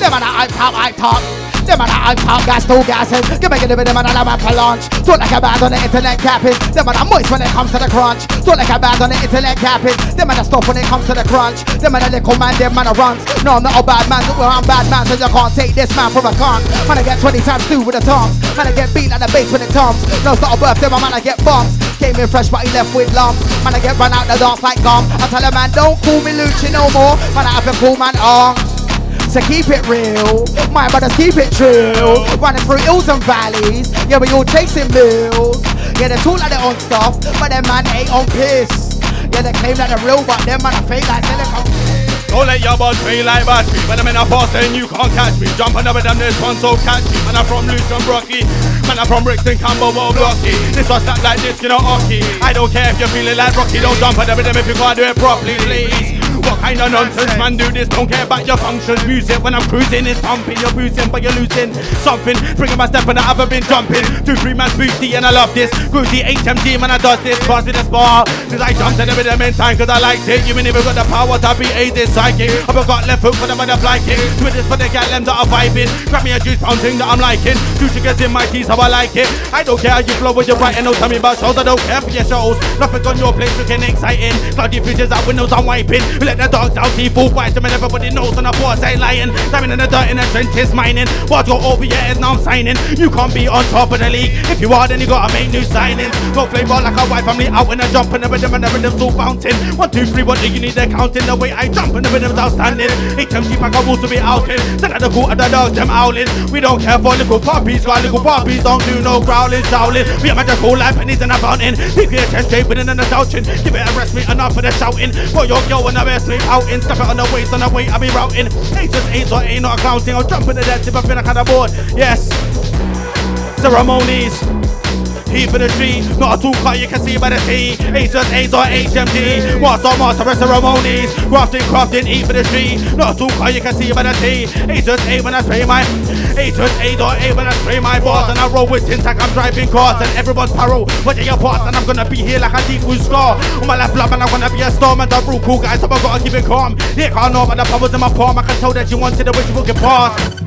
Speaker 19: Them man are hype top, hype top. Them are hype top gas, too gassing. Give me, give it, them man are love for launch. Talk like a band on the internet capping. Them man are moist when it comes to the crunch. Talk like a band on the internet capping. Them man are stuff when it comes to the crunch. Them man are little man, them man are runs. No, I'm not a bad man, well, I'm bad man, so you can't take this man from a cunt. Man, I get 20 times two with the tongs. Man, I get beat like the bass when it toms. No, it's not a birthday, my man, I get bumps. Came in fresh, but he left with lumps. Man, I get run out the dance like gum. I tell a man, don't call me Lucci no more. Man, I have to call man arms. So keep it real, my brothers keep it true. Running through hills and valleys, yeah, we all chasing mills. Yeah, they talk like they're on stuff, but them man ain't on piss. Yeah, they claim that they're real, but them man are fake like silicone.
Speaker 20: Don't let your bud feel like battery. When I'm in a fast, then you can't catch me. Jump another them, this one so catchy. Man, I'm from Luton, Brocky. Man, I'm from Brixton, Camberwell, Blocky. This was not like this, you know, hockey. I don't care if you're feeling like Rocky. Don't jump at the rhythm if you can't do it properly, please. What kind of nonsense, man, do this? Don't care about your functions. Music when I'm cruising is pumping. You're boosting, but you're losing something. Bringing my step and I haven't been jumping. Two, three man boosty, and I love this. Groovy HMG, man, I does this. Pass with a spar. Since I jumped in the rhythm in time, cause I liked it. You ain't even got the power to be a this psychic. I've got left foot for the butterfly kick. Do this for the gal them that are vibing. Grab me a juice pound that I'm liking. Two sugars in my teeth, how I like it. I don't care how you flow when you're writing. No tell me about shows. I don't care for your shows. Nothing on your place looking exciting. Cloudy futures out windows, I'm wiping. Let the dogs out, see full white. Mean, everybody knows, on the boss ain't lying. Diving in the dirt in the trenches, mining. What go over your head, now I'm signing. You can't be on top of the league. If you are, then you gotta make new signings. Go play ball like a white family out in a jump and the rhythm and the rhythm's all bouncing. One, two, three, what do you need? Accounting the way I jump and the rhythm's outstanding. HMG pack of rules to be outing. Send out the cool of the dogs, them owling. We don't care for little puppies, while little puppies don't do no growling, shouting. We are magical like pennies in a fountain. Keep your attention straight within and the shouting. Give it a rest me enough for the shouting. For your girl when I best me outing. Step it on the waist on the way I be routing. Just ain't so ain't not a clown thing. I'll jump in the dead if I feel like I'm board. Yes. Ceremonies. E for the G, not a tool cut you can see by the T. A's just A's or HMD. Master, master, rest ceremonies. Crafting, crafting, E for the G, not a tool cut you can see by the T. Just A when I spray my. A's just A or A when I spray my boss. And I roll with tin tack, I'm driving cars. And everyone's paro, watching your parts. And I'm gonna be here like a deep blue scar. On my left lap, and I'm gonna be a storm. And the real cool guys, so I gotta keep it calm. Here, can't know about the powers in my palm. I can tell that you wanted the wish you will get past.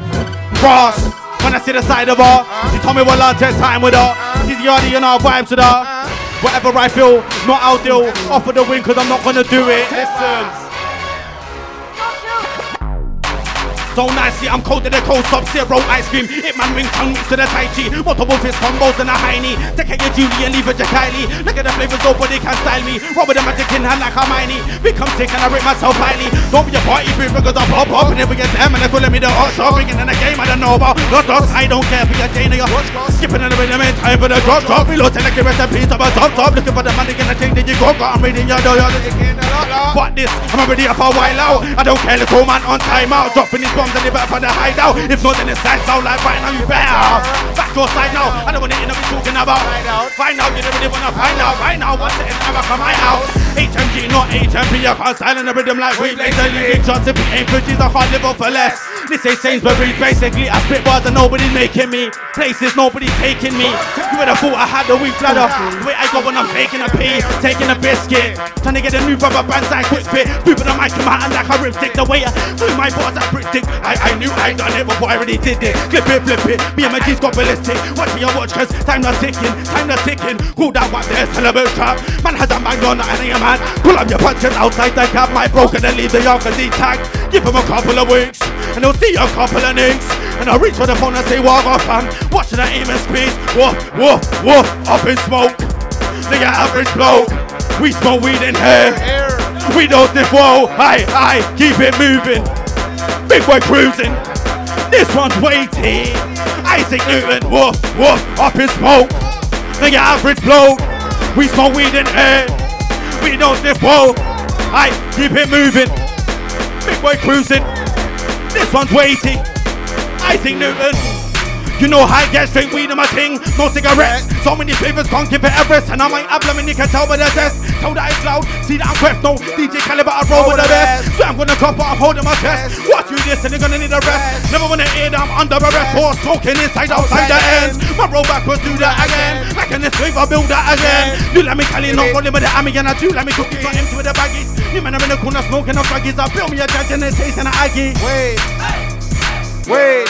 Speaker 20: Cross. When I see the side of her, uh-huh. she told me well take time with her. Uh-huh. She's yardy and our vibes with her. Uh-huh. Whatever I feel, not ideal. Offer the win, cause I'm not gonna do it. Listen. So nicely, I'm cold to the cold, sub zero ice cream. It man ring tongue mix to the Tai Chi. Multiple fist combos and a hiney. Take care of Julie and leave it to Kylie. Look at the flavors, nobody can style me. Roll with the magic in hand like Hermione. Become sick and I rip myself highly. Don't be a party bitch because I pop up and if we get them and they calling me the hot shot. Bringing in the game I don't know about. Lost dogs, I don't care for your chain or your Skipping in the rhythm in time for the drop drop. Reloading like a recipe a top top. Looking for the money in the thing that you go. I'm reading your door. What this? I'm already up a while out. I don't care, little man on time out. Dropping these bombs and they better for the hideout. If not, then it's side out like right now you better. Back your side now. I don't want to end up talking about. Find out, you don't really want to find out. Right now, what's it never come my house. HMG, not HMP. I can't silence the rhythm like we blaze. And you shots if it ain't bitches, I can't live for less. This ain't Sainsbury's, basically. I spit bars and nobody's making me. Places nobody's taking me. Would have thought I had the weak bladder. Way I go when I'm taking a pee, taking a biscuit. Trying to get a new rubber band side quick fit. Moving the mic in my hand like a ripstick. The way I threw my bars at Britstick. I, I knew I done it before I already did it. Clip it, flip it. Me and my G's got ballistic. Watching your watch, cause time not ticking. Time not ticking. Cool down there, celebrate trap. Man has a bang on, and a man. Pull up your punches outside the cab. My broken and leave the yard cause he tagged. Give him a couple of weeks. And he'll see a couple of nicks. And I reach for the phone and say, walk off, fam. Watching the aim and space. Woof, woof, woof. Up in smoke. The average bloke. We smoke weed in here. We don't sniff whoa. I, I keep it moving. Big boy cruising. This one's waiting. Isaac Newton. Woof, woof. Up in smoke. The average bloke. We smoke weed in here. We don't sniff whoa. I keep it moving. Big boy cruising. This one's waiting. Isaac Newton. You know how I get straight weed in my ting, no cigarettes. So many flavors can't give it Everest. And I might have them and you can tell by the test. Tell that it's loud, see that I'm creft. No DJ caliber, I roll with the best. So I'm gonna cop, but I'm holding my chest. Watch you this and you're gonna need a rest. Never wanna hear that I'm under arrest or smoking inside outside the ends. My roll backwards, do that again. Like in this wave, I build that again. You let me Cali, not rolling with the Ami, and I do let me cookies, not empty with the baggies. You man, I'm in the corner smoking up baggies. I build me a judge and it's tasting an Aggie.
Speaker 18: Wait. Wait. Wait,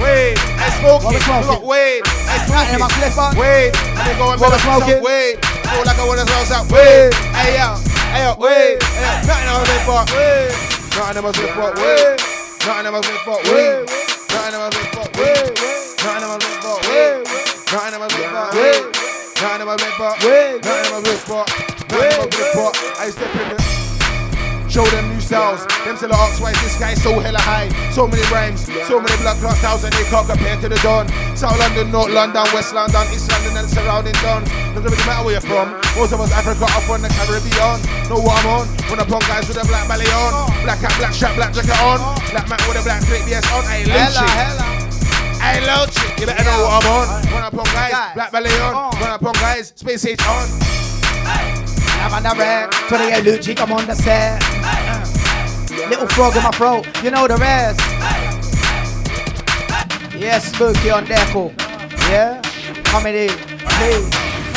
Speaker 18: I smoke it. Look, wait, I smoke it.
Speaker 19: my clipper.
Speaker 18: Wait, and they go and
Speaker 19: What
Speaker 18: build
Speaker 19: we
Speaker 18: up
Speaker 19: smoking?
Speaker 18: Wait, feel like I want to sell some. Wait, hey yo, hey yo, wait, nothing else in for. Wait, nothing else in for. Wait, nothing else in for. Wait, nothing else in for. Wait, nothing else in for. Wait, nothing else in for. Wait, nothing else in for. Wait, nothing else in for. Nothing else in for. I step in the. Show them new styles. Them still ask why this guy's so hella high. So many rhymes, so many blood clot styles, and they can't compare to the Don. South London, North London, West London, East London, and surrounding dons. Doesn't really matter where you're from. Most of us Africa up on the Caribbean. Know what I'm on? When I punk guys with a black belly on, black hat, black strap, black jacket on, black man with a black clip, yes on. Hey, Lucci. Hey, Lucci. You better know what I'm on. When I punk guys, black belly on. When I punk guys, space age on.
Speaker 19: I'm on the red. 28 Lucci, I'm on the set. Little frog in my throat, you know the rest. Yeah, spooky on deco. Yeah, in. Hey,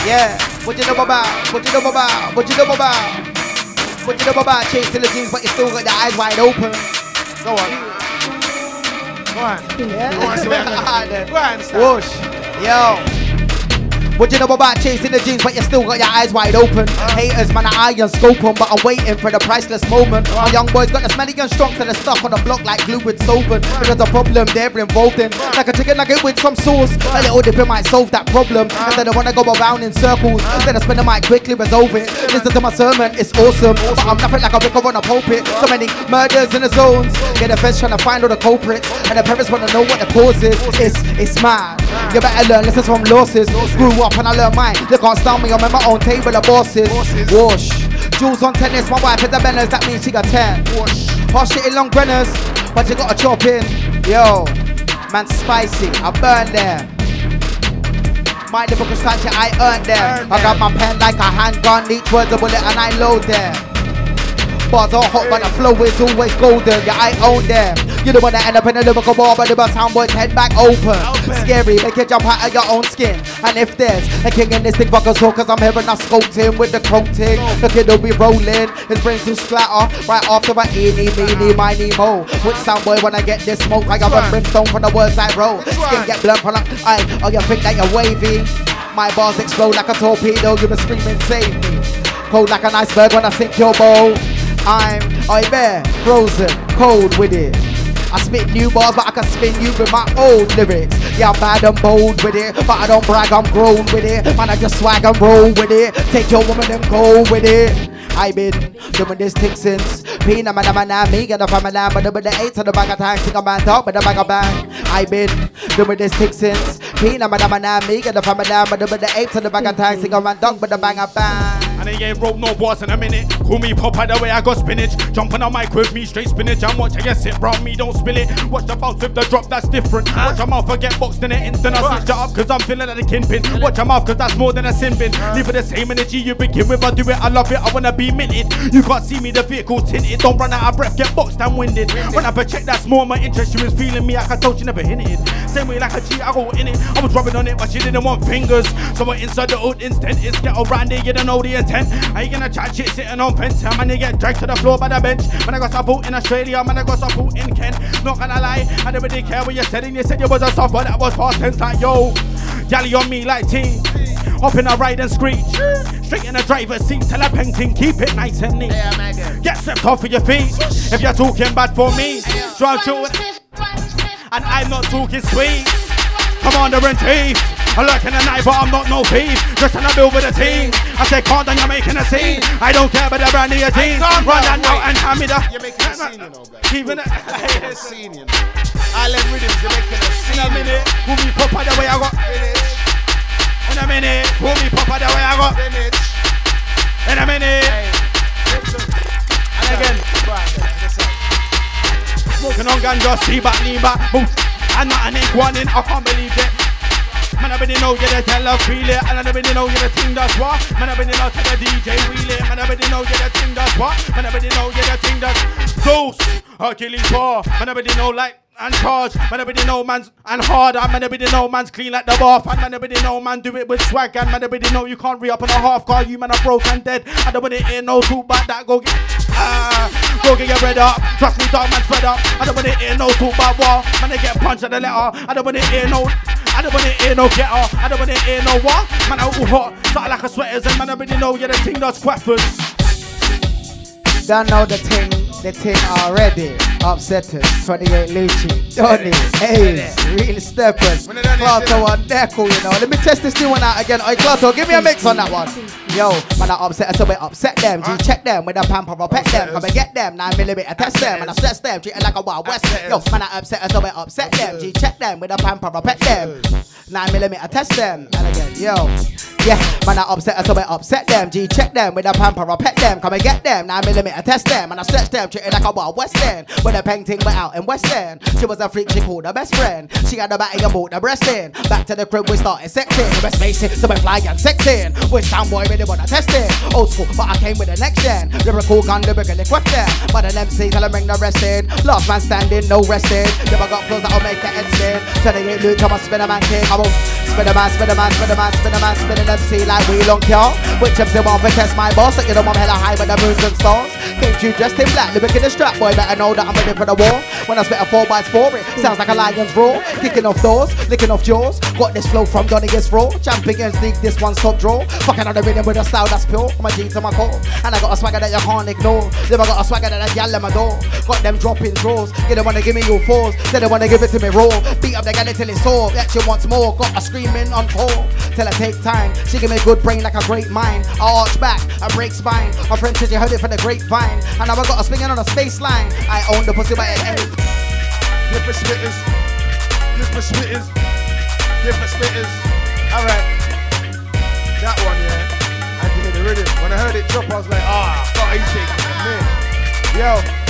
Speaker 19: yeah. What you know about? What you know about? What you know about? What you know about chasing the jeans, but you still got the eyes wide open.
Speaker 18: Go on. Go on.
Speaker 19: Yeah.
Speaker 18: Go on, <laughs> Go on,
Speaker 19: Whoosh. Yo. What you know about chasing the jeans, but you still got your eyes wide open? Haters, man, I iron scope 'em, but I'm waiting for the priceless moment. My young boys got the smelly gun strong, so they're stuck on the block like glue with solvent. But there's a problem they're involved in, like a chicken nugget with some sauce. A little dip it might solve that problem, and then they wanna go around in circles. Then I spend the mic quickly resolve it. Listen to my sermon, it's awesome, but I'm nothing like a vicar on a pulpit. So many murders in the zones. Get the feds trying to find all the culprits, and the parents wanna know what the cause is. It's it's mad. You better learn lessons from losses. Grew up and I learned mine. They can't stand me. I'm at my own table of bosses. Wash. Jules on tennis. My wife is a Benners. That means she got 10. Wash. Shit in long brenners. But you gotta chop in. Yo. Man, spicy. I burn there. My lyrical strategy, I earned them. I got my pen like a handgun, each word's a bullet and I load them. Bars are hot, but the flow is always golden. Yeah, I own them. You don't wanna end up in a lyrical bar, but the soundboard's head back open. Scary, make you jump out of your own skin. And if there's a king in this thing, fuck us all, cause I'm hearing I scoped him with the coating. The kid will be rolling, his brains will splatter. Right after I eeny, meeny, miny, mo. With soundboy, when I get this smoke, I got a brimstone from the words I roll. Skin get blunt from the eye. Oh, you think that you're wavy? My bars explode like a torpedo, you been screaming, save me. Cold like an iceberg when I sink your bowl. I'm I bear, frozen, cold with it. I spit new bars, but I can spin you with my old lyrics. Yeah, I'm bad and bold with it, but I don't brag, I'm grown with it. Man, I just swag and roll with it. Take your woman and go with it. I been doing this thing since Pina man man man me get the family man but the eight to the bag of time sing a man talk but the bag of bang I've been doing this thing since Pina man man man me get the family man but the eight to the bag of time sing a man talk but the bang of bang
Speaker 20: And they ain't wrote no bars in a minute. Call me Popeye the way I got spinach. Jump on mic with me, straight spinach. And watch I get sit round me, don't spill it. Watch the bounce with the drop, that's different. Watch your mouth, forget boxed in an instant. I switch it up cause I'm feeling like a kingpin. Watch your mouth cause that's more than a sin bin. Leave with the same energy you begin with. I do it, I love it, I wanna be minted. You can't see me, the vehicle's tinted. Don't run out of breath, get boxed and winded. When I check that's more my interest. You was feeling me, like I told you never hinted. Same way like a G, I go in it. I was rubbing on it, but she didn't want fingers. So I inside the old instant. It's get around it, you don't know the intent. I ain't gonna chat shit sitting on fence. Man, they get dragged to the floor by the bench. Man, I got support in Australia, man, I got support in Kent. Not gonna lie, I didn't really care what you said, and you said you was a soft, but that was past tense. Like, yo, galley on me like tea. Hop in a ride and screech. Straight in the driver's seat, tell a painting, keep it nice and neat. Get swept off of your feet. If you're talking bad for me, try to. And I'm not talking sweet. Commander in chief. I'm lurking the night, but I'm not no thief. Just trying to build with a team. I say, can't then you're making a scene. I don't care about the brand of your jeans. Run that now and hand me the.
Speaker 18: You're making a scene, you know.
Speaker 20: Even a, <laughs>
Speaker 18: Making a scene, you know. Island rhythms, you're making a scene.
Speaker 20: in a minute, pull me pop the way I got. In a minute, pull me pop the way I got. In a minute. And again. Smoking on ganja, see back, lean back, boom. And nothing ain't one in, I can't believe it. Man, I been know you the tell her feel it, and I been know you the thing that's what. Man, I been know to the DJ wheel it, man, I been know you the thing that's what. Man, I been know you the thing that's Zeus, Hercules bar. Man, I been know like and charge. Man, been know man's and hard. And man, been know man's clean like the bath. And man, been know man do it with swag. And man, been know you can't re up on a half car. You man are broke and dead. I don't want to hear no talk about that. Go get. Ah, go get your bread up. Trust me, dog, man, spread up. I don't want to hear no talk about war. Man, they get punched at the letter. I don't want to hear no. I don't want to hear no getter. I don't want to hear no what. Man, I all hot. Something like a sweaters. And man, I really know, yeah, the thing does quaffers.
Speaker 19: Don't know the thing, the thing already. Upsetters, 28 Lucci, Donny, Ace, Real Steppers, Clato on Deco, you know. Let me test this new one out again. Oi, Clato, give me a mix on that one. Yo, man, I upset so we upset them. G check them with a pamper or pet them. Come and get them, 9 millimeter test them. And I stress them, treat it like a wild west. Yo, man, I upset so we upset them. G check them with a pamper or pet them. 9 millimeter test them. And again, yo. Yeah, man, I upset so we upset them. G check them with a pamper or pet them. Come and get them, 9 millimeter test them. And I stretch them, treat it like a wild west end. With a painting, but out in West End. She was a freak, she called her best friend. She had the back and bought the breast in. Back to the crib, we started sexing. Let's it, so we fly and sexing. With soundboy, really wanna test it. Old school, but I came with the next gen. Lyrical gun, lyrically question. But an MC, tell him bring the rest in. Last man standing, no resting. Never got clothes that'll make the head spin. Tell the Luke, come on, spin a man king. Come on, spin a man, spin a man, spin a man, spin a man, spin an MC like we long y'all. Which MC want to test my boss? Like you know I'm hella high with the moons and stars. To you dressed in black, lyric in the strap, boy. Better know that I'm ready for the war. When I spit a 4 by 4 it sounds like a lion's roar. Kicking off doors, licking off jaws. Got this flow from Donny gets raw. Champions league, this one stop draw. Fucking on the rhythm with a style that's pure. A G to my core. And I got a swagger that you can't ignore. I got a swagger that I yell at my door. Got them dropping draws. You don't wanna give me your fours. They wanna give it to me raw. Beat up the guy till it's sore. That she wants more. Got a screaming on call. Tell her take time. She give me good brain like a great mind. I arch back, I break spine. My friend said you heard it from the grapevine. And now I got a swinging on a space line. I own the pussy, but it ain't.
Speaker 18: Different spitters. Different spitters. Different spitters. Alright. That one, yeah. I to hear the rhythm. When I heard it drop, I was like, ah, got easy. Yo.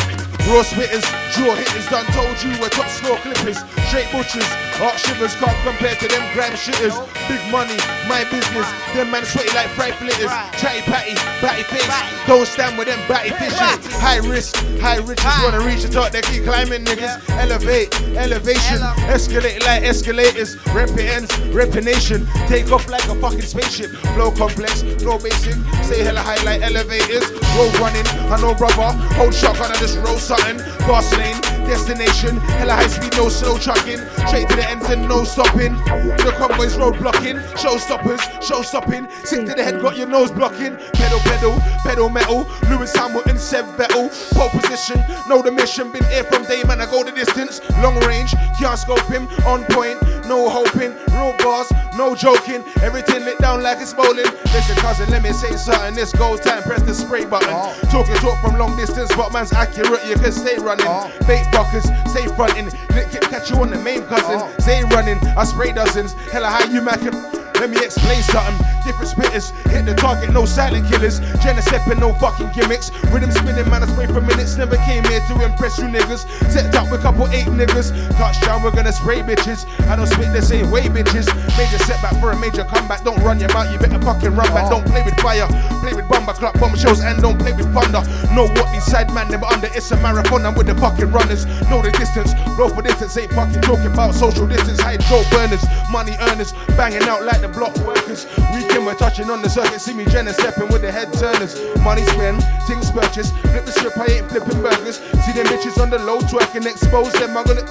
Speaker 18: Raw spitters, draw hitters, done told you we're top score clippers. Straight butchers, Hot shivers can't compare to them gram shitters. Big money, my business. Them man sweaty like fried flitters. Chatty patty, batty face. Don't stand with them batty fishes. High risk, high riches. Wanna reach the top, they keep climbing niggas. Elevate, elevation. Escalate like escalators. Repentance, repenation. Take off like a fucking spaceship. Flow complex, flow basic. Stay hella high like elevators. Road running, I know brother. Hold shotgun, I just roll something. Fast lane, destination. Hella high speed, no slow trucking. Straight to the ends and no stopping. The convoys road blocking. Show stoppers, show stopping. Sick to the head, got your nose blocking. Pedal, pedal, pedal metal. Lewis Hamilton, Seb Vettel. Pole position, know the mission. Been here from day, man. I go the distance. Long range, can't scope him. On point, no hoping. Real bars, no joking. Everything lit down like it's bowling. Listen, cousin, let me say something. This go time, press the spray button. Oh. Talking talk from long distance, but man's accurate. You can stay running. Oh. Bait fuckers, stay fronting. Lick it, catch you on the main cousin. Oh. Stay running. I spray dozens. Hella how you mackin'. Let me explain something. Different spitters, hit the target, no silent killers. Jenna stepping, no fucking gimmicks. Rhythm spinning, man, I spray for minutes. Never came here to impress you niggas. Set up with a couple eight niggas. Touchdown, we're gonna spray bitches. I don't spit the same way, bitches. Major setback for a major comeback. Don't run your mouth, you better fucking run back. Don't play with fire, play with bomber clock, bomb shows, and don't play with thunder. Know what these side man them under. It's a marathon. I'm with the fucking runners. Know the distance, blow for distance. Ain't fucking talking about social distance. Hydro burners, money earners, banging out like the block workers. Weekend we're touching on the circuit. See me Jenna stepping with the head turners. Money spend, things purchase. Flip the script, I ain't flipping burgers. See them bitches on the low twerking, expose them. I'm gonna.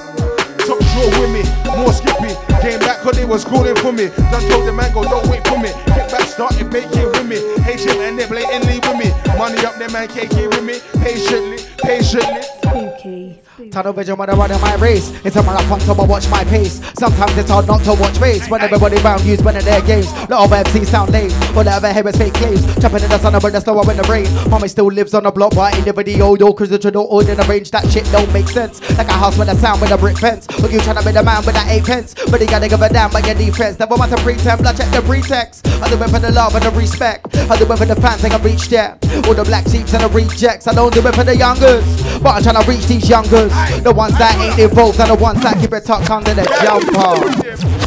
Speaker 18: Top draw with me, more skippy. Came back cause they was calling for me. Done told the man go, don't wait for me. Kick back, started baking with me. Hate HM and they blatantly with me. Money up, them man KK with me. Patiently, patiently.
Speaker 17: Spooky.
Speaker 19: Tunnel vision when I run in my race. It's a marathon, so I watch my pace. Sometimes it's hard not to watch race when everybody round you's winning their games. Lot of MCs sound lame, but never hear is fake claims. Jumping in the sun, but the slower in the rain. Mommy still lives on the block, but in the video, yo, cause the all in the range. That shit don't make sense. Like a house with a sound with a brick fence. Look, you trying to be the man with that eight pence. But you gotta give a damn about your defense. Never want to pretend, blood check the pretext. I do it for the love and the respect. I do it for the fans, I can reach there. All the black sheeps and the rejects. I don't do it for the youngers. But I'm trying to reach these youngers. The ones that ain't involved and the ones that keep it tucked under the jumper.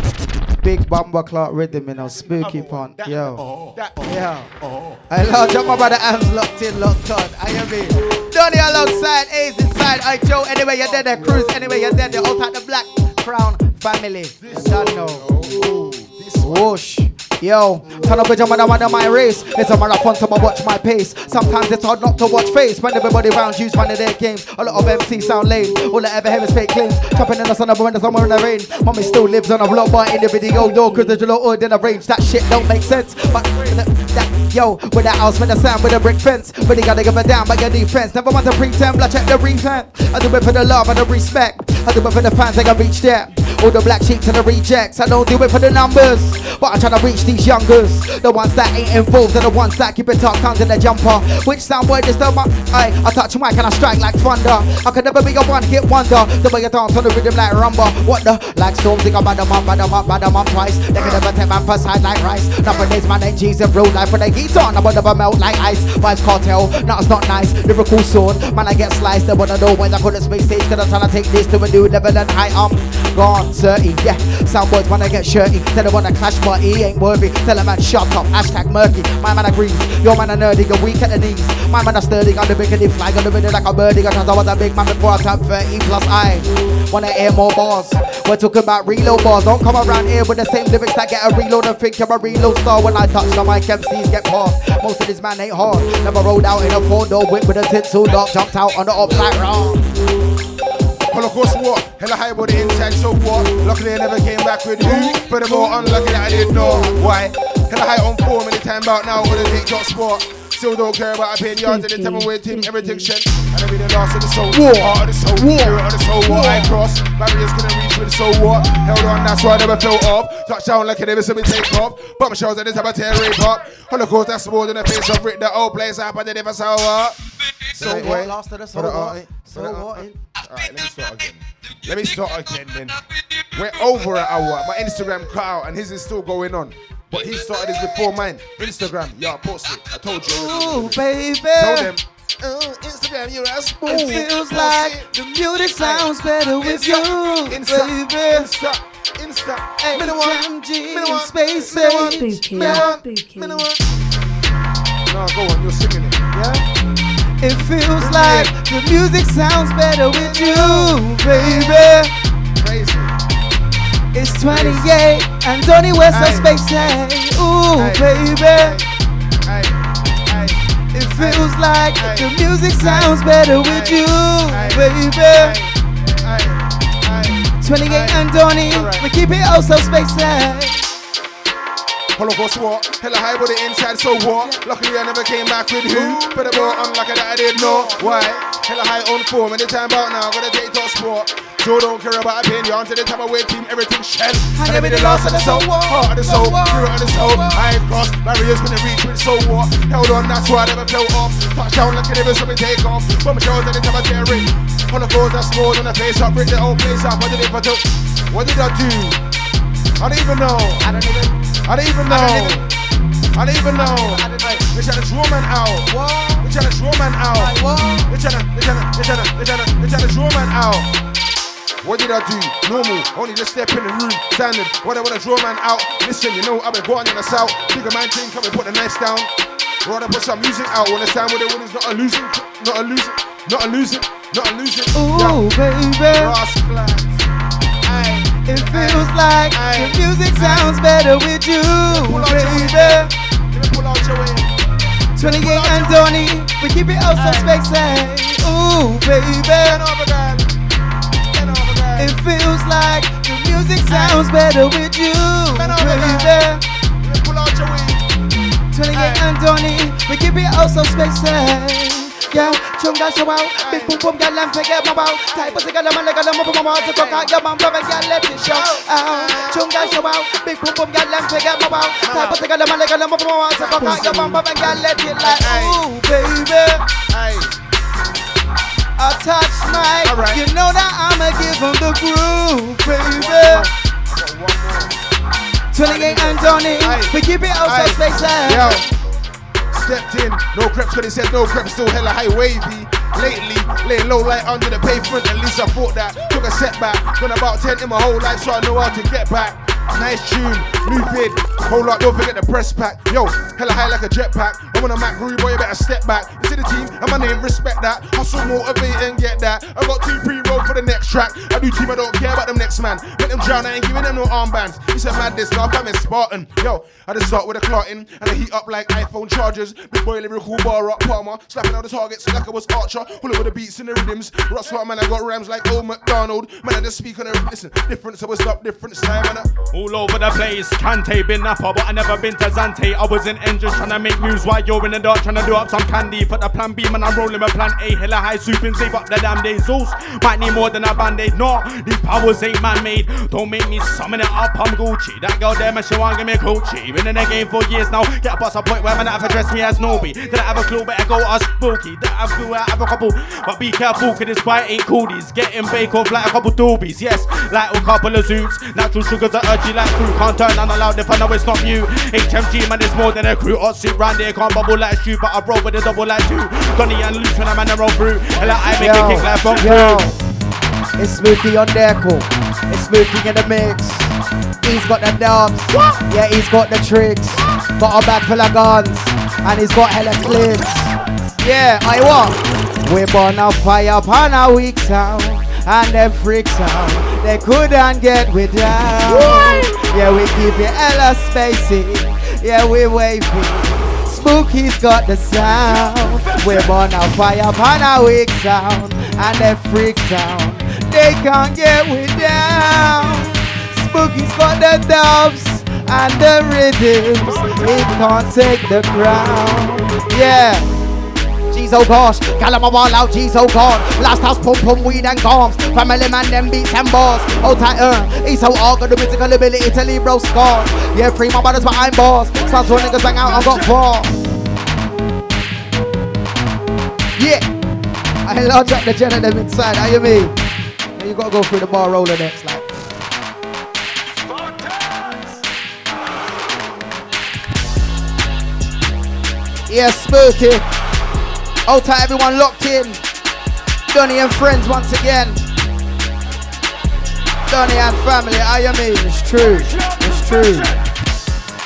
Speaker 19: Big Bumba Clark rhythm in a spooky pond. Yo. Yo. I love jump my brother arms locked in, locked on. I am me. Donny alongside, Ace inside. I Joe. Anyway, you're dead, the cruise. Anyway, you're dead, the all part the black crown family. Don't know. Whoosh. Yo, turn up with your mother, my race. It's a marathon, so I watch my pace. Sometimes it's hard not to watch face when everybody around you's running their games. A lot of MCs sound lame. All I ever hear is fake claims. Chopping in the sun, when the summer in the rain. Mommy still lives on a block, but in the video, yo, cause there's a lot of in the range. That shit don't make sense. But that, yo, with that house, with the sound, with the brick fence. But you gotta give a damn by your defense. Never want to pretend, blood check the repent. I do it for the love and the respect. I do it for the fans, I can reach there. All the black sheets and the rejects. I don't do it for the numbers, but I'm trying to reach these youngers. The ones that ain't involved, and the ones that keep it tucked under the jumper. Which sound word is the my I, I touch mic and I strike like thunder. I could never be a one hit wonder. The way you dance on the rhythm like rumba. What the? Like storms, they got bad them up, bad them up, bad them up twice. They can never take man per side like rice. Nowadays, man ain't in real life. When they heat on, I would never melt like ice. Vibes cartel, no, it's not nice. Lyrical sword, man, I get sliced. They wanna know when I put the space stage. Cause I'm trying to take this to a new level and I am gone 30. Yeah, soundboys wanna get shirty. Tell them wanna clash, but he ain't worthy. Tell a man shut up, hashtag murky. My man agrees, your man a nerdy, you're weak at the knees. My man a sturdy, on the bikini flag on the middle like a birdie. Cause I was a big man before I turned 30 plus I wanna hear more bars. We're talking about reload bars. Don't come around here with the same lyrics that get a reload and think you're a reload star. When I touch the mic, MCs get past. Most of this man ain't hard. Never rolled out in a four door whip with a tinsel dog. Jumped out on the off upside wrong.
Speaker 18: Holocaust what? Hella high body inside, so what? Luckily I never came back with who? Furthermore, unlucky that I didn't know why. Hella high on form any time out now with a big dot sport. Still don't care about a paying yards and the time with him, everything shit. And I be the last of the soul,
Speaker 19: War.
Speaker 18: heart of the soul,
Speaker 19: War.
Speaker 18: spirit of the soul, what I cross. Barriers couldn't reach with the soul, what? Held on, that's why I never fell off. Touchdown like I never saw me take off. Bump shows at this time I tear rape up. Holocaust, that's more than a face of Rick, the old place up, and they never saw what. So
Speaker 19: Wait,
Speaker 18: what?
Speaker 19: last of the
Speaker 18: Hold on,
Speaker 19: so uh, what?
Speaker 18: Uh, alright.
Speaker 19: So
Speaker 18: Hold on,
Speaker 19: what?
Speaker 18: Alright, let me start again. Let me start again then. We're over an hour. My Instagram cut out and his is still going on. But he started this before mine. Instagram, yeah, post it. I told you.
Speaker 19: Ooh, baby.
Speaker 18: Tell them. Oh, Instagram, you're a spoon.
Speaker 19: It feels like the music sounds better with you,
Speaker 18: Insta,
Speaker 19: baby.
Speaker 18: Insta, Insta.
Speaker 19: HMG space
Speaker 17: Spooky. Spooky.
Speaker 18: No, go on, you're singing it. Yeah?
Speaker 19: It feels like the music sounds better with you, baby.
Speaker 18: Crazy.
Speaker 19: It's 28 and Donny West of. Space Ooh, baby. It feels like the music sounds better with you, baby. 28 and Donny, we keep it oh also Space Hey.
Speaker 18: Holocaust war, hella high with the inside, so what? Luckily I never came back with who? But the I'm unlucky that I did know why. Hella high on form, and the time out now, gotta take to sport. So don't care about opinion, to the time away team, everything shell. I be the last of the soul, heart of the soul, spirit of the soul. I ain't crossed, barriers gonna reach with so what? Held on, that's why I never fell off. Touchdown like it never saw me take off. But my the time I tear it. Holocaust that's more than a face up, break the whole place up. What did it do? What did I do? I don't even know. I don't even. I don't even know. I don't even know. They're trying to draw man out. They're trying to draw man out. They're trying to. They're trying to. They're trying to. They're trying to. They're trying to draw man out. What did I do? Normal, only just step in the room, standard. What I wanna draw man out. Listen, you know I've been born in the south. Bigger man thing, come and put the knife down. Rather put some music out. Wanna stand with the winners, not a losing, not a losing, not a losing, not a losing.
Speaker 19: Ooh, baby.
Speaker 18: Rascal.
Speaker 19: It feels like the music sounds better with you, baby. 28 and Donny, we keep it also Space Hey. Ooh, baby. It feels like the music sounds better with you, baby. 28 and Donny, we keep it also Space Hey. Yeah, chunga show out, big boom boom, girl, and forget my bow. Type a girl, like a lamb up my mouth, so cock out your man, brother, girl, let it show. Uh, out. Chunga show out, big boom boom, girl, and forget my bow. Type a girl, like a lamb up my mouth, so cock out your man, brother, girl, let it like, ooh, baby. I touch my, you know that I'ma give him the groove, baby. 28 and Donny, we keep it outside space?
Speaker 18: Yo, stepped in, no creps, cause they said no creps, still hella high wavy. Lately, laying low light under the pavement, at least I thought that. Took a setback, done about 10 in my whole life, so I know how to get back. Nice tune, new bid. Hold up, don't forget the press pack. Yo, hella high like a jetpack. I'm on a Mac Groove, boy, you better step back. Into the team, and my name, respect that. Hustle, motivate, and get that. I got two pre-roll for the next track. I do team, I don't care about them next man. Let them drown, I ain't giving them no armbands. It's a madness, now I'm coming Spartan. Yo, I just start with a clotting, and I heat up like iPhone chargers. Big boy, lyrical bar up, Palmer. Slapping out the targets like I was Archer. All over the beats and the rhythms. Rock smart, man, I got rhymes like old McDonald. Man, I just speak on the listen. Different, so it's up different style, man. I- uh.
Speaker 20: All over the place, Kante been Napa, but I never been to Zante. I was in engines trying to make moves while you're in the dark trying to do up some candy. For the plan B, man, I'm rolling with plan A. Hella high soup and save up the damn day. Zeus might need more than a band aid. No, these powers ain't man made. Don't make me summon it up, I'm Gucci. That girl there, man, she want give me Gucci. Been in the game for years now. Get past a point where man, have addressed me as Nobi. Did I have a clue? Better go ask Spooky. Did I have a clue? I have a couple. But be careful, cause this bite ain't coolies. Getting bake off like a couple doobies. Yes, like a couple of zoots. Natural sugars are urgy like fruit. Can't turn on allowed if I know it's not you. HMG, man, it's more than a crew. Hot sit round there, can't bubble like stew. But I roll with a double like two. Donny and Luke when I'm on the roll through. And like I make
Speaker 19: Yo,
Speaker 20: a kick like bump
Speaker 19: yo.
Speaker 20: through.
Speaker 19: It's Smokey on deco. It's Spooky in the mix. He's got the dubs. Yeah, he's got the tricks. Got a bag full of guns. And he's got hella clips. Yeah, I what? We burn a fire upon a weak sound. And them freaks out. They couldn't get we down. Yeah, we keep it hella spacey. Yeah, we wavy. Spooky's got the sound. We burn a fire upon a weak sound. And they freak out. They can't get we down. Spooky's got the dubs and the rhythms. He can't take the crown. Yeah. Jeez, oh gosh, out, jeez, oh god. Last house, pum pum, weed and gums. Family man, them beats and bars. Oh, tight, uh, he's so all got the musical ability to leave bro scar. Yeah, free my brothers, but I'm boss. Sounds when niggas bang out, I got four. Yeah, I love drop the gen of them inside, how you mean? Now you gotta go through the bar roller next, like. Yeah, spooky. Hold tight, everyone locked in. Donny and friends once again. Donny and family, I am mean, it's true, it's true.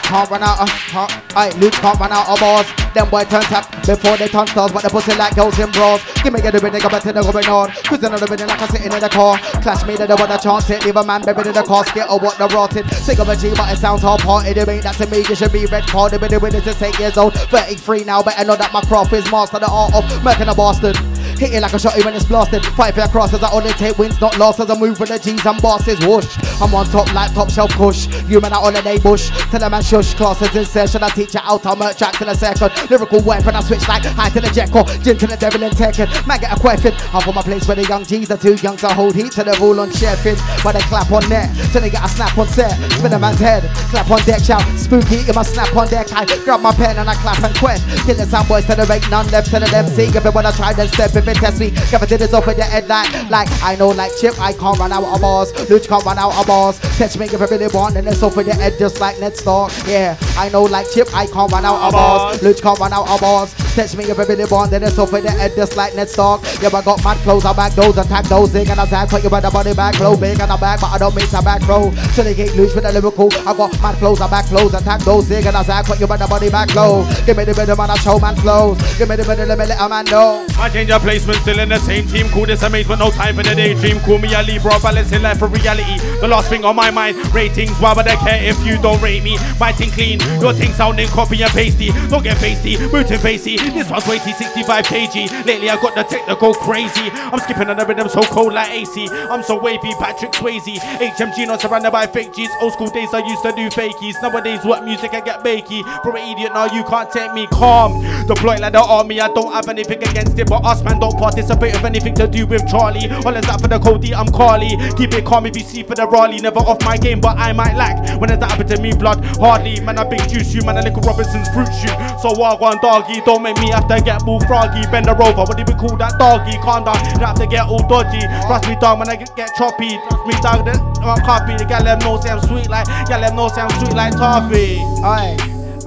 Speaker 19: Can't run out of, can't, aye, Luke can't run out oh, of bars. Them boy turn tap before they turn stars, but the pussy like girls in bras. Give me get the rhythm, go back to the going on. On the rhythm like I'm sitting in the car. Clash me, they don't want a chance it. Leave a man buried in the casket or what the rotted. Sick of a G, but it sounds hard parted. It ain't that to me, you should be red carded. Been doing it since eight years old. 33 now, better know that my craft is master. The art of making a bastard. Hit it like a shotty when it's blasted. Fight for your crosses, I only take wins, not losses. I move with the G's and bosses. Whoosh. I'm on top like top shelf kush. You man out holiday bush. Tell them man shush. Classes in session. I teach you out. I'll merch tracks in a second. Lyrical weapon. I switch like high to the Jekyll. Gin to the devil and Tekken. Man get a question. I'm from a place where the young G's are too young to hold heat to the rule on chefing. But they clap on net. Till they get a snap on set. Spin a man's head. Clap on deck. Shout. Spooky in my snap on deck. I grab my pen and I clap and quest. Kill some boys till there ain't none left. Till the MC. It wanna try then step. If test me. To this up the head like, like I know like Chip, I can't run out of bars. Luch can't run out of bars. Catch me if I really want, and it's with the head just like Ned Stark. Yeah, I know like Chip, I can't run out of bars. Luch can't run out of bars. Catch me if I really want, then it's with the head just like Ned Stark. Yeah, I got mad clothes, I back those attack those zig and I zag, put you by the body back low, big and I back, but I don't make to back row. So they get loose with the lyrical. I got mad flows, I back flows attack those zig and I zag, put you by the body back low. Give me the rhythm and I show man flows. Give me the rhythm, let me let a man know.
Speaker 20: I change your placement, still in the same team. Cool this amaze, but no time for the daydream. Call me a Libra, balancing life for reality. The last thing on my mind, ratings. Why would I care if you don't rate me? My thing clean, your thing sounding copy and pasty. Don't get pasty, mooting facey. This one's weighty, 65 kg. Lately I got the tech to go crazy. I'm skipping on the rhythm so cold like AC. I'm so wavy, Patrick Swayze. HMG not surrounded by fake G's. Old school days I used to do fakies. Nowadays what music I get bakey. From an idiot now you can't take me calm. Deploy like the army, I don't have anything against it, but us man don't participate with anything to do with Charlie. All is that for the Cody, I'm Carly. Keep it calm if you see for the Raleigh. Never off my game, but I might lack. When has that happened to me, blood? Hardly. Man, I big juice you, man, a little Robinson's fruit shoot. So walk on doggy, don't make me have to get bull froggy. Bend the rover, what do we call that doggy? Calm down, you have to get all dodgy. Trust me, dog, when I get, choppy. Trust me, dog, then I'm copy. The gal them know say I'm sweet like, gal them know say I'm sweet like toffee.
Speaker 19: Aye,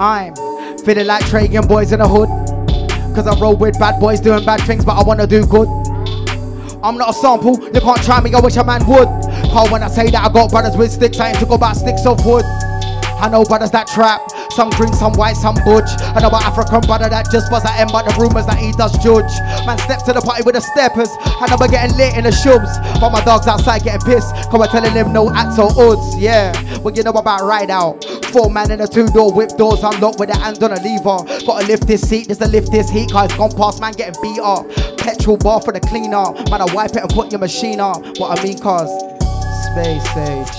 Speaker 19: I'm feeling like Tragan boys in the hood. Cause I roll with bad boys doing bad things, but I wanna do good. I'm not a sample, you can't try me, I wish a man would. Cause when I say that I got brothers with sticks, I ain't go about sticks of wood. I know brothers that trap, some drink, some white, some butch. About African brother that just buzz at him, but the rumors that he does judge. Man steps to the party with the steppers, I know we're getting lit in the shubs. But my dog's outside getting pissed, cause we're telling him no acts or odds, yeah. Well, you know about ride out. Four man in a two door whip doors unlocked with the hand on a lever. Gotta lift this seat, just to lift this heat, cause gone past man getting beat up. Petrol bar for the cleaner, man, I wipe it and put your machine up. What I mean, cause space age,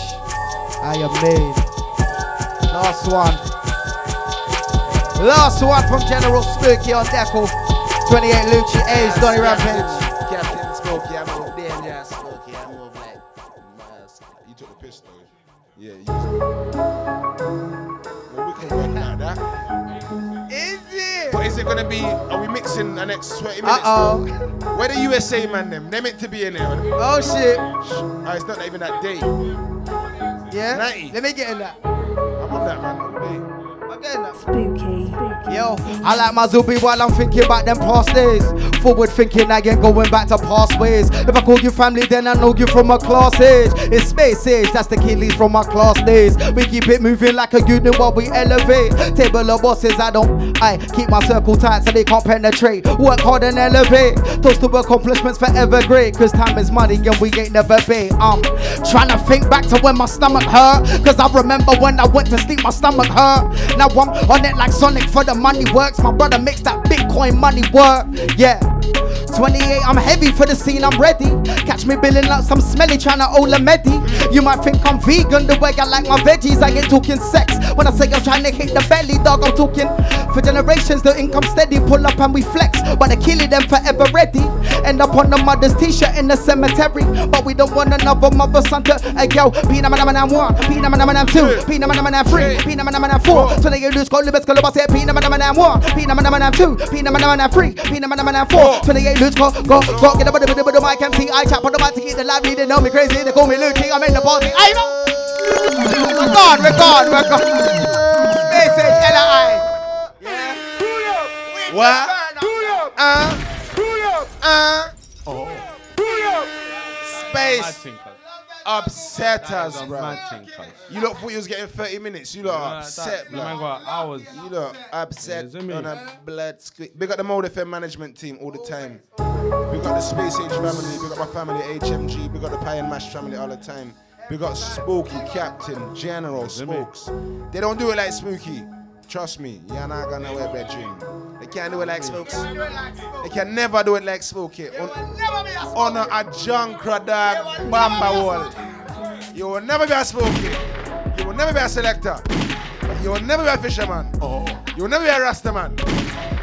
Speaker 19: I am made. Last one. Last one from General Spooky on Deco. 28 Lucci A's, Donny Rampage.
Speaker 18: Captain Smokey, I'm over. Smokey, I'm over like.
Speaker 8: Uh, you took the piss though. Yeah. You well, we can work out that.
Speaker 18: Is it?
Speaker 8: But is it gonna be? Are we mixing the next 20 minutes?
Speaker 19: Uh-oh.
Speaker 8: though? Where the USA man them? They meant to be in there.
Speaker 19: Oh shit.
Speaker 8: Oh, it's not even that day.
Speaker 19: Yeah?
Speaker 8: 90.
Speaker 19: Let me get in that.
Speaker 8: I'm on that man. Day.
Speaker 17: Spooky.
Speaker 19: Yo, I like my Zubi while I'm thinking about them past days. Forward thinking, ain't going back to past ways. If I call you family, then I know you from my class age. It's space age, that's the Achilles from my class days. We keep it moving like a unit while we elevate. Table of bosses, I don't. I keep my circle tight so they can't penetrate. Work hard and elevate. Toast to accomplishments forever great. Cause time is money and we ain't never pay. I'm trying to think back to when my stomach hurt. Cause I remember when I went to sleep, my stomach hurt. Now I'm on it like Sonic for the money works. My brother makes that Bitcoin money work. Yeah. 28, I'm heavy for the scene, I'm ready. Catch me billing like some smelly trying to Ola Medi. You might think I'm vegan the way I like my veggies. I ain't talking sex. When I say I'm trying to hit the belly, dog, I'm talking for generations. The income steady, pull up and we flex. But the killing them forever ready. End up on the mother's t shirt in the cemetery. But we don't want another mother son to a girl. Pina man man one, Pina man man two, Pina man man three, Pina man man four. So they lose go libes go libes Pina man man one, Pina man man two, Pina man man three, Pina man man four. So they lose go go go get the body with the mic MC. I chat on the mic to get the live. They know me crazy. They call me Luke King. I'm in the party. I know. We're gone. We're gone. We're gone. Space age L.I.
Speaker 18: What? Uh, uh,
Speaker 20: Oh.
Speaker 18: space.
Speaker 21: Upset us, bro.
Speaker 20: mad thing, cuz.
Speaker 21: You lot thought you was getting 30 minutes. You lot are upset, bro.
Speaker 20: Man got hours.
Speaker 21: You lot upset
Speaker 20: Yeah, see me?
Speaker 21: on a blood squeak. Big up the Mode FM management team all the time. We got the Space Age family. We got my family HMG. We got the Pie and Mash family all the time. We got Spooky, Captain, General, Spooks. They don't do it like Spooky. Trust me, you're not gonna wear bedroom. They can't do it like Spokes. They can never do it like Spooky. On, on a, a junkra dog bamba wall. You will never be a Spooky. You will never be a selector. You will never be a fisherman. You will never be a rastaman.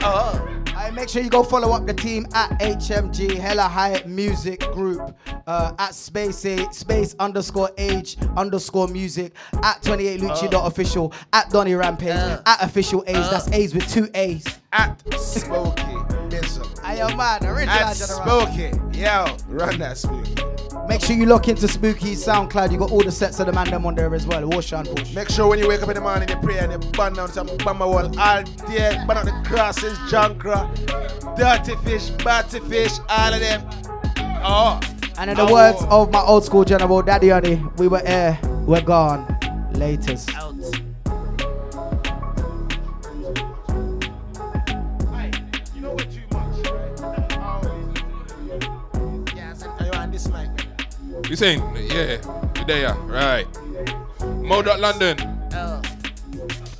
Speaker 19: Oh. Alright, make sure you go follow up the team at HMG Hella High Music Group uh, at space a, space underscore age underscore music at 28 Lucci dot official at Donny Rampage at official A's that's A's with two A's
Speaker 21: at Spooky Listen
Speaker 19: I am man original
Speaker 21: At. Spooky. Yo, run that Spooky.
Speaker 19: Make sure you lock into Spooky SoundCloud. You got all the sets of the man them on there as well. Wash and push.
Speaker 21: Make sure when you wake up in the morning, you pray and you burn down some bamba wall all day. Burn out the crosses, junkra, dirty fish, batty fish, all of them. Oh.
Speaker 19: And in the
Speaker 21: Oh.
Speaker 19: words of my old school general, Daddy Honey, we were here, we're gone. Latest.
Speaker 21: Are You
Speaker 4: saying, yeah, you there, yeah, right. Mo London. Oh.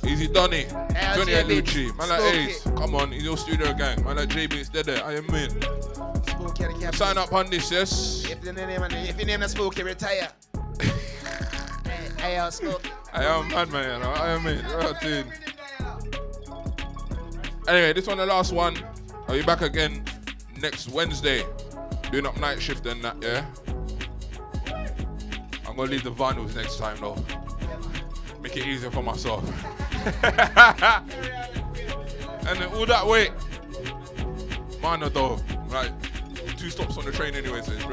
Speaker 4: Easy Donny. 28 Lucci. Man like Ace. Come on, in your studio gang. Man like JB, it's dead there. I am in.
Speaker 21: Spooky.
Speaker 4: Sign up on this, yes?
Speaker 21: If the name, if your name is Spooky, retire. Hey, am Spooky.
Speaker 4: I am mad man, you know. I am in. In. Anyway, this one the last one. I'll be back again next Wednesday? Doing up night shift and that, yeah? I'm gonna leave the vinyls next time though. Make it easier for myself. and then all that way. Minor though. right? two stops on the train anyway, so it's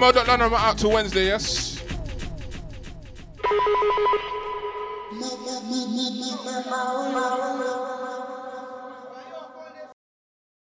Speaker 4: Mo London, I'm out till Wednesday, yes?